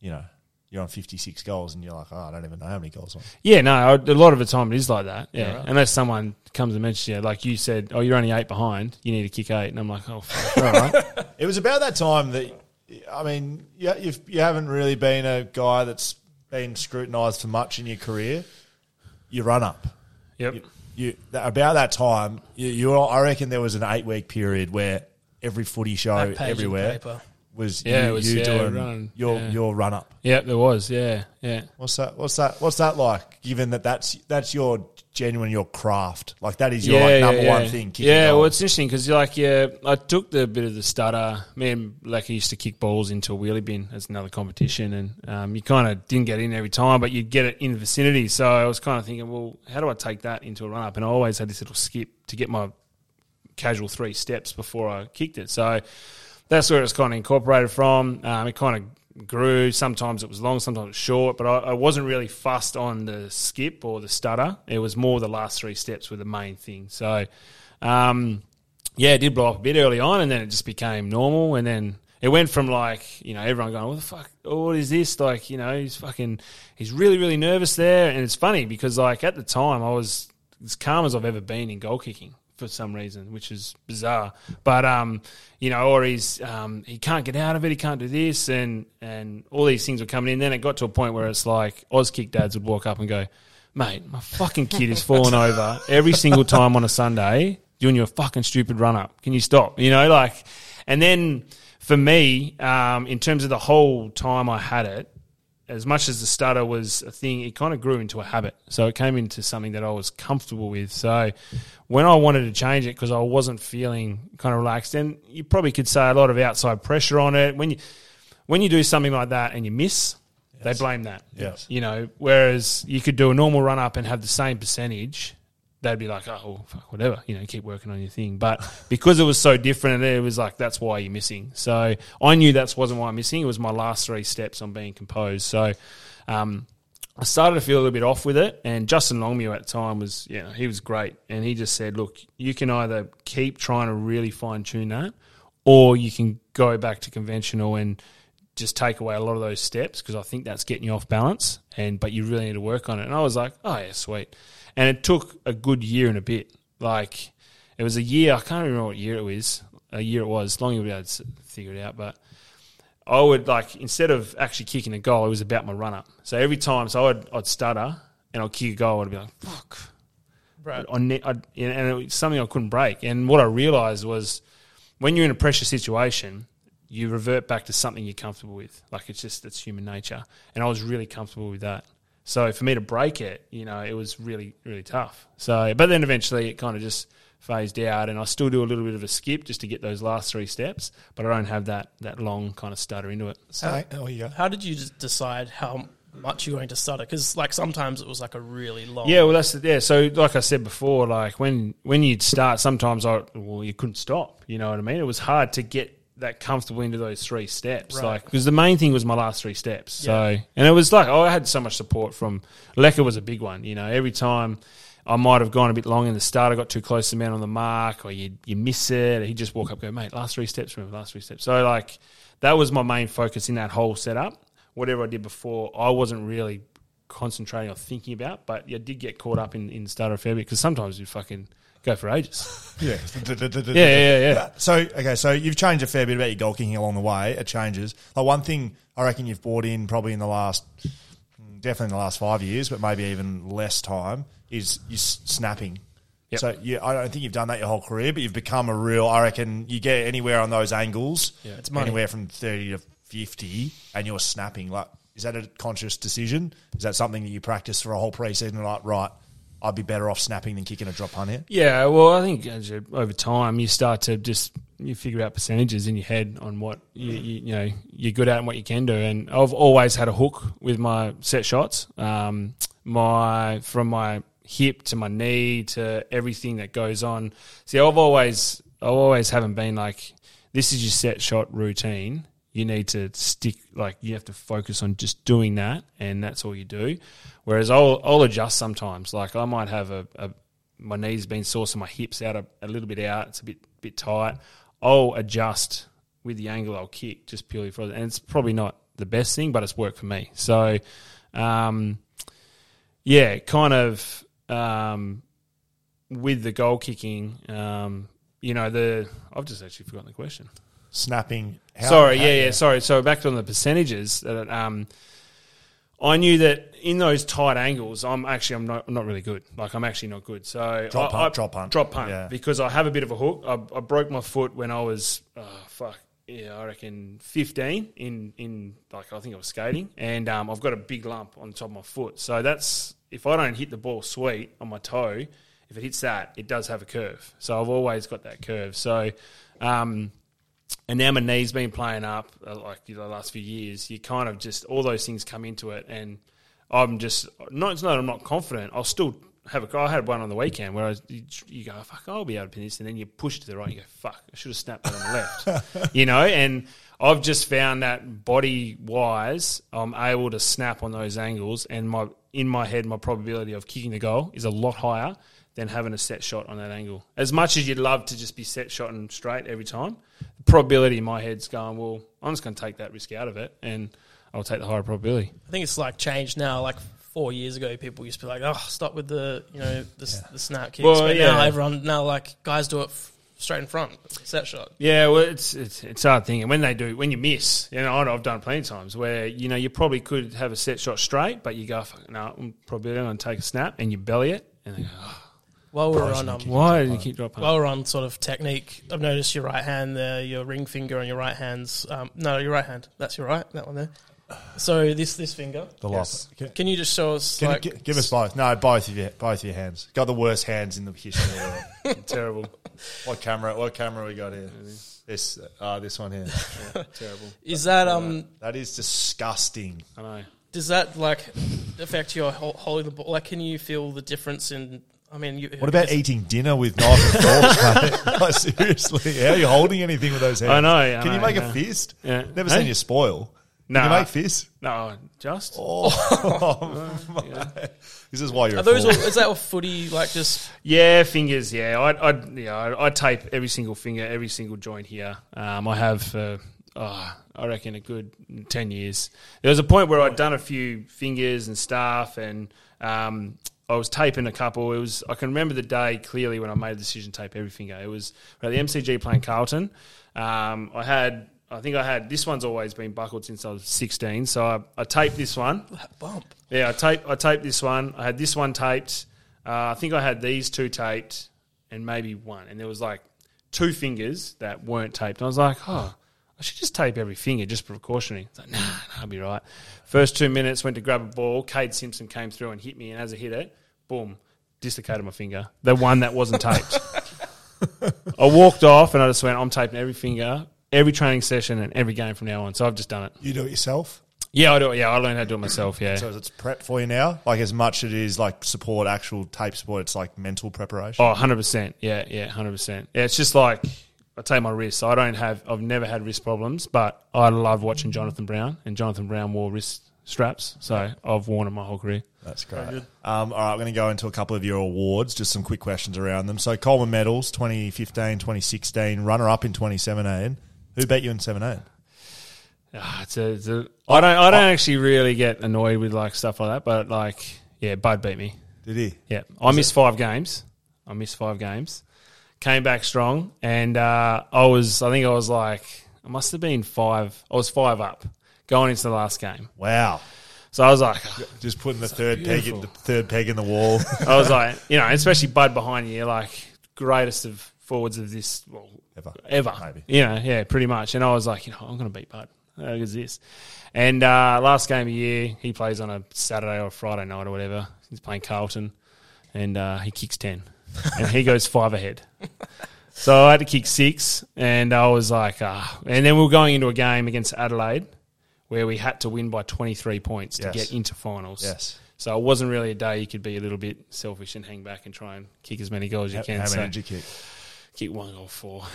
you know, you're on 56 goals and you're like, oh, I don't even know how many goals I'm Yeah, no. a lot of the time it is like that. Yeah, Yeah, right. unless someone comes and mentions you, like you said, oh, you're only eight behind. You need to kick eight, and I'm like, oh, fuck, all right. It was about that time that, I mean, you, you've, you haven't really been a guy that's been scrutinised for much in your career. You run up. Yep. You, you about that time, you, you, I reckon there was an eight week period where every footy show That page of everywhere was Yeah, you, was- you yeah, doing run, your yeah. your run up. Yep, there was. Yeah, yeah. What's that? What's that? What's that like? Given that that's that's your genuine your craft, like that is your like, number one thing. kicking Yeah, well, it's interesting because you like yeah, I took the bit of the stutter. Me and Lecky used to kick balls into a wheelie bin as another competition, and um, you kind of didn't get in every time, but you'd get it in the vicinity. So I was kind of thinking, well, how do I take that into a run up? And I always had this little skip to get my casual three steps before I kicked it. So that's where it's kind of incorporated from. Um, it kind of grew. Sometimes it was long, sometimes it was short, but I, I wasn't really fussed on the skip or the stutter. It was more the last three steps were the main thing. So, um, yeah, it did blow up a bit early on, and then it just became normal, and then. It went from like, you know, everyone going, what the fuck, oh, what is this? Like, you know, he's fucking, he's really, really nervous there. And it's funny because, like, at the time, I was as calm as I've ever been in goal kicking for some reason, which is bizarre. But um, you know, or he's um, he can't get out of it, he can't do this, and and all these things were coming in. Then it got to a point where it's like Oz kick dads would walk up and go, "Mate, my fucking kid is falling over every single time on a Sunday doing your fucking stupid run up. Can you stop?" You know, like, and then for me, um, in terms of the whole time I had it, as much as the stutter was a thing, it kind of grew into a habit. So it came into something that I was comfortable with. So when I wanted to change it because I wasn't feeling kind of relaxed, and you probably could say a lot of outside pressure on it. When you when you do something like that and you miss, they blame that. Yes. You know, whereas you could do a normal run up and have the same percentage. They'd be like, oh, well, fuck, whatever, you know, keep working on your thing. But because it was so different, it was like, that's why you're missing. So I knew that wasn't why I'm missing. It was my last three steps on being composed. So um, I started to feel a little bit off with it. And Justin Longmuir at the time was, you know, he was great. And he just said, look, you can either keep trying to really fine tune that, or you can go back to conventional and just take away a lot of those steps because I think that's getting you off balance. And but you really need to work on it. And I was like, oh yeah, sweet. And it took a good year and a bit. Like it was a year. I can't remember what year it was. A year it was. Long ago, I'd figure it out, but. I would like instead of actually kicking a goal, it was about my run up. So every time, so I'd I'd stutter and I'd kick a goal, I'd be like, "Fuck!" Right. I I'd, and it was something I couldn't break. And what I realised was, when you're in a pressure situation, you revert back to something you're comfortable with. Like it's just it's human nature, and I was really comfortable with that. So for me to break it, you know, it was really really tough. So, but then eventually it kind of just phased out, and I still do a little bit of a skip just to get those last three steps, but I don't have that that long kind of stutter into it. So, oh, you go. How did you decide how much you're going to stutter? Because like sometimes it was like a really long. Yeah, well, that's yeah. So, like I said before, like when when you'd start, sometimes I well, you couldn't stop. You know what I mean? It was hard to get that comfortable into those three steps, Right. like because the main thing was my last three steps. So, and it was like oh, I had so much support from Lecker was a big one. You know, every time. I might have gone a bit long in the start. I got too close to the man on the mark, or you you miss it. He'd just walk up, and go, mate, last three steps, remember, last three steps. So like that was my main focus in that whole setup. Whatever I did before, I wasn't really concentrating or thinking about, but I did get caught up in in stutter a fair bit because sometimes you fucking go for ages. Yeah. Yeah, yeah, yeah, yeah. So okay, so you've changed a fair bit about your goal kicking along the way. It changes. Like one thing I reckon you've brought in probably in the last, definitely in the last five years, but maybe even less time is you s- snapping. Yep. So you, I don't think you've done that your whole career, but you've become a real. I reckon you get anywhere on those angles. It's money. anywhere from thirty to 50 and you're snapping, like, is that a conscious decision? Is that something that you practice for a whole preseason? Like, right, I'd be better off snapping than kicking a drop punt here. Yeah, well, I think you, over time you start to just you figure out percentages in your head on what you, you, you know you're good at and what you can do. And I've always had a hook with my set shots. Um, my from my hip to my knee to everything that goes on. See, I've always I always haven't been like this is your set shot routine. You need to stick like you have to focus on just doing that, and that's all you do. Whereas I'll I'll adjust sometimes. Like I might have a, a my knees been sore, so my hips out a, a little bit out. It's a bit bit tight. I'll adjust with the angle I'll kick just purely for, and it's probably not the best thing, but it's worked for me. So, um, yeah, kind of um, with the goal kicking. Um, you know, the I've just actually forgotten the question. Snapping. how- sorry, how- yeah, yeah, sorry. So back on the percentages that um, I knew that in those tight angles, I'm actually I'm not I'm not really good. Like I'm actually not good. So Drop I, punt, I- drop punt. drop punt, Yeah. because I have a bit of a hook. I, I broke my foot when I was oh, fuck yeah, I reckon 15 in in like I think I was skating, and um, I've got a big lump on top of my foot. So that's if I don't hit the ball sweet on my toe, if it hits that, it does have a curve. So I've always got that curve. So. Um, and now my knee's been playing up uh, like you know, the last few years. You kind of just all those things come into it, and I'm just not. It's not. I'm not confident. I'll still have a. I had one on the weekend where I you, you go, fuck, I'll be able to pin this, and then you push it to the right. You go, fuck, I should have snapped that on the left. you know, and I've just found that body wise, I'm able to snap on those angles, and my in my head, my probability of kicking the goal is a lot higher than having a set shot on that angle. As much as you'd love to just be set shot and straight every time, the probability in my head's going, well, I'm just going to take that risk out of it and I'll take the higher probability. I think it's like changed now. Like four years ago, people used to be like, "Oh, stop with the you know the, the snap kicks." Well, but yeah. now everyone now like guys do it f- straight in front, set shot. Yeah, well, it's it's it's hard thing, and when they do, when you miss, you know, I've done it plenty of times where you know you probably could have a set shot straight, but you go, "Fuck, no, I'm probably going to take a snap, and you belly it, and they go, oh, While we're on, um, why did you keep dropping? while we're on sort of technique, I've noticed your right hand there, your ring finger on your right hand's um, no, your right hand. That's your right, that one there. So this this finger. The loss. Can, Can you just show us can you like gi- give us both? No, both of your both of your hands. Got the worst hands in the history. of the world. terrible, what camera? What camera we got here? This uh, this one here. terrible. is that um That is disgusting. I know. does that like affect your hol- holding the ball? Like, can you feel the difference in? I mean, you, What about eating dinner with knife and forks, mate? Like, seriously, how are you holding anything with those hands? I know, I Can you know, make yeah. a fist? Yeah. Never Hey? seen you spoil. No, Can you make fists? No, just Oh, mate. This is why you're Are a those all, forward. is that a footy like just Yeah, fingers. Yeah, I, I, yeah, I, I tape every single finger, every single joint here. Um, I have for, oh, I reckon, a good ten years. There was a point where I'd done a few fingers and stuff, and um, I was taping a couple. It was I can remember the day clearly when I made the decision to tape every finger. It was at the MCG playing Carlton. Um, I had. I think I had this one's always been buckled since I was 16. So I, I taped this one. That bump? Yeah, I taped. I taped this one. I had this one taped. Uh, I think I had these two taped, and maybe one. And there was like two fingers that weren't taped. And I was like, oh, I should just tape every finger just precautionary. It's like, nah, nah, I'll be right. First two minutes, went to grab a ball. Cade Simpson came through and hit me, and as I hit it, boom, dislocated my finger. The one that wasn't taped. I walked off, and I just went, I'm taping every finger, every training session, and every game from now on. So I've just done it. You do it yourself? Yeah, I do. it. Yeah, I learned how to do it myself. Yeah. So it's prep for you now? Like as much as it is like support, actual tape support, it's like mental preparation? Oh, 100%. Yeah, yeah, 100%. Yeah, it's just like I take my wrists. I don't have, I've never had wrist problems, but I love watching Jonathan Brown, and Jonathan Brown wore wrist straps. So I've worn them my whole career. That's great. Um, all right, I'm going to go into a couple of your awards, just some quick questions around them. So Coleman medals, 2015, 2016, runner-up in 2017. Who bet you in 17? Ah, it's a, it's a, I don't, I don't actually really get annoyed with like stuff like that, but like, yeah, Bud beat me. Did he? Yeah, I missed five games. I missed five games. Came back strong, and uh, I was. I think I was like, I must have been five. I was five up going into the last game. Wow. So I was like, Just putting the third peg in the third peg in the wall. I was like, you know, especially Bud behind you, like greatest of forwards of this well, Ever. ever, Maybe. You know, yeah, pretty much. And I was like, you know, I'm going to beat Bud. how good is this? And uh, last game of the year, he plays on a Saturday or Friday night or whatever. He's playing Carlton, and uh, he kicks ten, and he goes five ahead. So I had to kick six, and I was like, ah. And then we were going into a game against Adelaide where we had to win by 23 points to get into finals. Yes. So it wasn't really a day you could be a little bit selfish and hang back and try and kick as many goals as you can. how so many did you kick? Kick one goal four.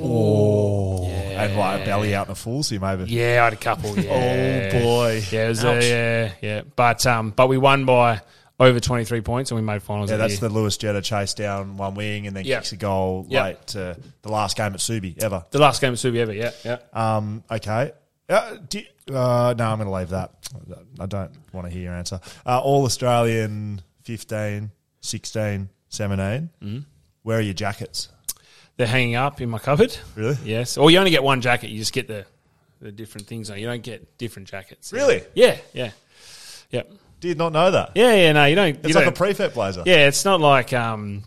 Oh, Yeah. and like a belly out in a full, so you maybe. Yeah, I had a couple. Yeah. Oh boy. Yeah, it was, uh, yeah, yeah. But um, but we won by over 23 points and we made finals. Yeah, that's year. the Lewis Jetta chase down one wing and then Yeah. kicks a goal Yeah. late to the last game at Subi ever. the last game of Subi ever. Yeah, yeah. Um, okay. Uh, do, uh, no, I'm going to leave that. I don't want to hear your answer. Uh, All Australian 15, 16, 17. Mm-hmm. Where are your jackets? They're hanging up in my cupboard. Really? Yes. Or you only get one jacket. You just get the the different things on. You don't get different jackets. Really? Yeah. Yeah. Yeah. Did not know that. Yeah. Yeah. No, you don't. It's you like a don't- prefect blazer. Yeah, it's not like um,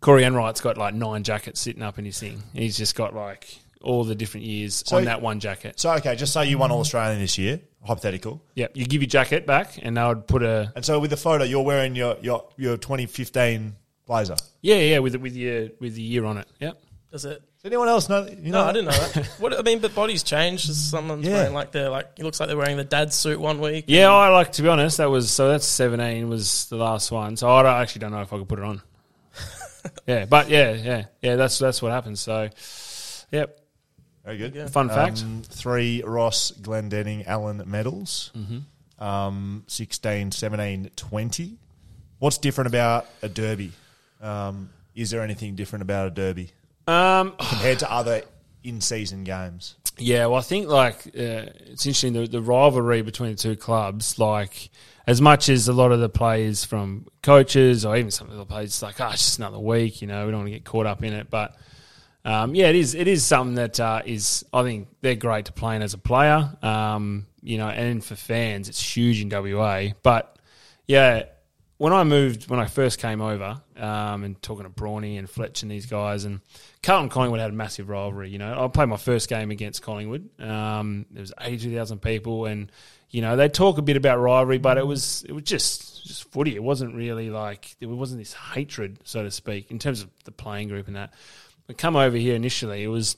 Corey Enright's got like nine jackets sitting up in his thing. He's just got like all the different years So- on that one jacket. So, okay, just say you won All Australian this year, hypothetical. Yeah, you give your jacket back, and they would put a And so with the photo, you're wearing your, your, your 2015 blazer. yeah, yeah, with with your with the year on it. Yep. Does it? Does anyone else know? You know No, I didn't know that. what I mean, but bodies change. Someone's Yeah. wearing like they're like it looks like they're wearing the dad's suit one week. Yeah, I like to be honest. That was so. That's seventeen was the last one. So I don't, actually don't know if I could put it on. yeah, but yeah, yeah, yeah. That's that's what happens. So, yep. Very good. Fun fact. Um, three Ross Glendinning Allan medals. Mm-hmm. Um, 16, 17, 20. What's different about a derby? Um, is there anything different about a derby Um, compared to other in-season games? Yeah, well, I think like uh, it's interesting the, the rivalry between the two clubs. Like, as much as a lot of the players from coaches or even some of the players, it's like, oh, it's just another week. You know, we don't want to get caught up in it. But um, yeah, it is. It is something that uh, is. I think they're great to play in as a player. Um, you know, and for fans, it's huge in WA. But yeah, when I moved, when I first came over, um, and talking to Brawny and Fletch and these guys, and Carlton Collingwood had a massive rivalry. You know, I played my first game against Collingwood. Um, there was eighty thousand people, and you know they talk a bit about rivalry, but it was it was just just footy. It wasn't really like there wasn't this hatred, so to speak, in terms of the playing group and that. But come over here initially, it was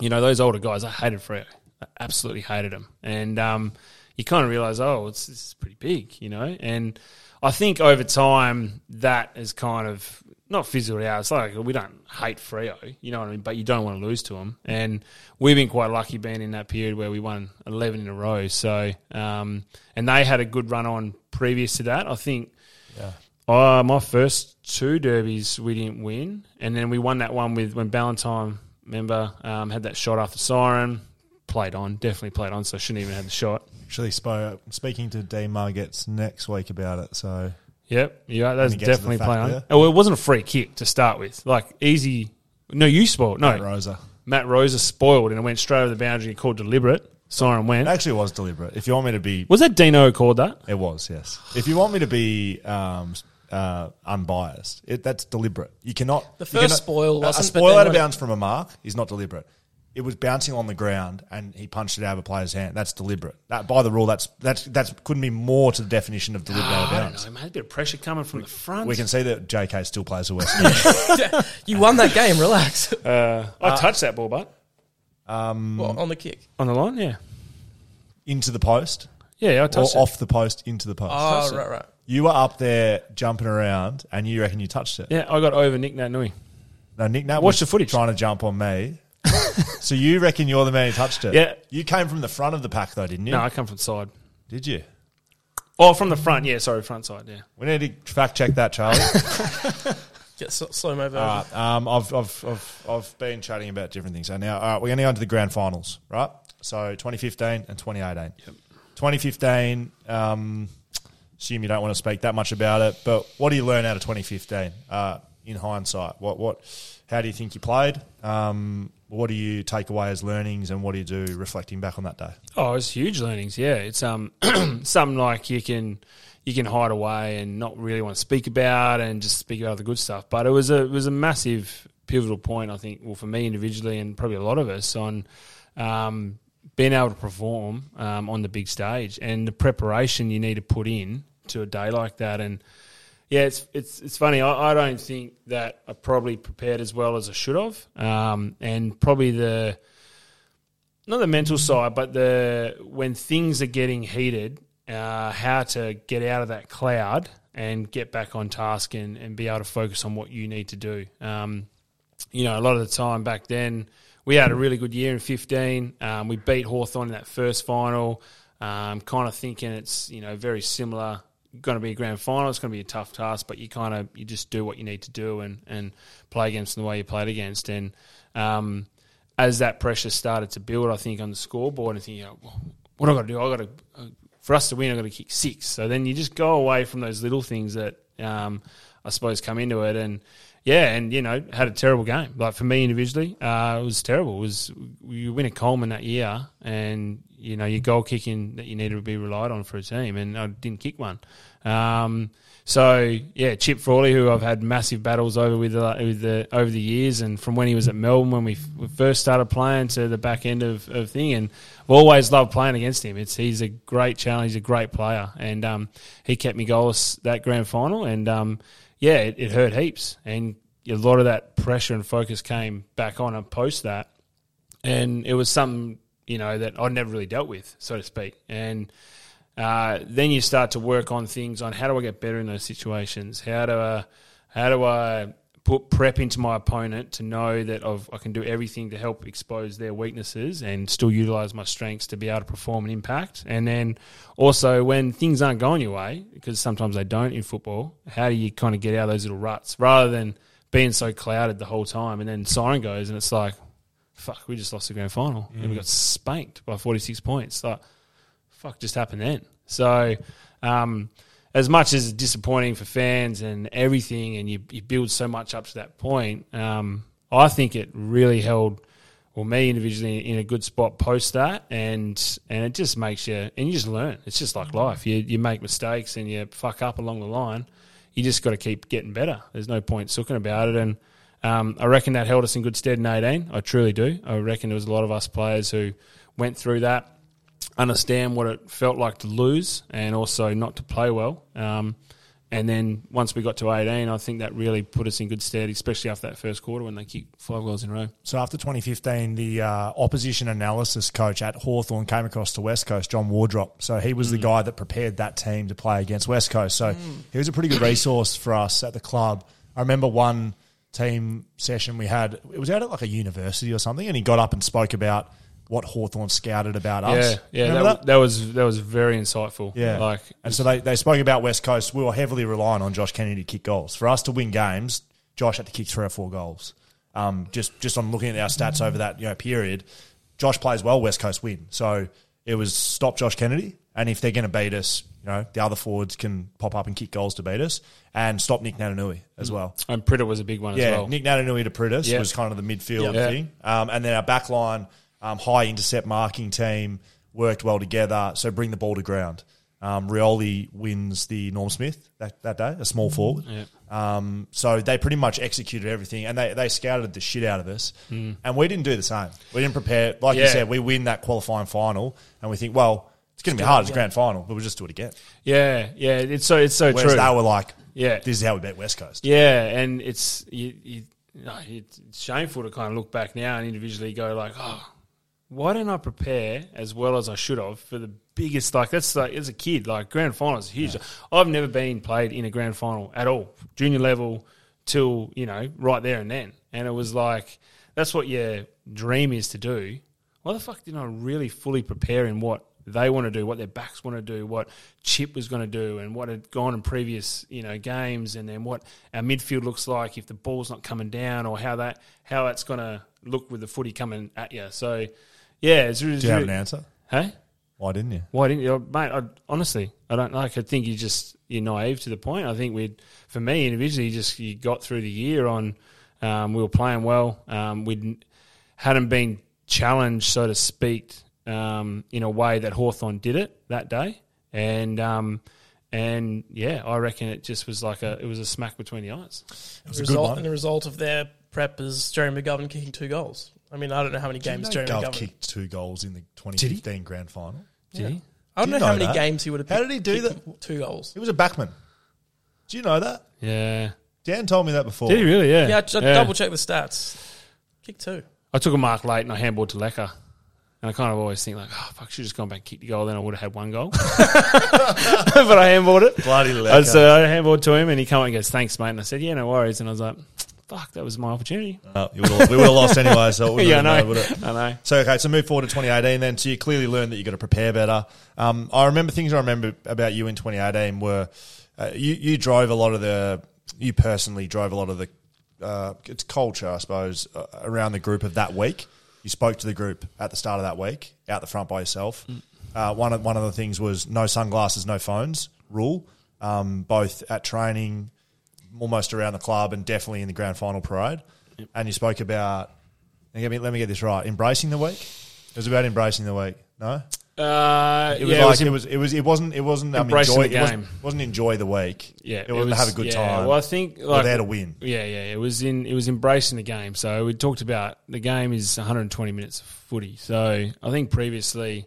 you know, those older guys, I hated Freo. I absolutely hated him. And um, you kind of realize, oh, it's, this is pretty big, you know? And I think over time, that is kind of not fizzled out. It's like we don't hate Freo, you know what I mean? But you don't want to lose to them. And we've been quite lucky being in that period where we won 11 in a row. So, um, and they had a good run on previous to that. I think yeah. uh, my first two derbies we didn't win, and then we won that one with when Ballantyne, remember, um, had that shot after siren, played on, definitely played on, so shouldn't even have the shot. Actually, spo- speaking to Dean Margetts next week about it. So Yep, yeah, that's When you get to the definitely fact play on. Oh, it wasn't a free kick to start with, like easy. No, you spoiled. No, Matt Rosa. Matt Rosa spoiled, and it went straight over the boundary. and Called deliberate. Siren went. It actually was deliberate. If you want me to be, Was that Dino who called that? it was yes. If you want me to be um, uh, unbiased, it, that's deliberate. You cannot. The you first cannot- spoil a- wasn't, a spoil out of bounds from a mark is not deliberate. It was bouncing on the ground and he punched it out of a player's hand. That's deliberate. That by the rule, that's that's that's couldn't be more to the definition of deliberate out of Oh, I don't bounds. know, man. A bit of pressure coming from the front. We can see that JK still plays for West. Ham. You won that game. Relax. Uh, I touched that ball, but What, on the kick. on the line, yeah, into the post yeah, I or touched it. off the post into the post. Oh, right, right. You were up there jumping around, and you reckon you touched it. Yeah, I got over Nic Naitanui. No, Nick Nat Watch was the footage. trying to jump on me. so you reckon you're the man who touched it? Yeah. You came from the front of the pack though, didn't you? No, I come from the side. Did you? Oh, from the front. Yeah, sorry, front side. Yeah. We need to fact check that, Charlie. Get so, slow mo version. all right. Um, I've, I've, I've, I've been chatting about different things. So now, all right, we're going to go into the grand finals, right? So 2015 and 2018. Yep. 2015, um, assume you don't want to speak that much about it, but what do you learn out of 2015 uh, in hindsight? What, what, how do you think you played? Um, what do you take away as learnings and what do you do reflecting back on that day? Oh, it's huge learnings. Yeah, it's um something like you can you can hide away and not really want to speak about and just speak about the good stuff. But it was a it was a massive pivotal point. I think. Well, for me individually and probably a lot of us on. Um, being able to perform um, on the big stage and the preparation you need to put in to a day like that. And yeah, it's it's it's funny. I, I don't think that I probably prepared as well as I should have, um, and probably the not the mental side, but the when things are getting heated, uh, how to get out of that cloud and get back on task and, and be able to focus on what you need to do. Um, you know, a lot of the time back then, we had a really good year in 15. Um, we beat Hawthorn in that first final. Um, kind of thinking it's, you know, very similar. Going to be a grand final. It's going to be a tough task, but you kind of, you just do what you need to do and, and play against the way you played against. And um, as that pressure started to build, I think, on the scoreboard, and thinking, you know, what I got to do? I got to, uh, for us to win, I got to kick six. So then you just go away from those little things that um, I suppose come into it, and yeah, and you know, had a terrible game. Like for me individually, uh, it was terrible. It was you win a Coleman that year, and you know your goal kicking that you needed to be relied on for a team, and I didn't kick one. Um, so yeah, Chip Frawley, who I've had massive battles over with, uh, with the over the years, and from when he was at Melbourne when we, we first started playing to the back end of, of thing, and I've always loved playing against him. It's he's a great challenge, he's a great player, and um, he kept me goalless that grand final, and um, yeah, it, it hurt heaps, and a lot of that pressure and focus came back on and post that, and it was something you know that I'd never really dealt with, so to speak, and uh, then you start to work on things on how do I get better in those situations? How do I, how do I put prep into my opponent to know that I've, I can do everything to help expose their weaknesses and still utilize my strengths to be able to perform an impact? And then also when things aren't going your way, because sometimes they don't in football, how do you kind of get out of those little ruts rather than being so clouded the whole time and then siren goes and it's like, fuck, we just lost the grand final and we got spanked by 46 points. Like, fuck just happened then? So, um, as much as disappointing for fans and everything, and you, you build so much up to that point, um, I think it really held, well, me individually in a good spot post that, and and it just makes you, and you just learn. It's just like life. You you make mistakes and you fuck up along the line. You just got to keep getting better. There's no point sooking about it, and um, I reckon that held us in good stead in 18. I truly do. I reckon there was a lot of us players who went through that understand what it felt like to lose and also not to play well. Um, and then once we got to 18, I think that really put us in good stead, especially after that first quarter when they kicked five goals in a row. So after 2015, the uh, opposition analysis coach at Hawthorn came across to West Coast, John Wardrop. So he was the guy that prepared that team to play against West Coast. So he was a pretty good resource for us at the club. I remember one team session we had, it was out at like a university or something, and he got up and spoke about what Hawthorn scouted about us. Yeah, yeah, Remember that, that was that was very insightful. Yeah. like and so they, they spoke about West Coast. We were heavily relying on Josh Kennedy to kick goals. For us to win games, Josh had to kick three or four goals. Um, just just on looking at our stats over that you know period, Josh plays well, West Coast win. So it was stop Josh Kennedy, and if they're going to beat us, you know the other forwards can pop up and kick goals to beat us, and stop Nic Naitanui as well. and Pritter was a big one Yeah, as well. Nic Naitanui to Priddis Yeah. was kind of the midfield Yeah. thing. Um, and then our back line, um, high intercept marking team worked well together. So bring the ball to ground. Um, Rioli wins the Norm Smith that, that day, a small forward. Um, so they pretty much executed everything and they, they scouted the shit out of us. And we didn't do the same. We didn't prepare. Like you said, we win that qualifying final and we think, well, it's going to be hard. It's a grand final, but we'll just do it again. Yeah, yeah, it's so it's so Whereas true. they were like, Yeah. this is how we beat West Coast. Yeah, and it's you, you, no, it's shameful to kind of look back now and individually go like, oh, why didn't I prepare as well as I should have for the biggest? Like that's like as a kid, like grand finals huge. I've never been played in a grand final at all, junior level till you know right there and then, and it was like that's what your dream is to do. Why the fuck didn't I really fully prepare in what they want to do, what their backs want to do, what Chip was going to do, and what had gone in previous you know games, and then what our midfield looks like if the ball's not coming down, or how that how that's going to look with the footy coming at you. So yeah, it's really. Do you have an answer? Hey, Why didn't you? why didn't you, mate? I, honestly, I don't like. I think you just you're naive to the point. I think we, for me individually, you just you got through the year on. Um, we were playing well. Um, we hadn't been challenged, so to speak, um, in a way that Hawthorn did it that day, and um, and yeah, I reckon it just was like a it was a smack between the eyes. It was a good result, one. and the result of their prep as Jeremy McGovern kicking two goals. I mean, I don't know how many Do you games know Jeremy Gov McGovern. kicked two goals in the 2015 grand final. Did he? I don't Do you know how know many that? games he would have. How did he do kicked Two goals. He was a backman. Do you know that? Yeah. Dan told me that before. Did he really? Yeah. Yeah, I just double check the stats. Kick two. I took a mark late and I handballed to Lecker. And I kind of always think like, oh fuck, I should have just gone back and kicked the goal. Then I would have had one goal. but I handballed it. Bloody I, lecker. so I handballed to him and he came up and goes, thanks, mate. And I said, yeah, no worries. And I was like, fuck, that was my opportunity. Would've- we would have lost anyway, so it yeah, I know. mattered, would it? I know. So okay, so move forward to 2018 then. So you clearly learned that you got to prepare better. Um, I remember things I remember about you in 2018 were uh, you you drove a lot of the you personally drove a lot of the uh, it's culture I suppose uh, around the group of that week. You spoke to the group at the start of that week out the front by yourself. Uh, one of one of the things was no sunglasses, no phones rule, um, both at training, almost around the club, and definitely in the grand final parade. And you spoke about let me, let me get this right. Embracing the week. It was about embracing the week. No, Uh, it was yeah, like it it was, was. It was. It wasn't. It wasn't. Um, enjoy, the It wasn't, game. wasn't enjoy the week. yeah, it wasn't have a good yeah, time. Well, I think like there to win. Yeah, yeah, it was in it was embracing the game. So we talked about the game is 120 minutes of footy. So I think previously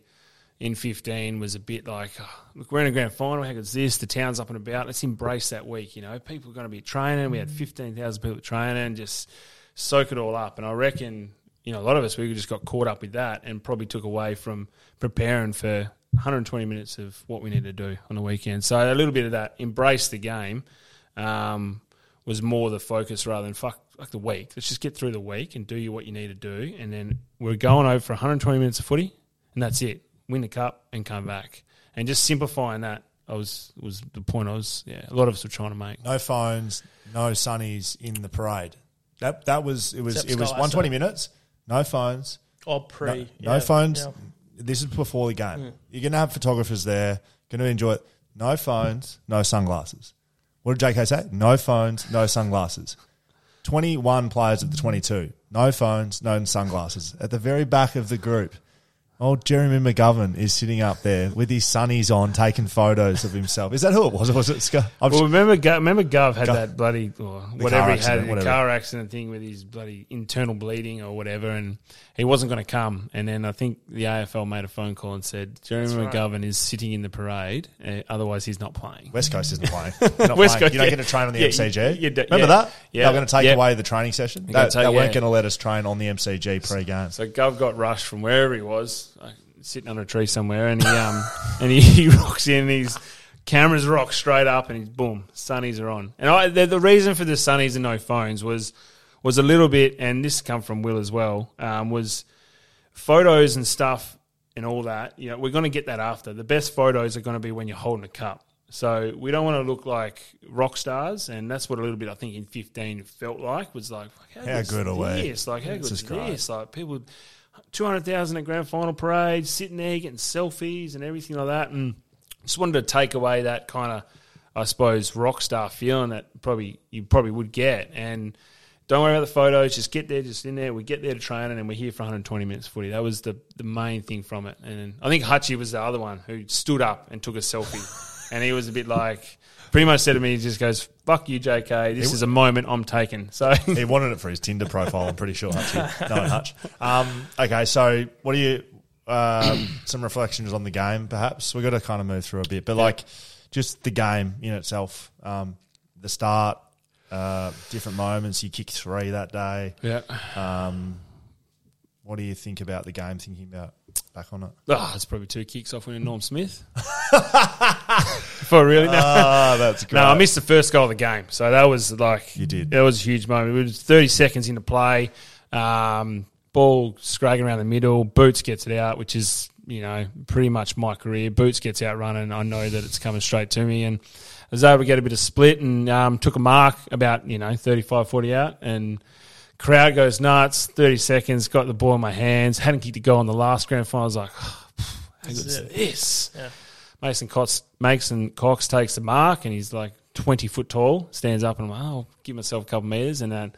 in 15 was a bit like, oh, look, we're in a grand final. How good's this? The town's up and about. Let's embrace that week. You know, people are going to be training. We had 15,000 people training. Just soak it all up. And I reckon you know a lot of us we just got caught up with that and probably took away from preparing for 120 minutes of what we need to do on the weekend. So a little bit of that embrace the game um, was more the focus rather than fuck, fuck the week. Let's just get through the week and do you what you need to do, and then we're going over for 120 minutes of footy, and that's it. Win the cup and come back, and just simplifying that. I was was the point I was. Yeah, a lot of us were trying to make. No phones. No sunnies in the parade. That that was. It was. Except it was Sky, 120 so- minutes. No phones. Oh, No, pre. no yeah, phones. yeah. This is before the game. Mm. You're going to have photographers there. Going to enjoy it. No phones. No sunglasses. What did JK say? No phones. No sunglasses. 21 players of the 22. No phones. No sunglasses. At the very back of the group. Old Jeremy McGovern is sitting up there with his sunnies on, taking photos of himself. Is that who it was? Or was it Scott? I'm Well, remember, Gov, remember, Gov had Gov- that bloody or whatever car he had, accident, the car accident thing with his bloody internal bleeding or whatever, and he wasn't going to come. And then I think the AFL made a phone call and said Jeremy right. McGovern is sitting in the parade, uh, otherwise he's not playing. West Coast isn't playing. You're not West playing. Coast, you don't yeah. get to train on the Yeah, MCG. you- you do- Remember yeah. that? Yeah. They were going to take Yeah. away the training session. They're They, gonna take- they weren't yeah. going to let us train on the MCG pre-game. So Gov got rushed from wherever he was, like, sitting under a tree somewhere, and he um and he, he rocks in. These cameras rock straight up, and he's boom, sunnies are on. And I, the, the reason for the sunnies and no phones was was a little bit, and this come from Will as well. Um, was photos and stuff and all that. You know, we're going to get that after. The best photos are going to be when you're holding a cup. So we don't want to look like rock stars, and that's what a little bit I think in 15 felt like was like, how, How good are we? this? Like how This good is is this? Like people, 200,000 at grand final parade, sitting there getting selfies and everything like that, and just wanted to take away that kind of, I suppose, rock star feeling that probably you probably would get, and. Don't worry about the photos. Just get there, just in there. We get there to train, and we're here for 120 minutes footy. That was the, the main thing from it. And I think Hutchie was the other one who stood up and took a selfie. and he was a bit like, pretty much said to me, he just goes, "Fuck you, JK. This is a moment I'm taking." So he wanted it for his Tinder profile. I'm pretty sure. Hutchie. No, Hutch. Um, okay, so what do you? Uh, some reflections on the game, perhaps. We've got to kind of move through a bit, but like just the game in itself. Um, the start, uh, different moments. You kicked three that day. yeah, Um, what do you think about the game? Thinking about back on it. oh, it's probably two kicks off winning Norm Smith. For really, no. Ah, that's great. No, I missed the first goal of the game, so that was like You did. That was a huge moment. It was thirty seconds into play, um, ball scragging around the middle. Boots gets it out, which is you know pretty much my career. Boots gets out running. I know that it's coming straight to me, and I was able to get a bit of split and um, took a mark about you know 35, 40 out, and crowd goes nuts. Thirty seconds, got the ball in my hands. Hadn't kicked a goal in the last grand final. I was like, how good is this? Yeah. Mason Cox, Mason Cox takes the mark and he's like 20 foot tall, stands up and I'm like, oh, I'll give myself a couple meters and then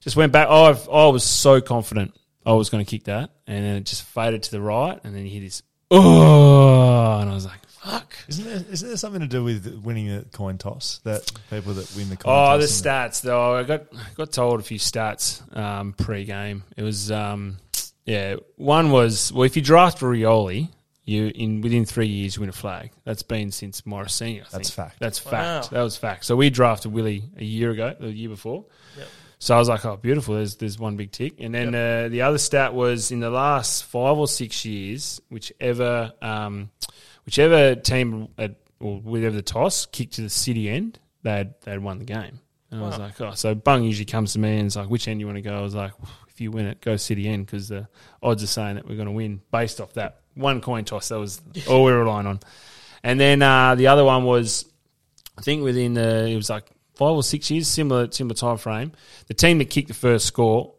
just went back. Oh, I've, I was so confident I was going to kick that and then it just faded to the right and then he hit his, oh, and I was like, Fuck. Isn't there, isn't there something to do with winning a coin toss? That people that win the coin Oh, toss. the stats though. I got got told a few stats um, pre-game. It was um, yeah. One was well, if you draft Rioli, you in within three years you win a flag. That's been since Morrisini. I think. That's fact. That's Wow. fact. That was fact. So we drafted Willie a year ago, the year before. Yep. So I was like, oh, beautiful. There's there's one big tick. And then uh, the other stat was in the last five or six years, whichever um, whichever team at, or whatever the toss kicked to the city end, they'd they'd won the game. And I was like, oh, so Bung usually comes to me and is like, which end you want to go? I was like, if you win it, go city end because the odds are saying that we're going to win based off that one coin toss. That was all we were relying on. And then uh, the other one was I think within the it was like five or six years, similar similar time frame. The team that kicked the first score,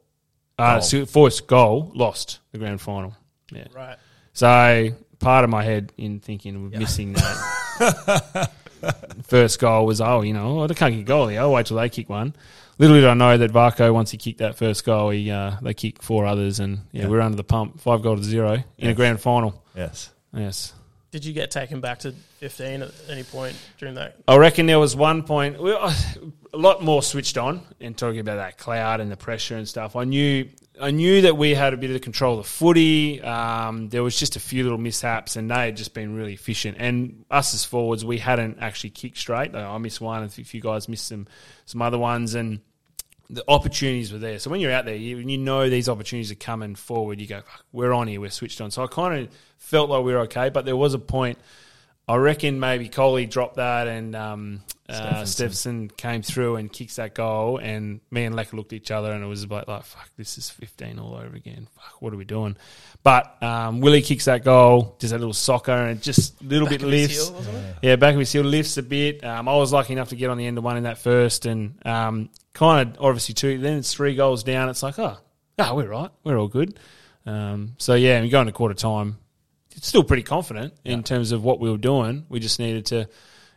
uh, Goal. first goal, lost the grand final. Yeah. Right. So part of my head in thinking we're missing that first goal was oh you know oh, they can't get a goal here. I'll wait till they kick one. Little did I know that Varcoe once he kicked that first goal, he uh, they kicked four others and yeah, Yeah. we're under the pump, five goal to zero in a grand final. yes. Yes. Did you get taken back to 15 at any point during that? I reckon there was one point, we- a lot more switched on and talking about that cloud and the pressure and stuff. I knew, I knew that we had a bit of control of the footy. Um, there was just a few little mishaps, and they had just been really efficient. And us as forwards, we hadn't actually kicked straight. I missed one, and a few guys missed some, some other ones, and the opportunities were there. So when you're out there, you, you know these opportunities are coming forward. You go, we're on here, we're switched on. So I kind of felt like we were okay, but there was a point. I reckon maybe Coley dropped that, and um, uh, Stephenson came through and kicks that goal, and me and Lecker looked at each other, and it was about like, "Fuck, this is 15 all over again. Fuck, what are we doing?" But um, Willie kicks that goal, does that little soccer, and just a little Back bit of lifts. heel, wasn't? Yeah, back of his heel lifts a bit. Um, I was lucky enough to get on the end of one in that first, and um, kind of obviously two. Then it's three goals down. It's like, oh, oh, we're right, we're all good. Um, so yeah, we go into quarter time. Still pretty confident in terms of what we were doing. We just needed to,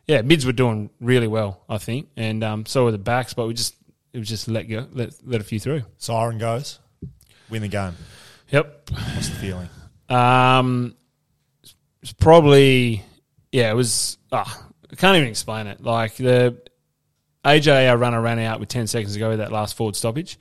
yeah, mids were doing really well, I think, and um, so were the backs. But we just it was just let go, let let a few through. Siren goes. Win the game. Yep. What's the feeling? Um, it's probably yeah. It was. ah, I can't even explain it. Like the AJ, our runner ran out with ten seconds to go with that last forward stoppage,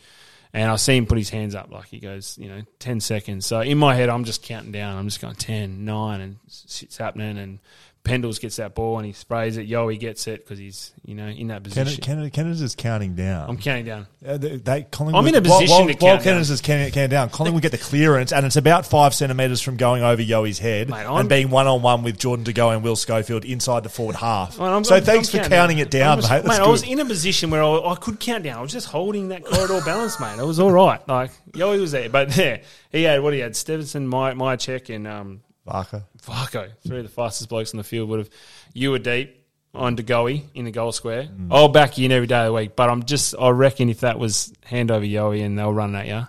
and I see him put his hands up like he goes, you know, ten seconds. So in my head, I'm just counting down. I'm just going 10, 9, and shit's happening. And Pendles gets that ball and he sprays it. Yo, he gets it because he's you know in that Canada, position. Canada, Canada's just counting down. I'm counting down. Uh, they, they, Collingwood, I'm in a position while, to while count Canada's down. just counting, counting down. Collingwood get the clearance, and it's about five centimetres from going over Yoey's head Mate, and being one on one with Jordan De Goey and Will Schofield inside the forward half. I'm- so I'm- thanks I'm for counting it down, I was, mate. That's I was in a position where I, I could count down. I was just holding that corridor balance, mate. It was all right. Like Yoey was there, but yeah, he had what he had: Stephenson, my my check, and um, Barker. Varcoe. Three of the fastest blokes on the field would have. You were deep on De Goey in the goal square. Mm. I'll back you in every day of the week, but I'm just. I reckon if that was hand over Yoey and they'll run at you.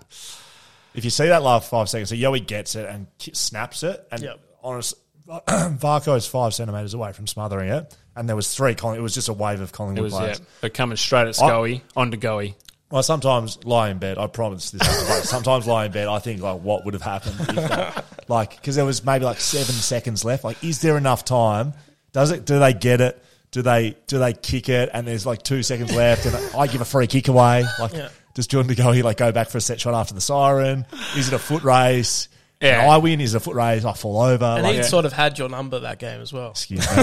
If you see that last five seconds, so Yoey gets it and snaps it, and Yep. honest, Varcoe is five centimetres away from smothering it, and there was three. Colling- it was just a wave of It Collingwood was players. they're coming straight at Scully on De Goey. Well, sometimes lie in bed. I promise this. Is like, sometimes lie in bed. I think like what would have happened if that, like because there was maybe like seven seconds left. Like, is there enough time? Does it? Do they get it? Do they? Do they kick it? And there's like two seconds left, and I give a free kick away. Like, Yeah. does Jordan to go? He like go back for a set shot after the siren? Is it a foot race? Yeah. And I win. Is it a foot race? I fall over. And like, he sort of had your number that game as well. excuse me.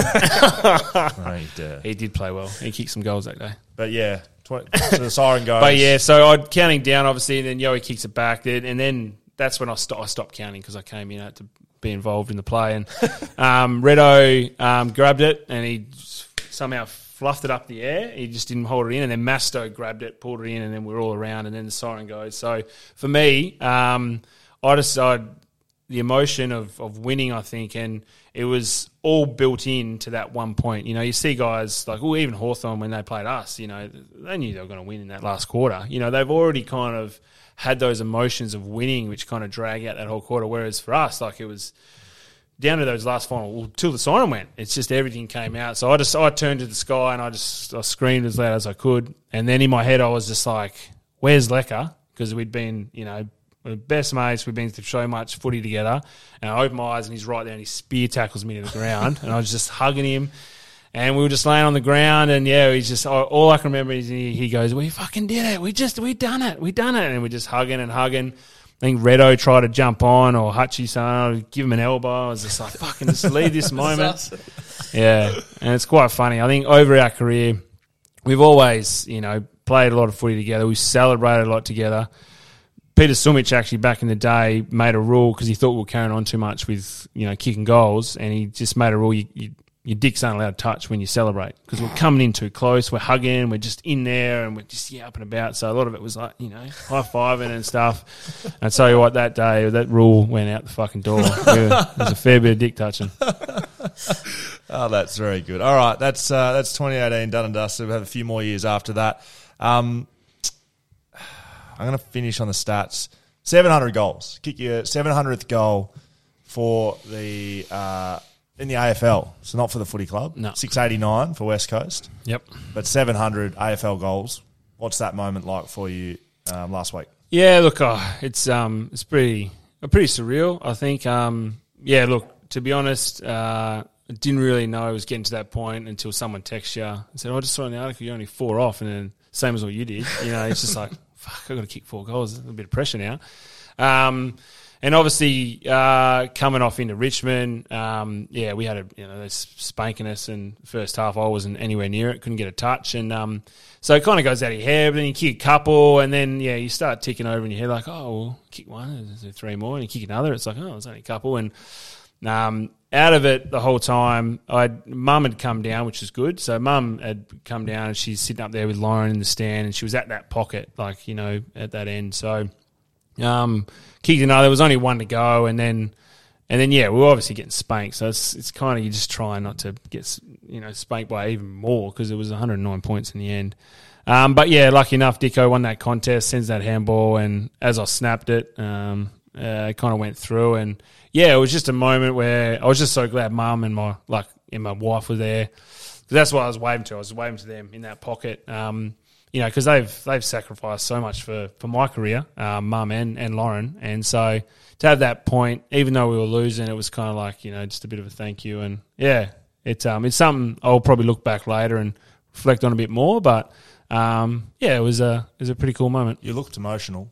Right, uh, He did play well. He kicked some goals that day. but yeah, so the siren goes. But yeah, so I'm counting down, obviously, and then Yoey kicks it back, then, and then that's when I, sto- I stopped counting because I came in I to be involved in the play. And um, Redo um, grabbed it and he somehow fluffed it up the air. He just didn't hold it in, and then Masto grabbed it, pulled it in, and then we're all around, and then the siren goes. So for me, um, I decided the emotion of, of winning, I think, and it was all built in to that one point. You know, you see guys like, well, even Hawthorn when they played us, you know, they knew they were going to win in that last quarter. You know, they've already kind of had those emotions of winning, which kind of drag out that whole quarter. Whereas for us, like it was down to those last final till the siren went. It's just everything came out. So I just I turned to the sky and I just I screamed as loud as I could. And then in my head I was just like, "Where's Lecker?" Because we'd been you know We're best mates. We've been through so much footy together. And I open my eyes and he's right there and he spear tackles me to the ground. and I was just hugging him. And we were just laying on the ground, and yeah, he's just all I can remember is he, he goes, "We fucking did it! We just we done it! We done it!" And we're just hugging and hugging. I think Redo tried to jump on, or Hutchie saying, give him an elbow. I was just like, "Fucking just leave this moment." Yeah, and it's quite funny. I think over our career, we've always, you know, played a lot of footy together. We celebrated a lot together. Peter Sumich actually back in the day made a rule because he thought we were carrying on too much with you know kicking goals, and he just made a rule you, you your dicks aren't allowed to touch when you celebrate because we're coming in too close, we're hugging, we're just in there, and we're just yeah up and about. So a lot of it was like you know high fiving and stuff. And I tell you what, that day that rule went out the fucking door. There was a fair bit of dick touching. Oh, that's very good. All right, that's uh, that's 2018 done and dusted. We have a few more years after that. Um, I'm going to finish on the stats. 700 goals. Kick your 700th goal for the uh, in the AFL. So not for the footy club. No. 689 for West Coast, Yep. but 700 AFL goals. What's that moment like for you um, last week? Yeah, look, uh, it's um, it's pretty, uh, pretty surreal. I think, um, yeah, look, to be honest, uh, I didn't really know I was getting to that point until someone texts you and said, oh, "I just saw in the article you're only four off," and then same as what you did. You know, it's just like, fuck, I got to kick four goals. A bit of pressure now. Um, and obviously, uh, coming off into Richmond, um, yeah, we had a you know they're spanking us, and first half I wasn't anywhere near it, couldn't get a touch, and um, so it kind of goes out of your head. But then you kick a couple, and then yeah, you start ticking over in your head like, oh, well, kick one, three more, and you kick another. It's like, oh, it's only a couple, and um, out of it the whole time, I mum had come down, which was good. So mum had come down, and she's sitting up there with Lauren in the stand, and she was at that pocket, like you know, at that end. So um, kicked another. There was only one to go, and then and then yeah, we were obviously getting spanked. So it's it's kind of you just try not to get you know spanked by even more because it was 109 points in the end. Um, but yeah, lucky enough, Dicko won that contest, sends that handball, and as I snapped it, um, uh, it kind of went through, and yeah, it was just a moment where I was just so glad mum and my like and my wife were there. that's what I was waving to. I was waving to them in that pocket. Um, you know, because they've they've sacrificed so much for, for my career, um, mum and, and Lauren, and so to have that point, even though we were losing, it was kind of like you know just a bit of a thank you, and yeah, it's um it's something I'll probably look back later and reflect on a bit more, but um yeah, it was a it was a pretty cool moment. You looked emotional.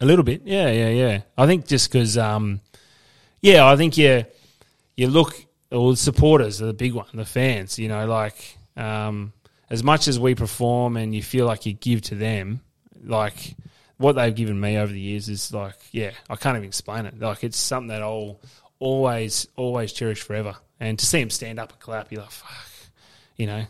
A little bit, yeah, yeah, yeah. I think just because, um, yeah, I think yeah, you look, all the supporters are the big one, the fans. You know, like um, as much as we perform and you feel like you give to them, like what they've given me over the years is like, yeah, I can't even explain it. Like it's something that I'll always, always cherish forever. And to see them stand up and clap, you're like, fuck, you know,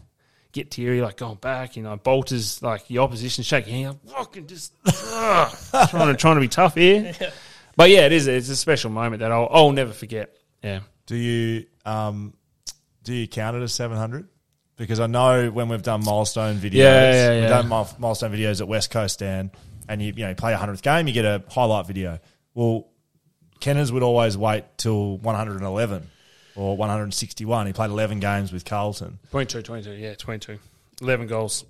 get teary, like going back, you know, Bolter's like the opposition shaking hand, fucking just ugh, trying to trying to be tough here. But yeah, it is. It's a special moment that I'll, I'll never forget. Yeah. Do you um, do you count it as seven hundred? Because I know when we've done milestone videos, Yeah, yeah, yeah. we've done mil- milestone videos at West Coast Dan, and you you know you play a hundredth game, you get a highlight video. Well, Kenners would always wait till one hundred and eleven or one hundred and sixty one. He played eleven games with Carlton, 22, 22, yeah, 22. 11 goals.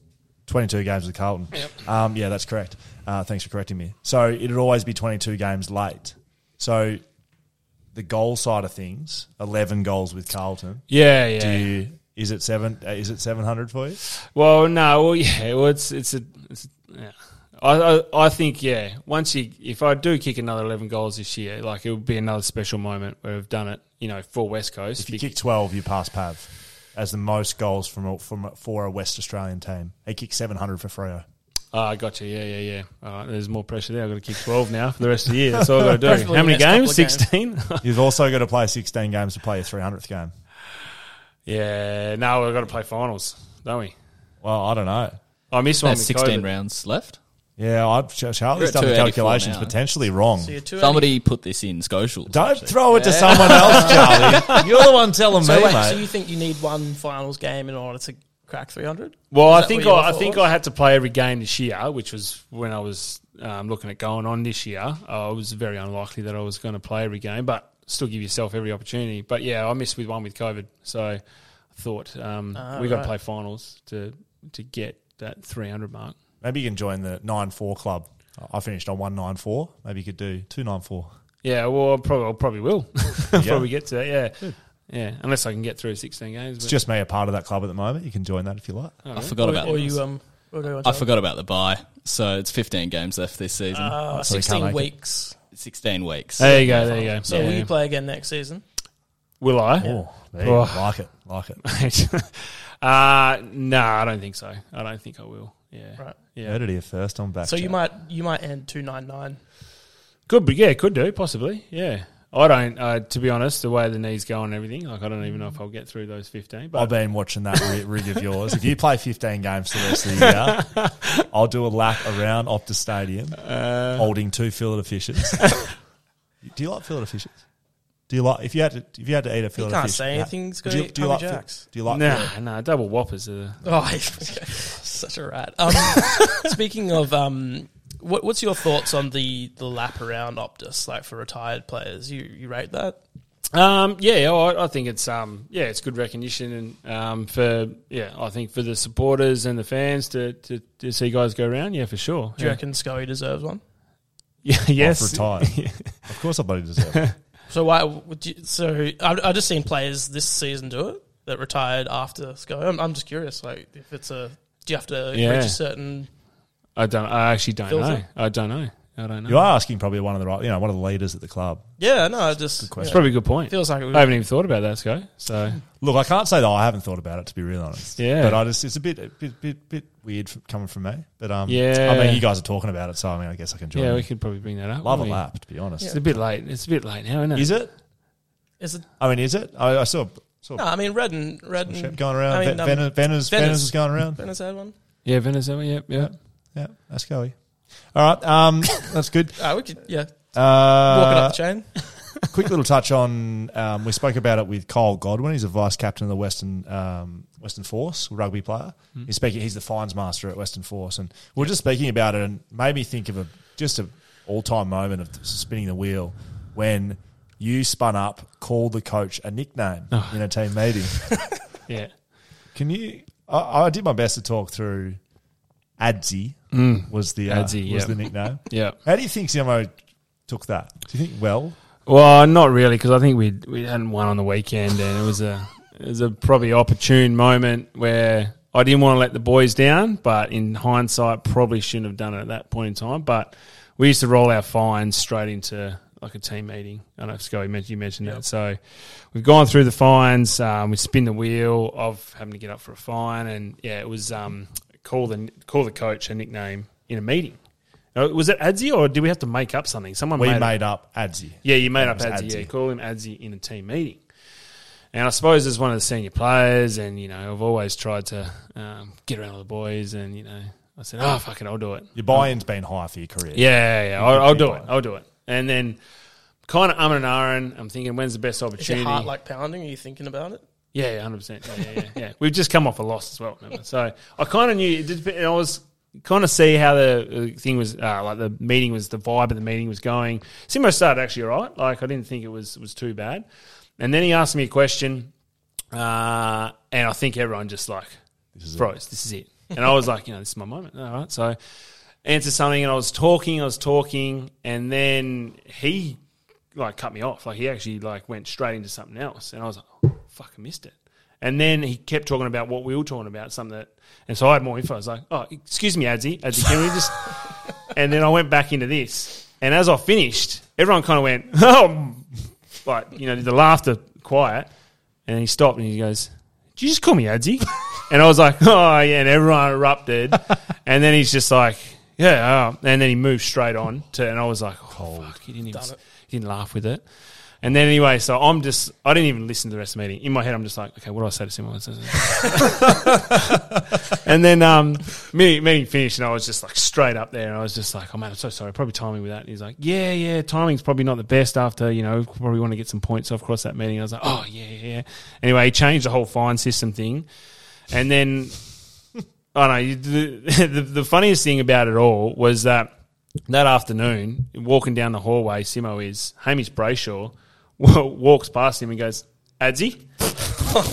Twenty two games with Carlton. Um, yeah, that's correct. Uh, thanks for correcting me. So it'd always be twenty two games late. So the goal side of things, eleven goals with Carlton. Yeah, yeah. Do you, is it seven? Uh, is it seven hundred for you? Well, no, well, yeah, well, it's it's a, it's a yeah. I, I I think yeah. Once you, if I do kick another eleven goals this year, like it would be another special moment where I've done it. You know, for West Coast. If you kick twelve, you pass Pav as the most goals from a, from a, for a West Australian team. He kicked seven hundred for Freo. Oh, I got you. Yeah, yeah, yeah. All right, there's more pressure there. I've got to kick 12 now for the rest of the year. That's all I've got to do. How many games? couple of games. 16? You've also got to play sixteen games to play your three hundredth game. yeah, no, we've got to play finals, don't we? Well, I don't know. I missed one That's 16 COVID. rounds left. Yeah, I, Charlie's You're done the calculations now. potentially wrong. So Somebody put this in Scotials. Don't actually. throw it to someone else, Charlie. You're the one telling So me, wait, mate. so you think you need one finals game in order to crack 300? Well, Is I think I, I think? I had to play every game this year, which was when I was um, looking at going on this year. Uh, it was very unlikely that I was going to play every game, but still give yourself every opportunity. But yeah, I missed with one with COVID, so I thought um, Ah, we got to play finals to to get that 300 mark. Maybe you can join the nine four club. I finished on one nine four. Maybe you could do two nine four. Yeah, well, I probably, I probably will. I'll probably get to that. Yeah, yeah. Unless I can get through sixteen games. It's just me a part of that club at the moment. You can join that if you like. Oh, I really? forgot or, about or the- you um. what do I forgot about the bye. So it's 15 games left this season. Uh, So Sixteen make it. weeks. 16 weeks. There you go. There you go. So yeah. will you play again next season? Will I? Oh, there Oh. like it, like it. uh, no, I don't think so. I don't think I will. Yeah, Right. yeah. Heard it here first on back. So you might you might end two nine nine. Could be. Yeah, could do possibly. Yeah. I don't. Uh, to be honest, the way the knees go and everything, like I don't even know if I'll get through those fifteen. But I've been watching that ri- rig of yours. If you play 15 games for the rest of the year, I'll do a lap around Optus Stadium Uh, holding two fillet of fishes. do you like fillet of fishes? Do you like if you had to if you had to eat a You fillet can't of fish? say ha- anything. It's do going you, to do you like fi- Jacks. do you like nah, fillet? nah. Double whoppers. Are, Oh, such a rat. Um, speaking of, um, what, what's your thoughts on the, the lap around Optus, like for retired players? You you rate that? Um, yeah, I, I think it's um, yeah, it's good recognition and um, for yeah, I think for the supporters and the fans to, to, to see guys go around, yeah, for sure. Do you yeah. reckon Scully deserves one? Yeah, yes, Off retired. Of course, I bloody deserve it. So why? Would you, so I I just seen players this season do it that retired after Scully. I'm, I'm just curious, like if it's a do you have to Yeah. reach a certain? I don't. I actually don't Filter? know. I don't know. I don't know. You are asking probably one of the right, you know, one of the leaders at the club. Yeah, no, I just question. It's probably a good point. feels like it would, I haven't even thought about that, Sky. So Look, I can't say that I haven't thought about it to be real honest. Yeah. but I just it's a bit a bit bit, bit weird from, coming from me. But um, Yeah. I mean, you guys are talking about it, so I mean, I guess I can join. yeah, in. we could probably bring that up. Love a wouldn't we? lap, to be honest. It's a bit late. It's a bit late now, isn't it? Is it? is it? I mean, is it? I, I saw saw No, I mean Redden, Redden Shep going around. I mean, Ven- um, Venner- Venner's, Venner's- Venner's is going around. Venner's had one. Yeah, Venezuela. Yep, yep. Yeah, that's go. All right, um, that's good. Ah, we could yeah walk it up Uh, the chain. quick little touch on. Um, we spoke about it with Kyle Godwin. He's a vice captain of the Western um, Western Force rugby player. He's speaking. He's the fines master at Western Force, and we are just speaking about it, and made me think of a just a all time moment of spinning the wheel when you spun up, called the coach a nickname in a team meeting. Yeah. Can you? I, I did my best to talk through. Adzi was the uh, Adzi, was yeah. the nickname. Yeah. How do you think Simo took that? Do you think well? Well, not really, because I think we we hadn't won on the weekend, and it was a it was a probably opportune moment where I didn't want to let the boys down, but in hindsight, probably shouldn't have done it at that point in time. But we used to roll our fines straight into like a team meeting. I don't know if Scully mentioned you mentioned that. So we've gone through the fines. Um, we spin the wheel of having to get up for a fine, and yeah, it was um, call the call the coach a nickname in a meeting. Uh, Was it Adzi or did we have to make up something? Someone We made, made, it. up Adzi. Yeah, you made It up Adzi. Adzi. Yeah, call him Adzi in a team meeting. And I suppose as one of the senior players, and you know, I've always tried to um, get around with the boys, and you know, I said, "Oh, fuck it, I'll do it." Your buy-in's been high for your career. Yeah, yeah, I'll, I'll do it. I'll do it. And then, kind of umming and ahhing, I'm thinking, when's the best Is your opportunity? heart like pounding? Are you thinking about it? Yeah, hundred percent. Yeah, yeah, yeah, yeah. We've just come off a loss as well. Remember? So I kind of knew. It did, and I was kind of see how the thing was, uh, like the meeting was, the vibe of the meeting was going. Simo started actually all right. Like I didn't think it was was too bad. And then he asked me a question, uh, and I think everyone just like froze. This is it. And I was like, you know, this is my moment. All right, so answer something, and I was talking, I was talking, and then he like cut me off. Like he actually like went straight into something else, and I was like, oh, "Fuck, I missed it." And then he kept talking about what we were talking about, something that, and so I had more info. I was like, "Oh, excuse me, Adzi, Adzi, can we just?" and then I went back into this, and as I finished, everyone kind of went, "Oh," like you know, the laughter quiet, and he stopped and he goes, "Did you just call me Adzi?" and I was like, "Oh yeah," and everyone erupted, and then he's just like, "Yeah," oh. and then he moved straight on to, and I was like, "Oh fuck," he didn't even, he didn't laugh with it. And then anyway, so I'm just I didn't even listen to the rest of the meeting. In my head, I'm just like, okay, what do I say to Simon? and then um, meeting, meeting finished, and I was just like straight up there, and I was just like, oh man, I'm so sorry, probably timing with that. And he's like, yeah, yeah, timing's probably not the best after you know probably want to get some points off across that meeting. I was like, oh yeah, yeah. yeah. Anyway, he changed the whole fine system thing, and then I don't know. The, the, the funniest thing about it all was that that afternoon, walking down the hallway, Simo is Hamish Brayshaw walks past him and goes, Adzi?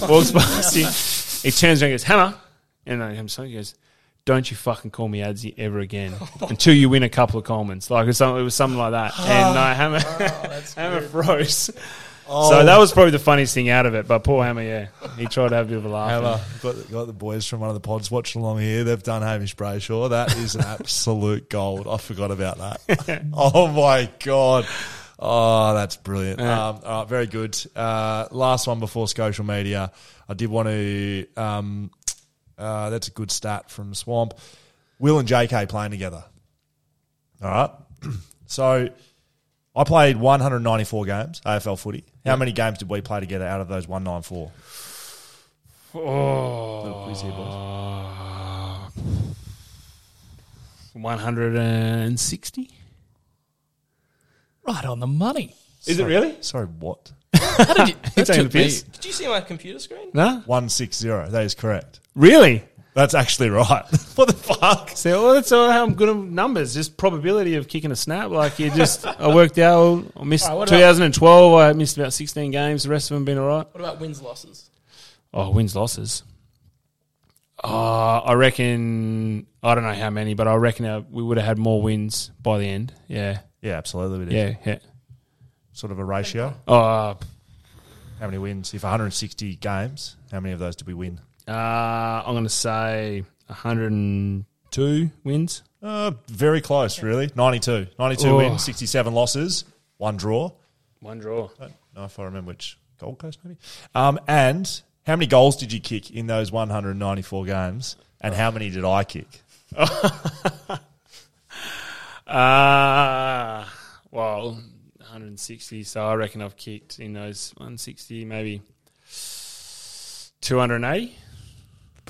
walks past him. He turns around and goes, Hammer. And then I'm sorry, he goes, don't you fucking call me Adsy ever again until you win a couple of Colemans. Like it was, some, it was something like that. and uh, Hammer, Hammer froze. So that was probably the funniest thing out of it. But poor Hammer, yeah, he tried to have a bit of a laugh. Hammer, got, got the boys from one of the pods watching along here. They've done Hamish Brayshaw. That is an absolute gold. I forgot about that. oh my god. Oh, that's brilliant. Um, all right, very good. Uh, last one before social media. I did want to. Um, uh, that's a good stat from Swamp. Will and JK playing together. All right. so I played 194 games AFL footy. How many games did we play together out of those 194? Little quiz here, boys. 160? Right on the money. Is it really? Sorry, what? How did you? that taking took me- piss. Did you see my computer screen? No? 160. That is correct. Really? That's actually right. what the fuck? So well, that's all how I'm good at numbers. Just probability of kicking a snap. Like you just, I worked out. I missed All right, what about- 2012. I missed about 16 games. The rest of them been all right. What about wins losses? Oh, wins losses. Uh, I reckon. I don't know how many, but I reckon uh, we would have had more wins by the end. Yeah, Yeah, absolutely. We did. yeah, yeah. Sort of a ratio. Oh, uh, How many wins? If 160 games, how many of those did we win? uh, I'm going to say 102 wins. Uh, very close, really. 92. 92 Oh. wins, 67 losses, one draw. One draw. I don't know if I remember which Gold Coast, maybe. Um, and how many goals did you kick in those 194 games? And how many did I kick? Uh, well, 160. So I reckon I've kicked in those 160, maybe 280,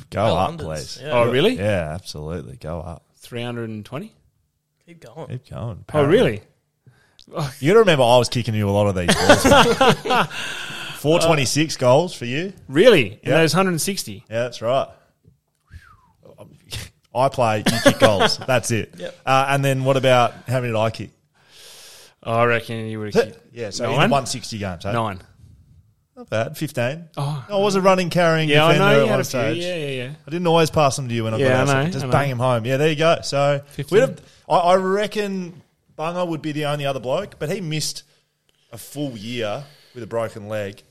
Go Well, up, unders. please. Yeah. Oh, really? Yeah, absolutely. Go up. 320. Keep going. Keep going. Oh, really? You got to remember, I was kicking you a lot of these balls. 426 goals for you. Really? In Yeah. those 160? Yeah, that's right. I play, you kick goals. That's it. Yep. Uh, and then what about how many did I kick? I reckon you would have kicked Yeah, so in Nine? 160 games. eh? nine. Not bad. 15. Oh. I was a running, carrying Yeah, I defender know you at had one a few. stage. Yeah, yeah, yeah. I didn't always pass them to you when I Yeah, got I out. so know, just I know. bang them home. Yeah, there you go. So 15. we'd have, I, I reckon Bunga would be the only other bloke, but he missed a full year with a broken leg,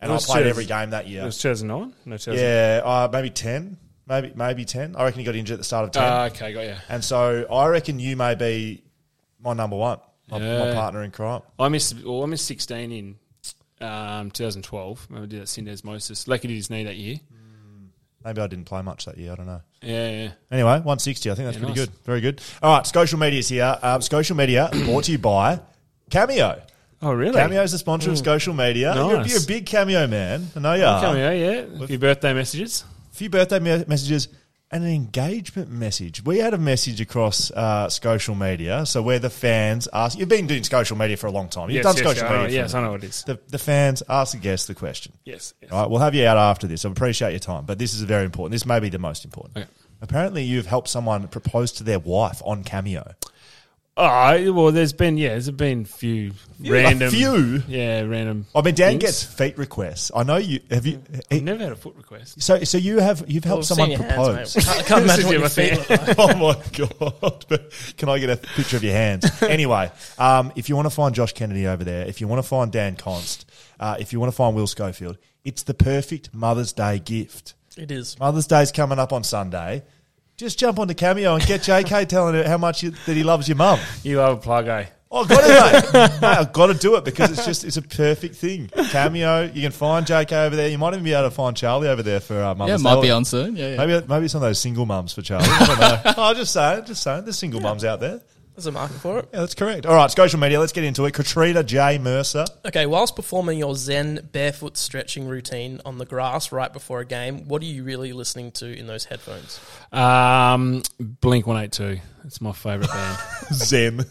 and It I was played two- every game that It year. was 2009? No, 2000. Yeah, uh, maybe ten, maybe maybe ten. I reckon he got injured at the start of ten, Ah, okay, got you. and so I reckon you may be my number one, my, my partner in crime. I missed. Well, I missed 16 in um, 2012. Remember, I did that syndesmosis. Lucky did his knee that year. Maybe I didn't play much that year. I don't know. Yeah, yeah. Anyway, 160. I think that's Yeah, pretty nice. good. Very good. All right, Social Media's here. Um, Social Media brought to you by Cameo. Oh, really? Cameo's the sponsor of Social Media. You're, Nice. you're a big Cameo man. I know you are. Cameo, yeah. A few birthday messages. A few birthday me- messages and an engagement message. We had a message across uh, social media. So where the fans ask, you've been doing social media for a long time. You've Yes, done yes, social media. for yes, I know what it is. The, the fans ask the guests the question. Yes. yes. All right, we'll have you out after this. I appreciate your time, but this is very important. This may be the most important. Okay. Apparently, you've helped someone propose to their wife on Cameo. Oh, well, there's been, yeah, there's been a few, random. A few. Yeah, random. I mean, Dan things. gets feet requests. I know you have you. I've never had a foot request. So, so you have you've helped Well, someone I've seen your propose. Hands. I can't imagine what your my feet feet. look like. oh my god! But Can I get a picture of your hands? anyway, um, if you want to find Josh Kennedy over there, if you want to find Dan Const, uh, if you want to find Will Schofield, it's the perfect Mother's Day gift. It is. Mother's Day's coming up on Sunday. Just jump on onto Cameo and get JK telling her how much you, that he loves your mum. You love a plug, eh? Oh, I've got it, mate. mate. I've got to do it because it's just it's a perfect thing. Cameo, you can find JK over there. You might even be able to find Charlie over there for uh, Mother's Yeah, Day. might be on soon. Yeah, yeah. Maybe maybe some of those single mums for Charlie. I don't know. oh, just saying, just saying. There's single mums out there. There's a market for it. Yeah, that's correct. All right, social media. Let's get into it. Katrina J Mercer. Okay, whilst performing your Zen barefoot stretching routine on the grass right before a game, what are you really listening to in those headphones? Um, Blink 182. It's my favourite band. Zen.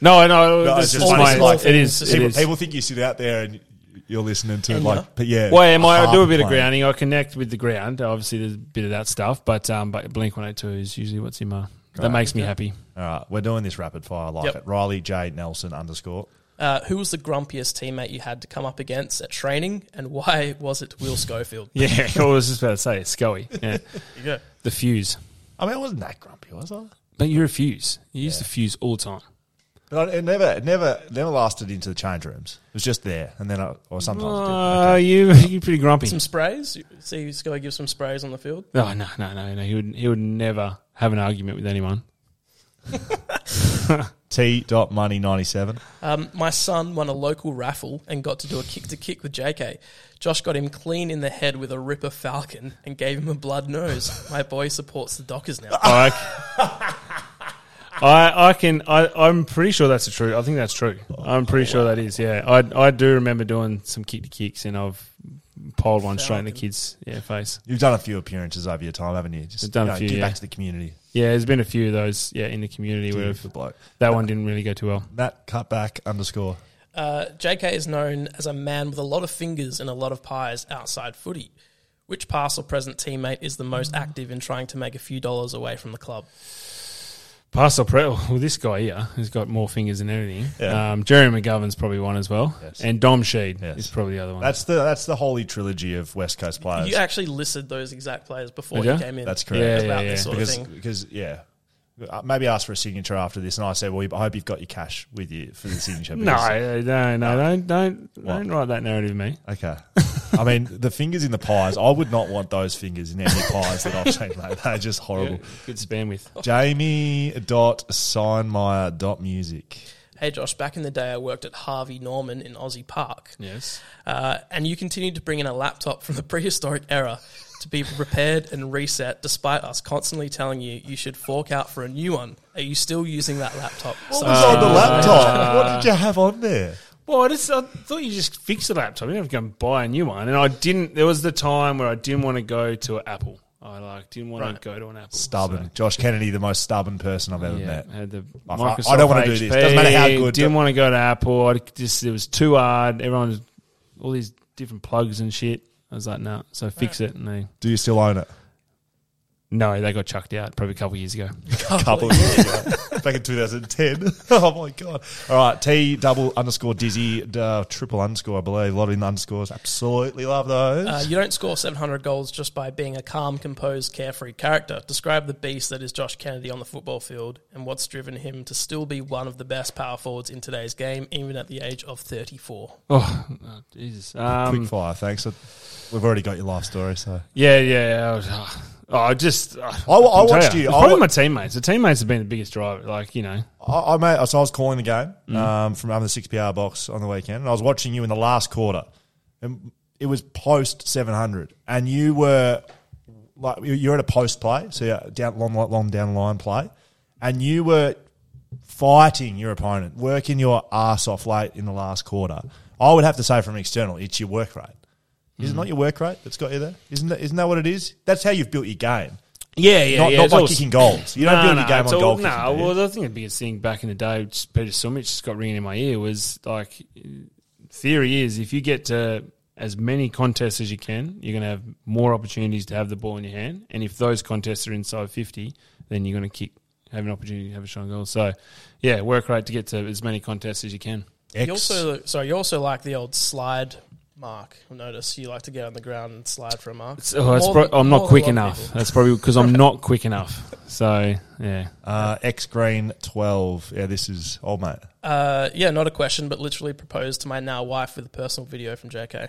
No, no, No, this it's is just my, funny. it is. It People, is. people think you sit out there and you're listening to And like, yeah. but yeah. Well, am I, I do a harp bit of grounding. I connect with the ground. Obviously, there's a bit of that stuff, but um, but Blink 182 is usually what's in my. That makes me happy. All right, we're doing this rapid fire. I like Yep. it. Riley J Nelson underscore. Uh, who was the grumpiest teammate you had to come up against at training, and why was it Will Schofield? Yeah, I was just about to say Scully. Yeah, you the fuse. I mean, I wasn't that grumpy, was I? But you refuse. You used to fuse all the time. But it never, it never, never lasted into the change rooms. It was just there, and then I, or sometimes. it did. Uh, Okay. you you pretty grumpy. Some sprays. See, he's got to give some sprays on the field. Oh no no no no. He would he would never have an argument with anyone. T dot money ninety seven. Um, my son won a local raffle and got to do a kick to kick with JK. Josh got him clean in the head with a Ripper Falcon and gave him a blood nose. My boy supports the Dockers now. I, I, I can. I, I'm pretty sure that's the truth. I think that's true. I'm pretty sure that is. Yeah, I, I do remember doing some kick to kicks, and I've poled one straight in the kid's yeah face. You've done a few appearances over your time, haven't you? Just I've done you a know, few, Give yeah. back to the community. Yeah, there's been a few of those. Yeah, in the community where Good bloke. that one didn't really go too well. Matt cutback underscore. Uh, JK is known as a man with a lot of fingers and a lot of pies outside footy. Which past or present teammate is the most active in trying to make a few dollars away from the club? Pass or pre? Well, this guy here has got more fingers than anything. Yeah. Um, Jeremy McGovern's probably one as well, Yes. and Dom Sheed Yes. is probably the other one. That's the that's the holy trilogy of West Coast players. You actually listed those exact players before you came in. That's correct. Yeah, about yeah, this yeah. sort because of thing. because yeah. Uh, Maybe ask for a signature after this, and I said, "Well, I hope you've got your cash with you for the signature." no, because- no, no, don't, don't, What? don't write that narrative me. Okay. I mean, the fingers in the pies. I would not want those fingers in any pies that I've seen, mate. They're just horrible. Good spam with. Jamie dot Steinmeier dot music. Hey Josh, back in the day I worked at Harvey Norman in Osborne Park. Yes. Uh, and you continued to bring in a laptop from the prehistoric era to be repaired and reset despite us constantly telling you you should fork out for a new one. Are you still using that laptop? What Some- was on the uh, laptop? what did you have on there? Well, I just I thought you just fix the laptop. You don't have to go and buy a new one. And I didn't. There was the time where I didn't want to go to an Apple. I like didn't want Right. to go to an Apple. Stubborn. Josh Kennedy, the most stubborn person I've ever yeah, met. had the I- I Microsoft don't wanna do this. HP, Doesn't matter how good- Didn't want to go to Apple. I just it was too hard. Everyone, all these different plugs and shit. I was like, no. So fix it, and they Do you still own it? No, they got chucked out probably a couple of years ago. couple of years ago. Back in 2010. oh my God. All right. T double underscore dizzy, uh, triple underscore, I believe. A lot of underscores. Absolutely love those. Uh, you don't score 700 goals just by being a calm, composed, carefree character. Describe the beast that is Josh Kennedy on the football field and what's driven him to still be one of the best power forwards in today's game, even at the age of 34. Oh, oh Jesus. Um, Quick fire. Thanks. We've already got your life story. So Yeah, yeah. I was, oh, I just. I, I couldn't watched you. It's I probably wa- my teammates. The teammates have been the biggest driver. Like you know, I, I so I was calling the game Mm. um, from under the six PR box on the weekend, and I was watching you in the last quarter, and it was post seven hundred, and you were like you- you're at a post play, so you're down long, long down the line play, and you were fighting your opponent, working your ass off late in the last quarter. I would have to say from external, it's your work rate. Is it Mm. not your work rate that's got you there? Isn't that, isn't that what it is? That's how you've built your game. yeah, yeah, not yeah. not by all- kicking goals. You don't No, build no, your game it's on all- goal No, kicking. do you? well, I think the biggest thing back in the day, just Peter Sumich just got ringing in my ear was like, theory is if you get to as many contests as you can, you're going to have more opportunities to have the ball in your hand, and if those contests are inside fifty, then you're going to kick, have an opportunity to have a shot on goal. So, yeah, work rate to get to as many contests as you can. You also, sorry, you also like the old slide mark. You'll notice you like to get on the ground and slide for a mark. So that's More pro- than- I'm not quick a lot of enough. That's probably because I'm not quick enough. So yeah, Uh, X Green 12. Yeah, this is old mate. Uh, yeah, not a question, but literally proposed to my now wife with a personal video from JK.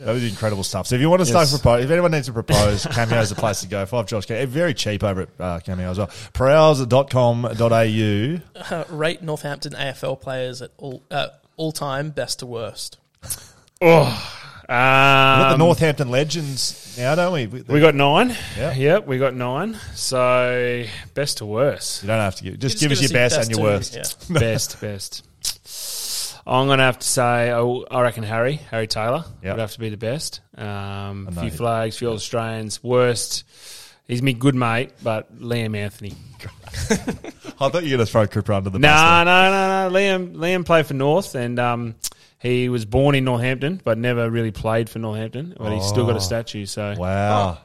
That was incredible stuff. So if you want to start Yes. propose, if anyone needs to propose, Cameo is the place to go. Five Josh Cameo. Very cheap over at uh, Cameo as well. Prowls.com.au. Uh, rate Northampton AFL players at all uh, all time best to worst. Oh, We've got the um, Northampton Legends now, don't we? we got nine. Yeah. Yep, we got nine. So best to worst, You don't have to give. Just, Just give us your best, and your to- worst. yeah. best, best. I'm gonna have to say, oh, I reckon Harry, Harry Taylor Yep. would have to be the best. Um, I a few he- flags, few Australians. Worst, he's me good mate, but Liam Anthony. I thought you were going to throw Cooper under the No, bus. no, no, no. Liam, Liam played for North, and um, he was born in Northampton, but never really played for Northampton. But he's still got Oh. a statue. So Wow.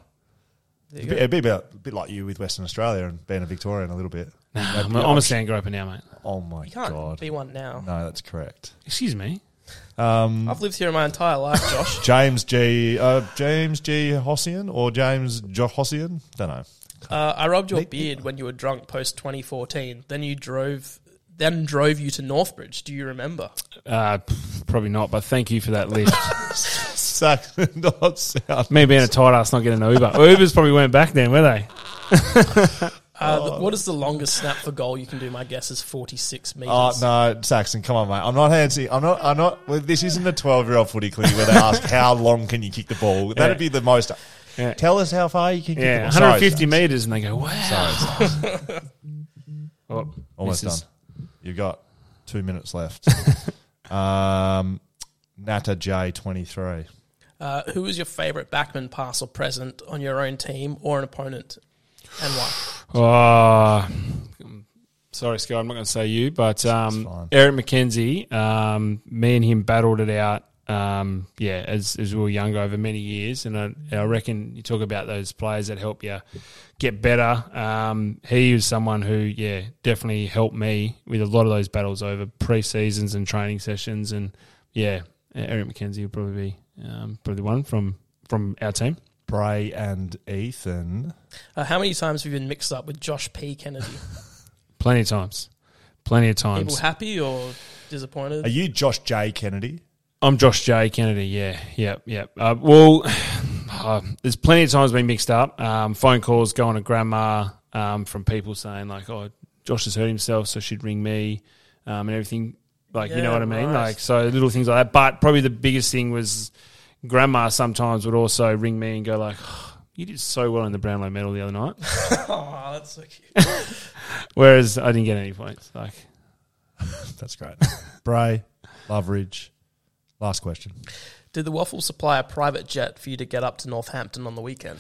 There It'd you be, go. it'd be about, a bit like you with Western Australia and being a Victorian a little bit. I'm, a- I'm a Sandgroper now, mate. Oh my You can't god. be one now. No, that's correct. Excuse me. Um, I've lived here my entire life, Josh. James G. Uh, James G. Hossian or James J. Hossian? Don't know. Uh, I robbed your beard when you were drunk post 2014. Then you drove, then drove you to Northbridge. Do you remember? Uh, probably not, but thank you for that lift. Saxon not sound. Me being a tight ass, not getting an Uber. Well, Ubers probably weren't back then, were they? Uh, Oh. what is the longest snap for goal you can do? My guess is 46 meters. Oh no, Saxon, come on, mate. I'm not answering. I'm not. I'm not. Well, this isn't a 12 year old footy clinic where they ask how long can you kick the ball. That'd be the most. Yeah. Tell us how far you can kick Yeah, the ball. Sorry, 150 Sax. metres, and they go, wow. Sorry, Sax. Oh, Almost misses. done. You've got two minutes left. Um, Nata J 23. Uh, who was your favourite backman pass or present on your own team or an opponent, and why? Oh, sorry, Scott. I'm not going to say you, but um, fine. Eric Mackenzie. Um, me and him battled it out. Um, yeah, as as we were younger over many years, and I, I reckon you talk about those players that help you get better. Um, he was someone who, yeah, definitely helped me with a lot of those battles over pre seasons and training sessions, and yeah, Eric Mackenzie would probably be um, probably the one from from our team. Bray and Ethan. Uh, how many times have you been mixed up with Josh P. Kennedy? Plenty of times, plenty of People times. happy or disappointed? Are you Josh J Kennedy? I'm Josh J. Kennedy. Yeah, yeah, yeah. Uh, well, uh, there's plenty of times been mixed up. Um, phone calls going to grandma um, from people saying like, "Oh, Josh has hurt himself, so she'd ring me," um, and everything. Like, you know what I mean? right. Like, so little things like that. But probably the biggest thing was grandma sometimes would also ring me and go like, "Oh, "You did so well in the Brownlow medal the other night," oh, that's so cute. whereas I didn't get any points. Like, That's great. Bray, Loveridge. Last question. Did the Waffle supply a private jet for you to get up to Northampton on the weekend?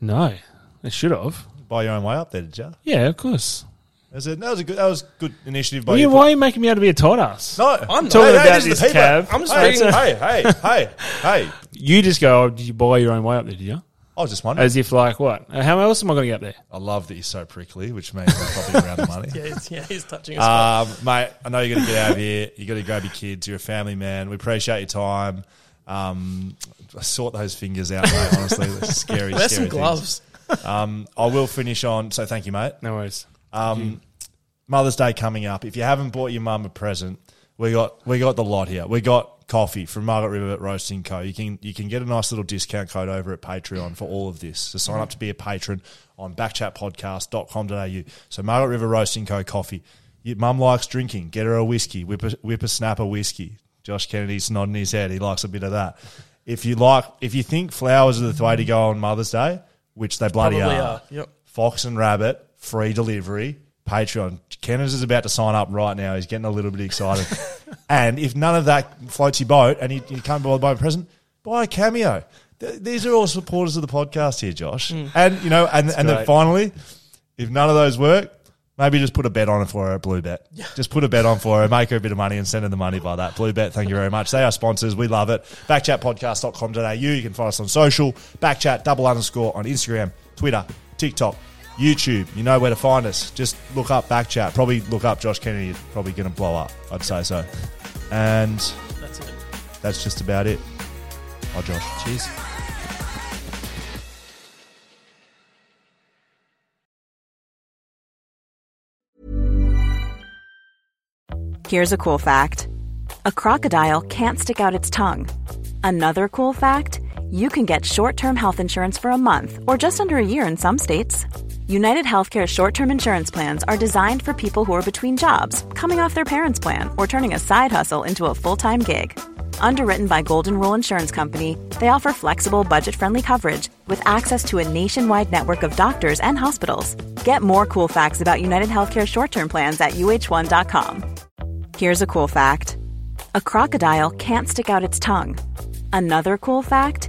no, they should have. Buy your own way up there, did you? Yeah, of course. That was a, that was a good. That was good initiative by Well, you. why are you making me out to be a tight ass? No, I'm talking Hey, hey, about this is this the people. cab. I'm just hey, reading- hey, hey, hey, hey. You just go, oh, did you buy your own way up there, did you? I was just wondering. As if, like, what? Uh, How else am I going to get there? I love that you're so prickly, which means we're probably around the money. Yeah, he's, yeah, he's touching his. Um, mate, I know you got to get out of here. You got to grab your kids. You're a family man. We appreciate your time. Um, sort those fingers out, mate. Honestly, they're scary. Wear scary some things. gloves. Um, I will finish on. So thank you, mate. No worries. Um, Mother's Day coming up. If you haven't bought your mum a present, we got we got the lot here. We got coffee from Margaret River Roasting Co. You can you can get a nice little discount code over at Patreon for all of this. So sign up to be a patron on backchatpodcast.com.au. So Margaret River Roasting Co. coffee. Your mum likes drinking. Get her a whiskey. Whip a, Whipper Snapper whiskey. Josh Kennedy's nodding his head. He likes a bit of that. If you like, if you think flowers are the way to go on Mother's Day, which they bloody Probably are, are. Yep. Fox and Rabbit, free delivery, Patreon. Kenneth is about to sign up right now. He's getting a little bit excited. and if none of that floats your boat and you, you can't buy a present, buy a cameo. Th- These are all supporters of the podcast here, Josh. Mm. And, you know, and, and then finally, if none of those work, maybe just put a bet on it for her at BlueBet. Just put a bet on for her, make her a bit of money and send her the money by that. BlueBet, thank you very much. They are sponsors. We love it. Backchatpodcast.com.au. You can find us on social. Backchat double underscore on Instagram, Twitter, TikTok, YouTube. You know where to find us. Just look up Backchat. Probably look up Josh Kennedy. It's probably going to blow up. I'd say so. And That's it. that's just about it. Bye, Josh. Cheers. Here's a cool fact a crocodile can't stick out its tongue. Another cool fact you can get short term health insurance for a month or just under a year in some states. United Healthcare short term insurance plans are designed for people who are between jobs, coming off their parents' plan, or turning a side hustle into a full time gig. Underwritten by Golden Rule Insurance Company, they offer flexible, budget friendly coverage with access to a nationwide network of doctors and hospitals. Get more cool facts about United Healthcare short term plans at uh1.com. Here's a cool fact a crocodile can't stick out its tongue. Another cool fact